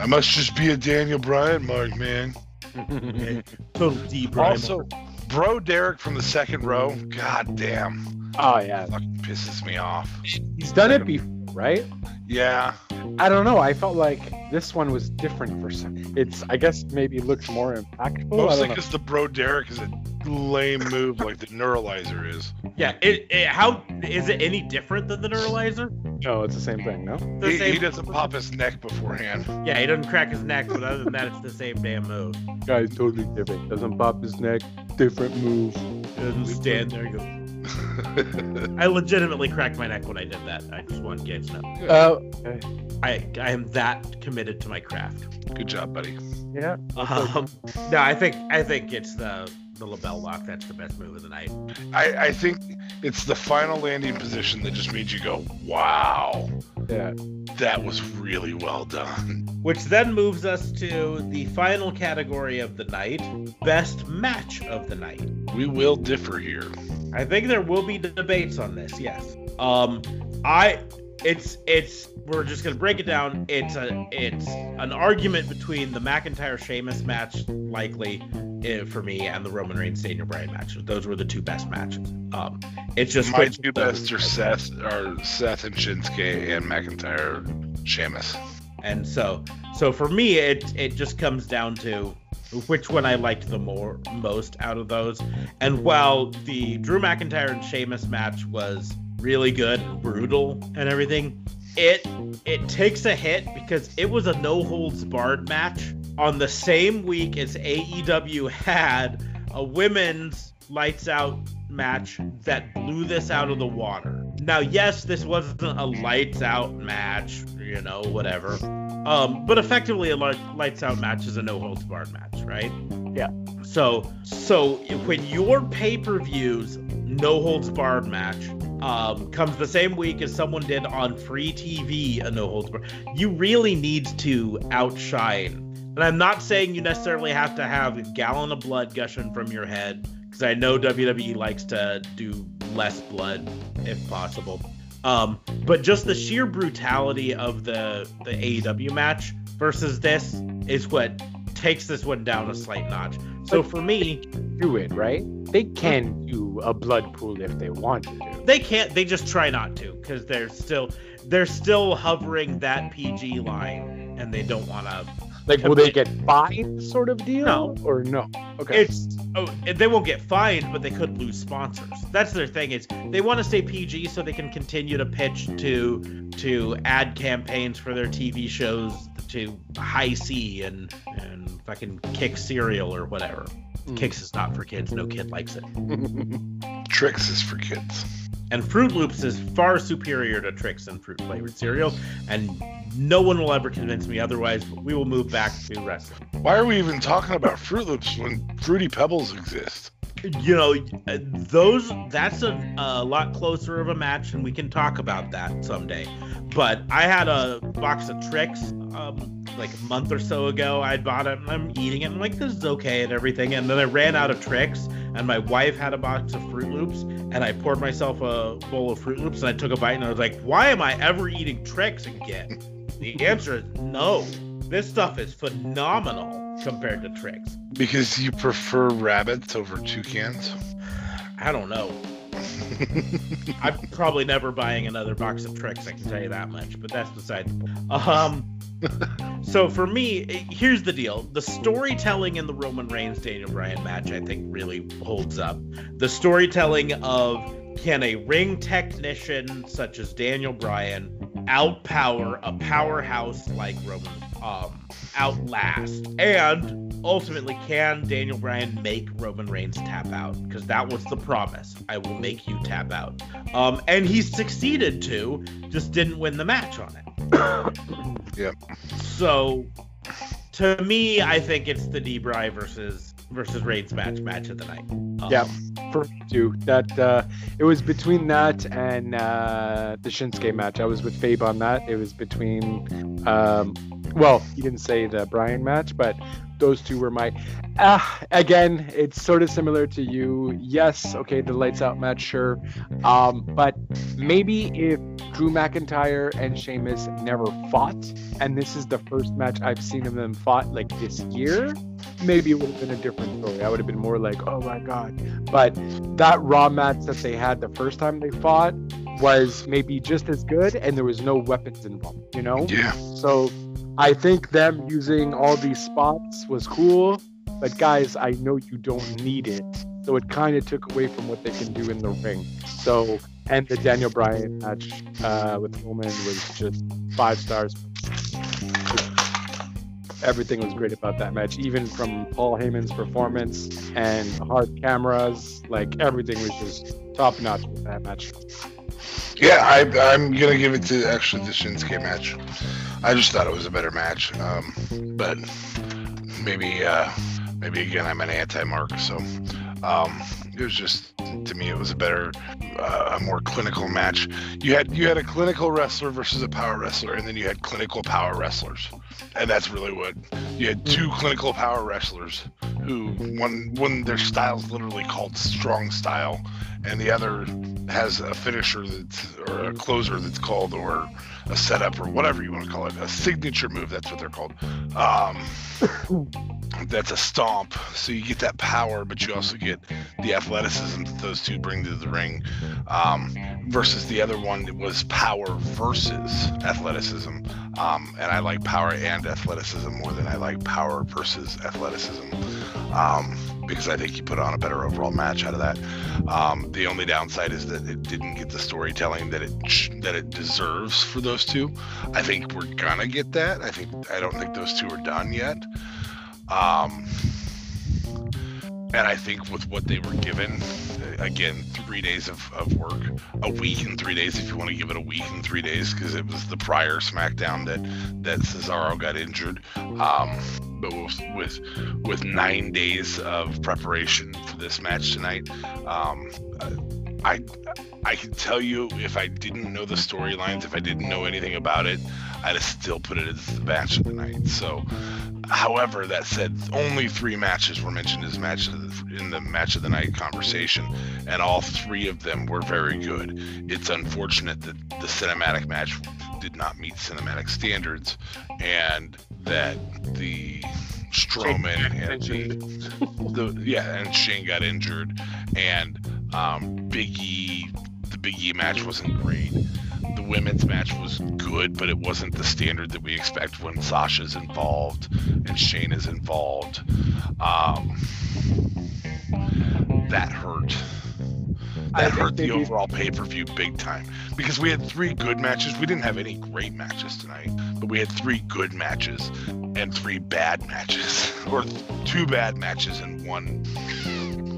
I must just be a Daniel Bryan mark, man. [laughs] Total deep. rhyme. Also, bro, Derek from the second row. God damn, oh yeah. fucking pisses me off. He's done it before, right? Yeah, I don't know. I felt like this one was different for some. It's I guess maybe it looked more impactful. I mostly don't because the bro Derek is a lame move like the neuralizer is. yeah, it, it, how is it any different than the neuralizer? No, it's the same thing. No. The He, same- he doesn't pop his neck beforehand. Yeah, he doesn't crack his neck, but other than that, it's the same damn move. Guy's totally different. Doesn't pop his neck. Different move. Doesn't stand there. and Go. [laughs] I legitimately cracked my neck when I did that. I just want you guys to know. Uh, okay. I I am that committed to my craft. Good job, buddy. Yeah. Um, no, I think I think it's the the LeBell Lock. That's the best move of the night. I, I think it's the final landing position that just made you go, wow, Yeah. that was really well done. Which then moves us to the final category of the night, best match of the night. We will differ here. I think there will be debates on this. Yes. Um, I it's it's we're just gonna break it down. It's a it's an argument between the McIntyre Sheamus match, likely eh, for me, and the Roman Reigns Daniel Bryan match. Those were the two best matches. Um, it's just My two best are Seth, are Seth and Shinsuke and McIntyre, Sheamus. And so, so for me, it it just comes down to which one I liked the more most out of those. And while the Drew McIntyre and Sheamus match was really good, brutal, and everything, it it takes a hit because it was a no holds barred match on the same week as AEW had a women's lights out match that blew this out of the water. Now, yes, this wasn't a lights out match, you know, whatever. Um, but effectively, a lights out match is a no holds barred match, right? Yeah. So, so when your pay per views no holds barred match um, comes the same week as someone did on free TV a no holds barred, you really need to outshine. And I'm not saying you necessarily have to have a gallon of blood gushing from your head, because I know WWE likes to do less blood if possible. Um, but just the sheer brutality of the the AEW match versus this is what takes this one down a slight notch. So for me, Do it right. They can do a blood pool if they want to. they can't. They just try not to because they're still they're still hovering that PG line, and they don't want to. Like, will they get fined, sort of deal? No. or no? Okay. It's oh, they won't get fined, but they could lose sponsors. That's their thing. Is they want to stay PG so they can continue to pitch to to ad campaigns for their TV shows to Hi-C and and fucking Kick cereal or whatever. Mm. Kix is not for kids. No kid likes it. [laughs] Trix is for kids. And Froot Loops is far superior to Trix and fruit flavored cereal, and no one will ever convince me otherwise. But we will move back to wrestling. Why are we even talking about Froot Loops when Fruity Pebbles exist? You know uh, those that's a, a lot closer of a match and we can talk about that someday. But i had a box of Trix um, like a month or so ago. I bought it and i'm eating it and I'm like this is okay and everything. And then i ran out of Trix and my wife had a box of Froot Loops and i poured myself a bowl of Froot Loops and i took a bite and i was like why am i ever eating Trix again? The answer is no this stuff is phenomenal compared to Trix Because you prefer rabbits over toucans? I don't know. [laughs] I'm probably never buying another box of Trix. I can tell you that much. But that's beside the point. Um, [laughs] so for me, eh, here's the deal: the storytelling in the Roman Reigns Daniel Bryan match, I think, really holds up. The storytelling of can a ring technician such as Daniel Bryan outpower a powerhouse like Roman um, outlast? And ultimately, can Daniel Bryan make Roman Reigns tap out? Because that was the promise. I will make you tap out. Um, and he succeeded to, just didn't win the match on it. [coughs] Yep. So, to me, I think it's the D. Bry versus versus Reigns match match of the night. Um, Yeah. for me too. That uh, it was between that and uh, the Shinsuke match. I was with Fabe on that. It was between, um, well, he didn't say the Bryan match, but those two were my. Ah, again, it's sort of similar to you. Yes, okay, the lights out match, sure, um, but maybe if Drew McIntyre and Sheamus never fought, and this is the first match I've seen of them fought like this year, maybe it would have been a different story. I would have been more like, oh my god. But that Raw match that they had the first time they fought was maybe just as good, and there was no weapons involved. You know. Yeah. So I think them using all these spots was cool, but guys, I know you don't need it. So it kind of took away from what they can do in the ring. So and the Daniel Bryan match uh, with Roman was just five stars. Everything was great about that match, even from Paul Heyman's performance and hard cameras. Like everything was just top notch with that match. Yeah, I, I'm gonna give it to actually the Shinsuke match. I just thought it was a better match, um, but maybe, uh, maybe again I'm an anti-mark, so um, it was just to me it was a better, uh, a more clinical match. You had you had a clinical wrestler versus a power wrestler, and then you had clinical power wrestlers, and that's really what you had two clinical power wrestlers who one one their style's literally called strong style, and the other has a finisher that's or a closer that's called or a setup or whatever you want to call it a signature move that's what they're called. Um, [laughs] that's a stomp. So you get that power but you also get the athleticism that those two bring to the ring um, versus the other one was power versus athleticism. Um, and i like power and athleticism more than i like power versus athleticism. Um, because I think you put on a better overall match out of that. Um, the only downside is that it didn't get the storytelling that it that it deserves for those two. I think we're gonna get that. I think I don't think those two are done yet. Um, and I think with what they were given, again, three days of, of work, a week and three days if you want to give it a week and three days because it was the prior SmackDown that that Cesaro got injured. Um, but with, with with nine days of preparation for this match tonight, um, I I can tell you if I didn't know the storylines, if I didn't know anything about it, I'd have still put it as the match of the night. So, however, that said, only three matches were mentioned as matches in the match of the night conversation, and all three of them were very good. It's unfortunate that the cinematic match did not meet cinematic standards, and that the Strowman and the, [laughs] the yeah, and Shane got injured, and um, Big E, the Big E match wasn't great. The women's match was good, but it wasn't the standard that we expect when Sasha's involved and Shane is involved. Um, that hurt. That hurt the overall pay per view big time because we had three good matches. We didn't have any great matches tonight, but we had three good matches and three bad matches, [laughs] or two bad matches and one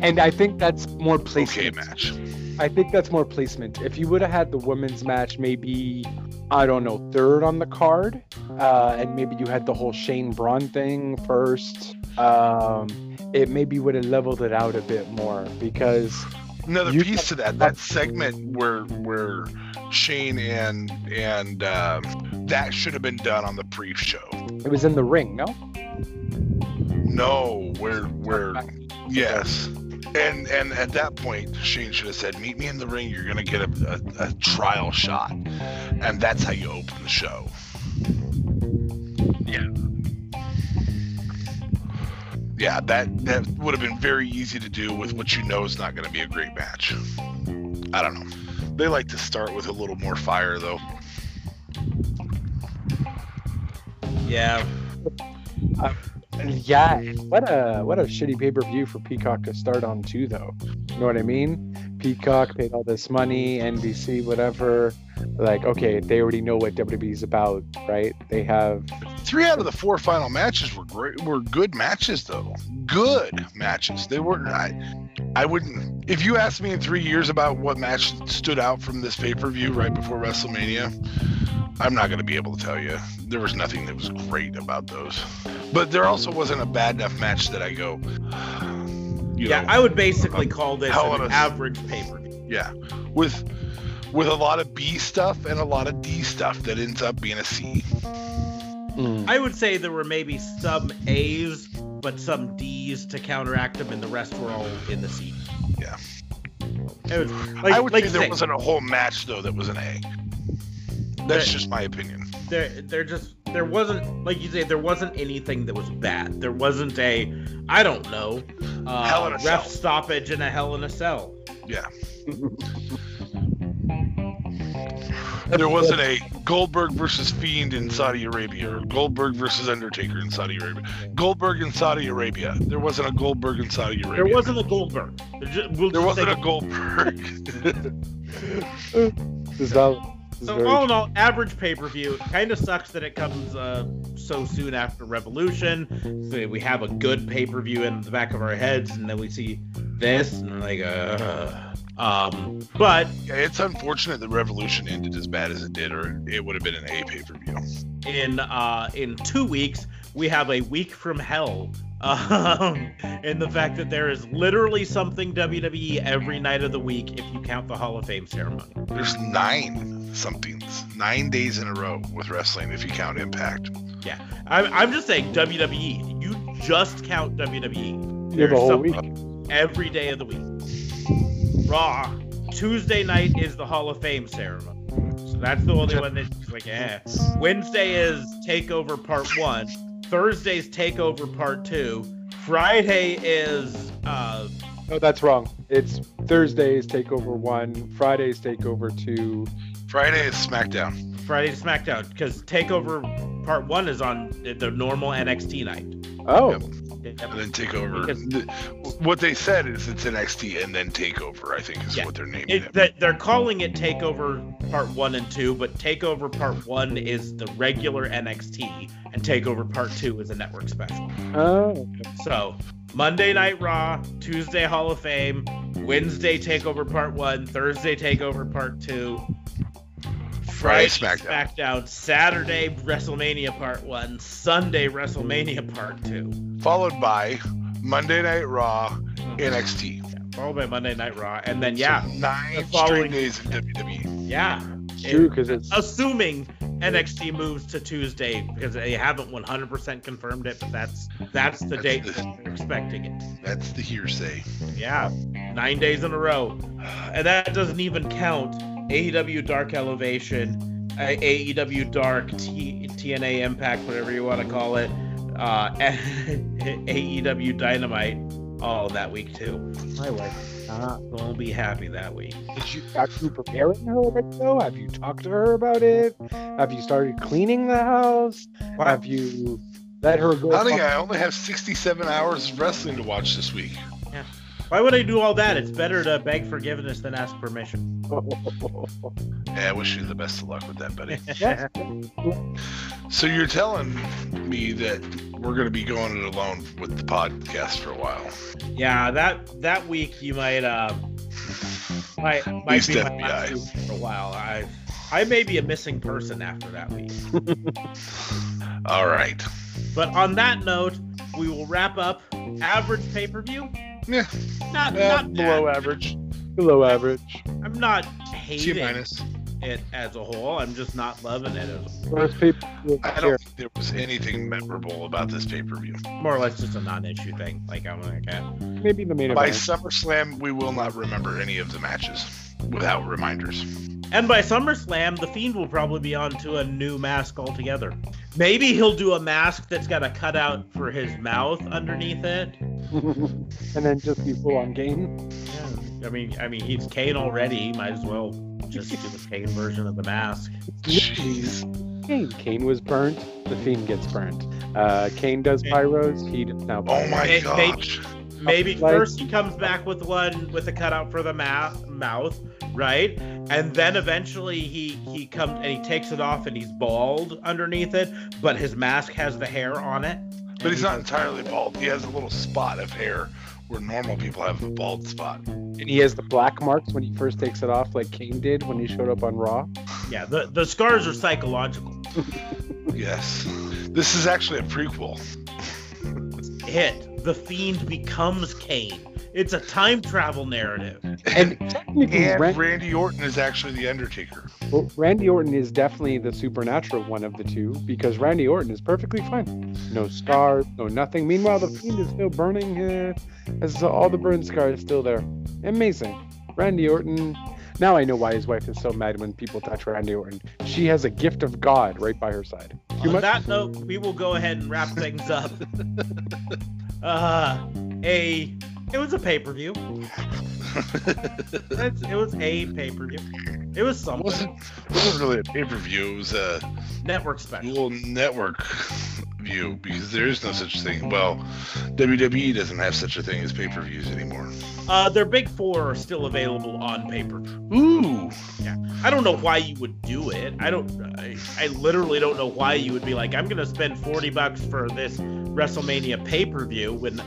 and I think that's more placement. Okay, match. I think that's more placement. If you would have had the women's match, maybe I don't know, third on the card, uh, and maybe you had the whole Shane Braun thing first, um, it maybe would have leveled it out a bit more because another piece to that that segment where where Shane and and uh, that should have been done on the pre-show. It was in the ring, no? No, where where yes. And and at that point, Shane should have said, "Meet me in the ring. You're gonna get a, a, a trial shot," and that's how you open the show. Yeah. Yeah, that that would have been very easy to do with what you know is not going to be a great match. I don't know. They like to start with a little more fire, though. Yeah. Uh, yeah, what a what a shitty pay per view for Peacock to start on too, though. You know what I mean? Peacock paid all this money, NBC, whatever. Like, okay, they already know what WWE's about, right? They have three out of the four final matches were great. Were good matches, though. Good matches. They were. I, I wouldn't. If you asked me in three years about what match stood out from this pay per view right before WrestleMania, I'm not going to be able to tell you. There was nothing that was great about those. But there also wasn't a bad enough match that I go. yeah, know, I would basically call this an a, average pay per view. Yeah, with with a lot of B stuff and a lot of D stuff that ends up being a C. Mm. I would say there were maybe some A's, but some D's to counteract them, and the rest were all in the C. Yeah. Was, like, I would like say there say, wasn't a whole match though that was an A. That's just my opinion. There, there just there wasn't like you say there wasn't anything that was bad. There wasn't a I don't know uh, hell in a ref cell. stoppage in a hell in a cell. Yeah. [laughs] there wasn't a Goldberg versus Fiend in Saudi Arabia or Goldberg versus Undertaker in Saudi Arabia. Goldberg in Saudi Arabia. There wasn't a Goldberg in Saudi Arabia. There wasn't a Goldberg. There, just, we'll there wasn't a Goldberg. [laughs] Is that so all in all, average pay per view. Kind of sucks that it comes uh, so soon after Revolution. So we have a good pay per view in the back of our heads, and then we see this, and like, uh, um, but yeah, it's unfortunate that Revolution ended as bad as it did, or it would have been an A pay per view. In uh, in two weeks, we have a week from hell um, [laughs] and the fact that there is literally something WWE every night of the week if you count the Hall of Fame ceremony. There's nine somethings, nine days in a row with wrestling if you count Impact. Yeah, I'm, I'm just saying WWE. You just count WWE. There's the whole week. Every day of the week. Raw. Tuesday night is the Hall of Fame ceremony. So that's the only one that's like, eh. Wednesday is Takeover Part One. Thursday's Takeover Part Two. Friday is. Uh, no, that's wrong. It's Thursday's Takeover One. Friday's Takeover Two. Friday is SmackDown. Friday's SmackDown because Takeover Part One is on the normal NXT night. Oh. Yep. Yep. And then take over. Because, what they said is it's NXT and then Takeover. I think is yeah, what they're naming it. it. They're calling it Takeover Part One and Two, but Takeover Part One is the regular NXT, and Takeover Part Two is a network special. Oh. So Monday Night Raw, Tuesday Hall of Fame, Wednesday Takeover Part One, Thursday Takeover Part Two, Friday SmackDown. SmackDown, Saturday WrestleMania Part One, Sunday WrestleMania Part Two, followed by Monday Night Raw, mm-hmm. NXT. followed by Monday Night Raw, and then yeah, So nine the following- straight days of E. WWE. yeah. True, because it's assuming NXT moves to Tuesday because they haven't 100% confirmed it, but that's that's the That's date the- that they're expecting it. That's the hearsay. Yeah, nine days in a row, and that doesn't even count AEW Dark Elevation, AEW Dark T- TNA Impact, whatever you want to call it, uh, [laughs] AEW Dynamite all that week too. my wife. Uh, Won't be happy that week. did you are you preparing her already though? Have you talked to her about it? Have you started cleaning the house? Have you let her go? Honey, I only have 67 hours of wrestling to watch this week. Yeah. Why would I do all that? It's better to beg forgiveness than ask permission. Yeah, I wish you the best of luck with that, buddy. [laughs] So you're telling me that we're going to be going it alone with the podcast for a while. Yeah, that that week you might uh might might Least be my FBI. last week for a while. I I may be a missing person after that week. [laughs] All right. But on that note, we will wrap up average pay per view. Yeah. Not not below average. Below average. I'm not C hating minus. it as a whole. I'm just not loving it as First people. I don't think there was anything memorable about this pay per view. more or less just a non-issue thing. Like I'm like, eh. Maybe the main event. By event. SummerSlam, we will not remember any of the matches without reminders. And by SummerSlam, the Fiend will probably be onto a new mask altogether. Maybe he'll do a mask that's got a cutout for his mouth underneath it. [laughs] and then just be full on game. Yeah. I mean, I mean, he's Kane already. He might as well just do the [laughs] Kane version of the mask. Jeez. Kane. Kane was burnt. The Fiend gets burnt. Uh, Kane does pyros. He does now. Oh my May- gosh. Maybe Like- first he comes back with one with a cutout for the ma- mouth, right? And then eventually he he comes and he takes it off and he's bald underneath it, but his mask has the hair on it. But he's not entirely bald. He has a little spot of hair where normal people have a bald spot. And he has the black marks when he first takes it off, like Kane did when he showed up on Raw. Yeah, the the scars are psychological. Yes. This is actually a prequel. Hit the fiend becomes Kane. It's a time travel narrative. [laughs] And technically, And Ran- Randy Orton is actually the Undertaker. well, Randy Orton is definitely the supernatural one of the two because Randy Orton is perfectly fine. No scars, no nothing. Meanwhile, the Fiend is still burning. Uh, as all the burn scars still there. Amazing. Randy Orton. Now I know why his wife is so mad when people touch Randy Orton. She has a gift of God right by her side. Too On much? that note, we will go ahead and wrap things up. [laughs] Uh, a it was a pay per view. [laughs] It was a pay per view. It was It something. wasn't, it wasn't really a pay per view. It was a Network special. little network view because there is no such thing. Well, WWE doesn't have such a thing as pay per views anymore. Uh, their big four are still available on pay per view. Ooh. I don't know why you would do it. I don't. I, I literally don't know why you would be like, I'm gonna spend forty bucks for this WrestleMania pay per view when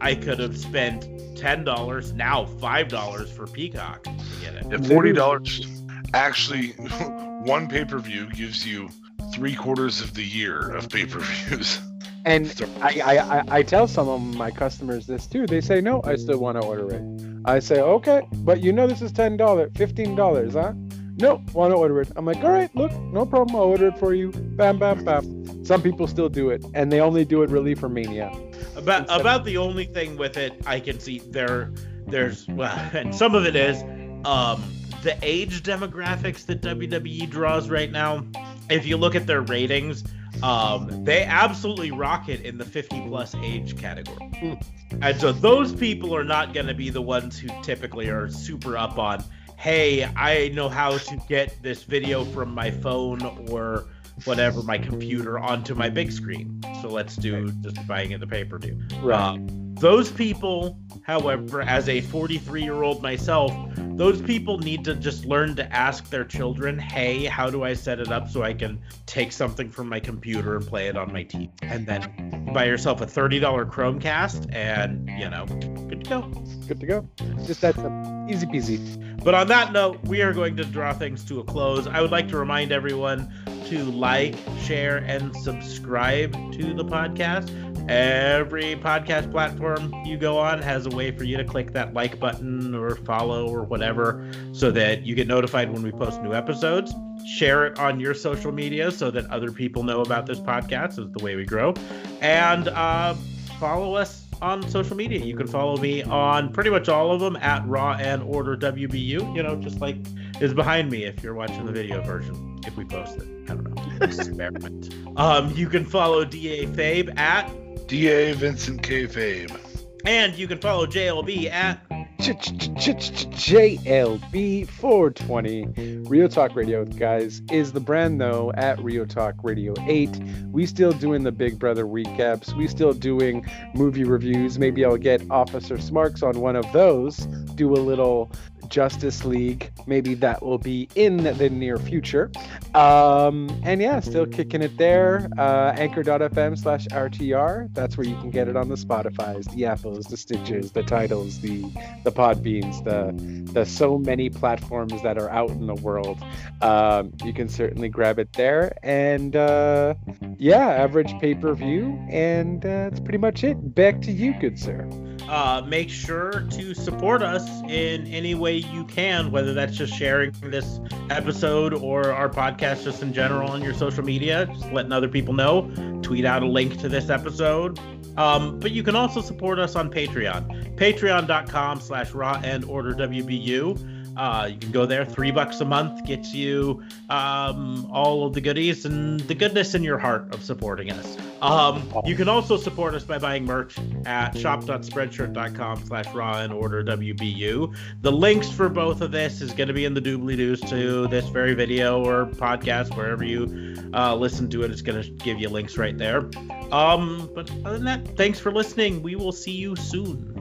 I could have spent ten dollars now five dollars for Peacock to get it. At forty dollars, actually, [laughs] one pay per view gives you three quarters of the year of pay per views. And I, I, I, I tell some of my customers this too. They say, no, I still want to order it. I say, okay, but you know this is $10, $15, huh? No, want to order it. I'm like, all right, look, no problem. I'll order it for you. Bam, bam, bam. Some people still do it, and they only do it really for Mania. About Instead of- the only thing with it I can see there there's well [laughs] and some of it is um the age demographics that WWE draws right now. If you look at their ratings, um they absolutely rocket in the 50 plus age category. And so those people are not going to be the ones who typically are super up on hey, I know how to get this video from my phone or whatever my computer onto my big screen. So let's do just buying it the pay per view. Um, those people, however, as a 43 year old myself, those people need to just learn to ask their children, hey, how do I set it up so I can take something from my computer and play it on my TV? And then buy yourself a $30 Chromecast and, you know, good to go. Good to go. Just that's. Easy peasy. But on that note, we are going to draw things to a close. I would like to remind everyone to like, share, and subscribe to the podcast. Every podcast platform you go on has a way for you to click that like button or follow or whatever so that you get notified when we post new episodes. Share it on your social media so that other people know about this podcast, is the way we grow. And uh, follow us on social media. You can follow me on pretty much all of them at Raw and Order WBU. You know, just like is behind me if you're watching the video version. If we post it, I don't know. [laughs] Experiment. um, you can follow Da Fabe at Da Vincent K. Fabe. and you can follow JLB at JLB 420. Rio Talk Radio, guys, is the brand though at Rio Talk Radio 8. We still doing the Big Brother recaps. We still doing movie reviews. Maybe I'll get Officer Smarks on one of those. Do a little Justice League. Maybe that will be in the near future. Um, and yeah, still kicking it there. Uh, anchor.fm slash RTR. That's where you can get it on the Spotify's, the Apples, the Stitches, the titles, the the Podbeans, the the so many platforms that are out in the world. Um, you can certainly grab it there. And uh, yeah, average pay per view. And uh, that's pretty much it. Back to you, good sir. uh, make sure to support us in any way you can, whether that's just sharing this episode or our podcast just in general on your social media, just letting other people know. Tweet out a link to this episode. Um, but you can also support us on Patreon. Patreon.com slash raw and order WBU. Uh, you can go there. Three bucks a month gets you um, all of the goodies and the goodness in your heart of supporting us. Um, you can also support us by buying merch at shop.spreadshirt.com slash raw and order WBU. The links for both of this is going to be in the doobly doos to this very video or podcast, wherever you uh, listen to it. It's going to give you links right there. Um, but other than that, thanks for listening. We will see you soon.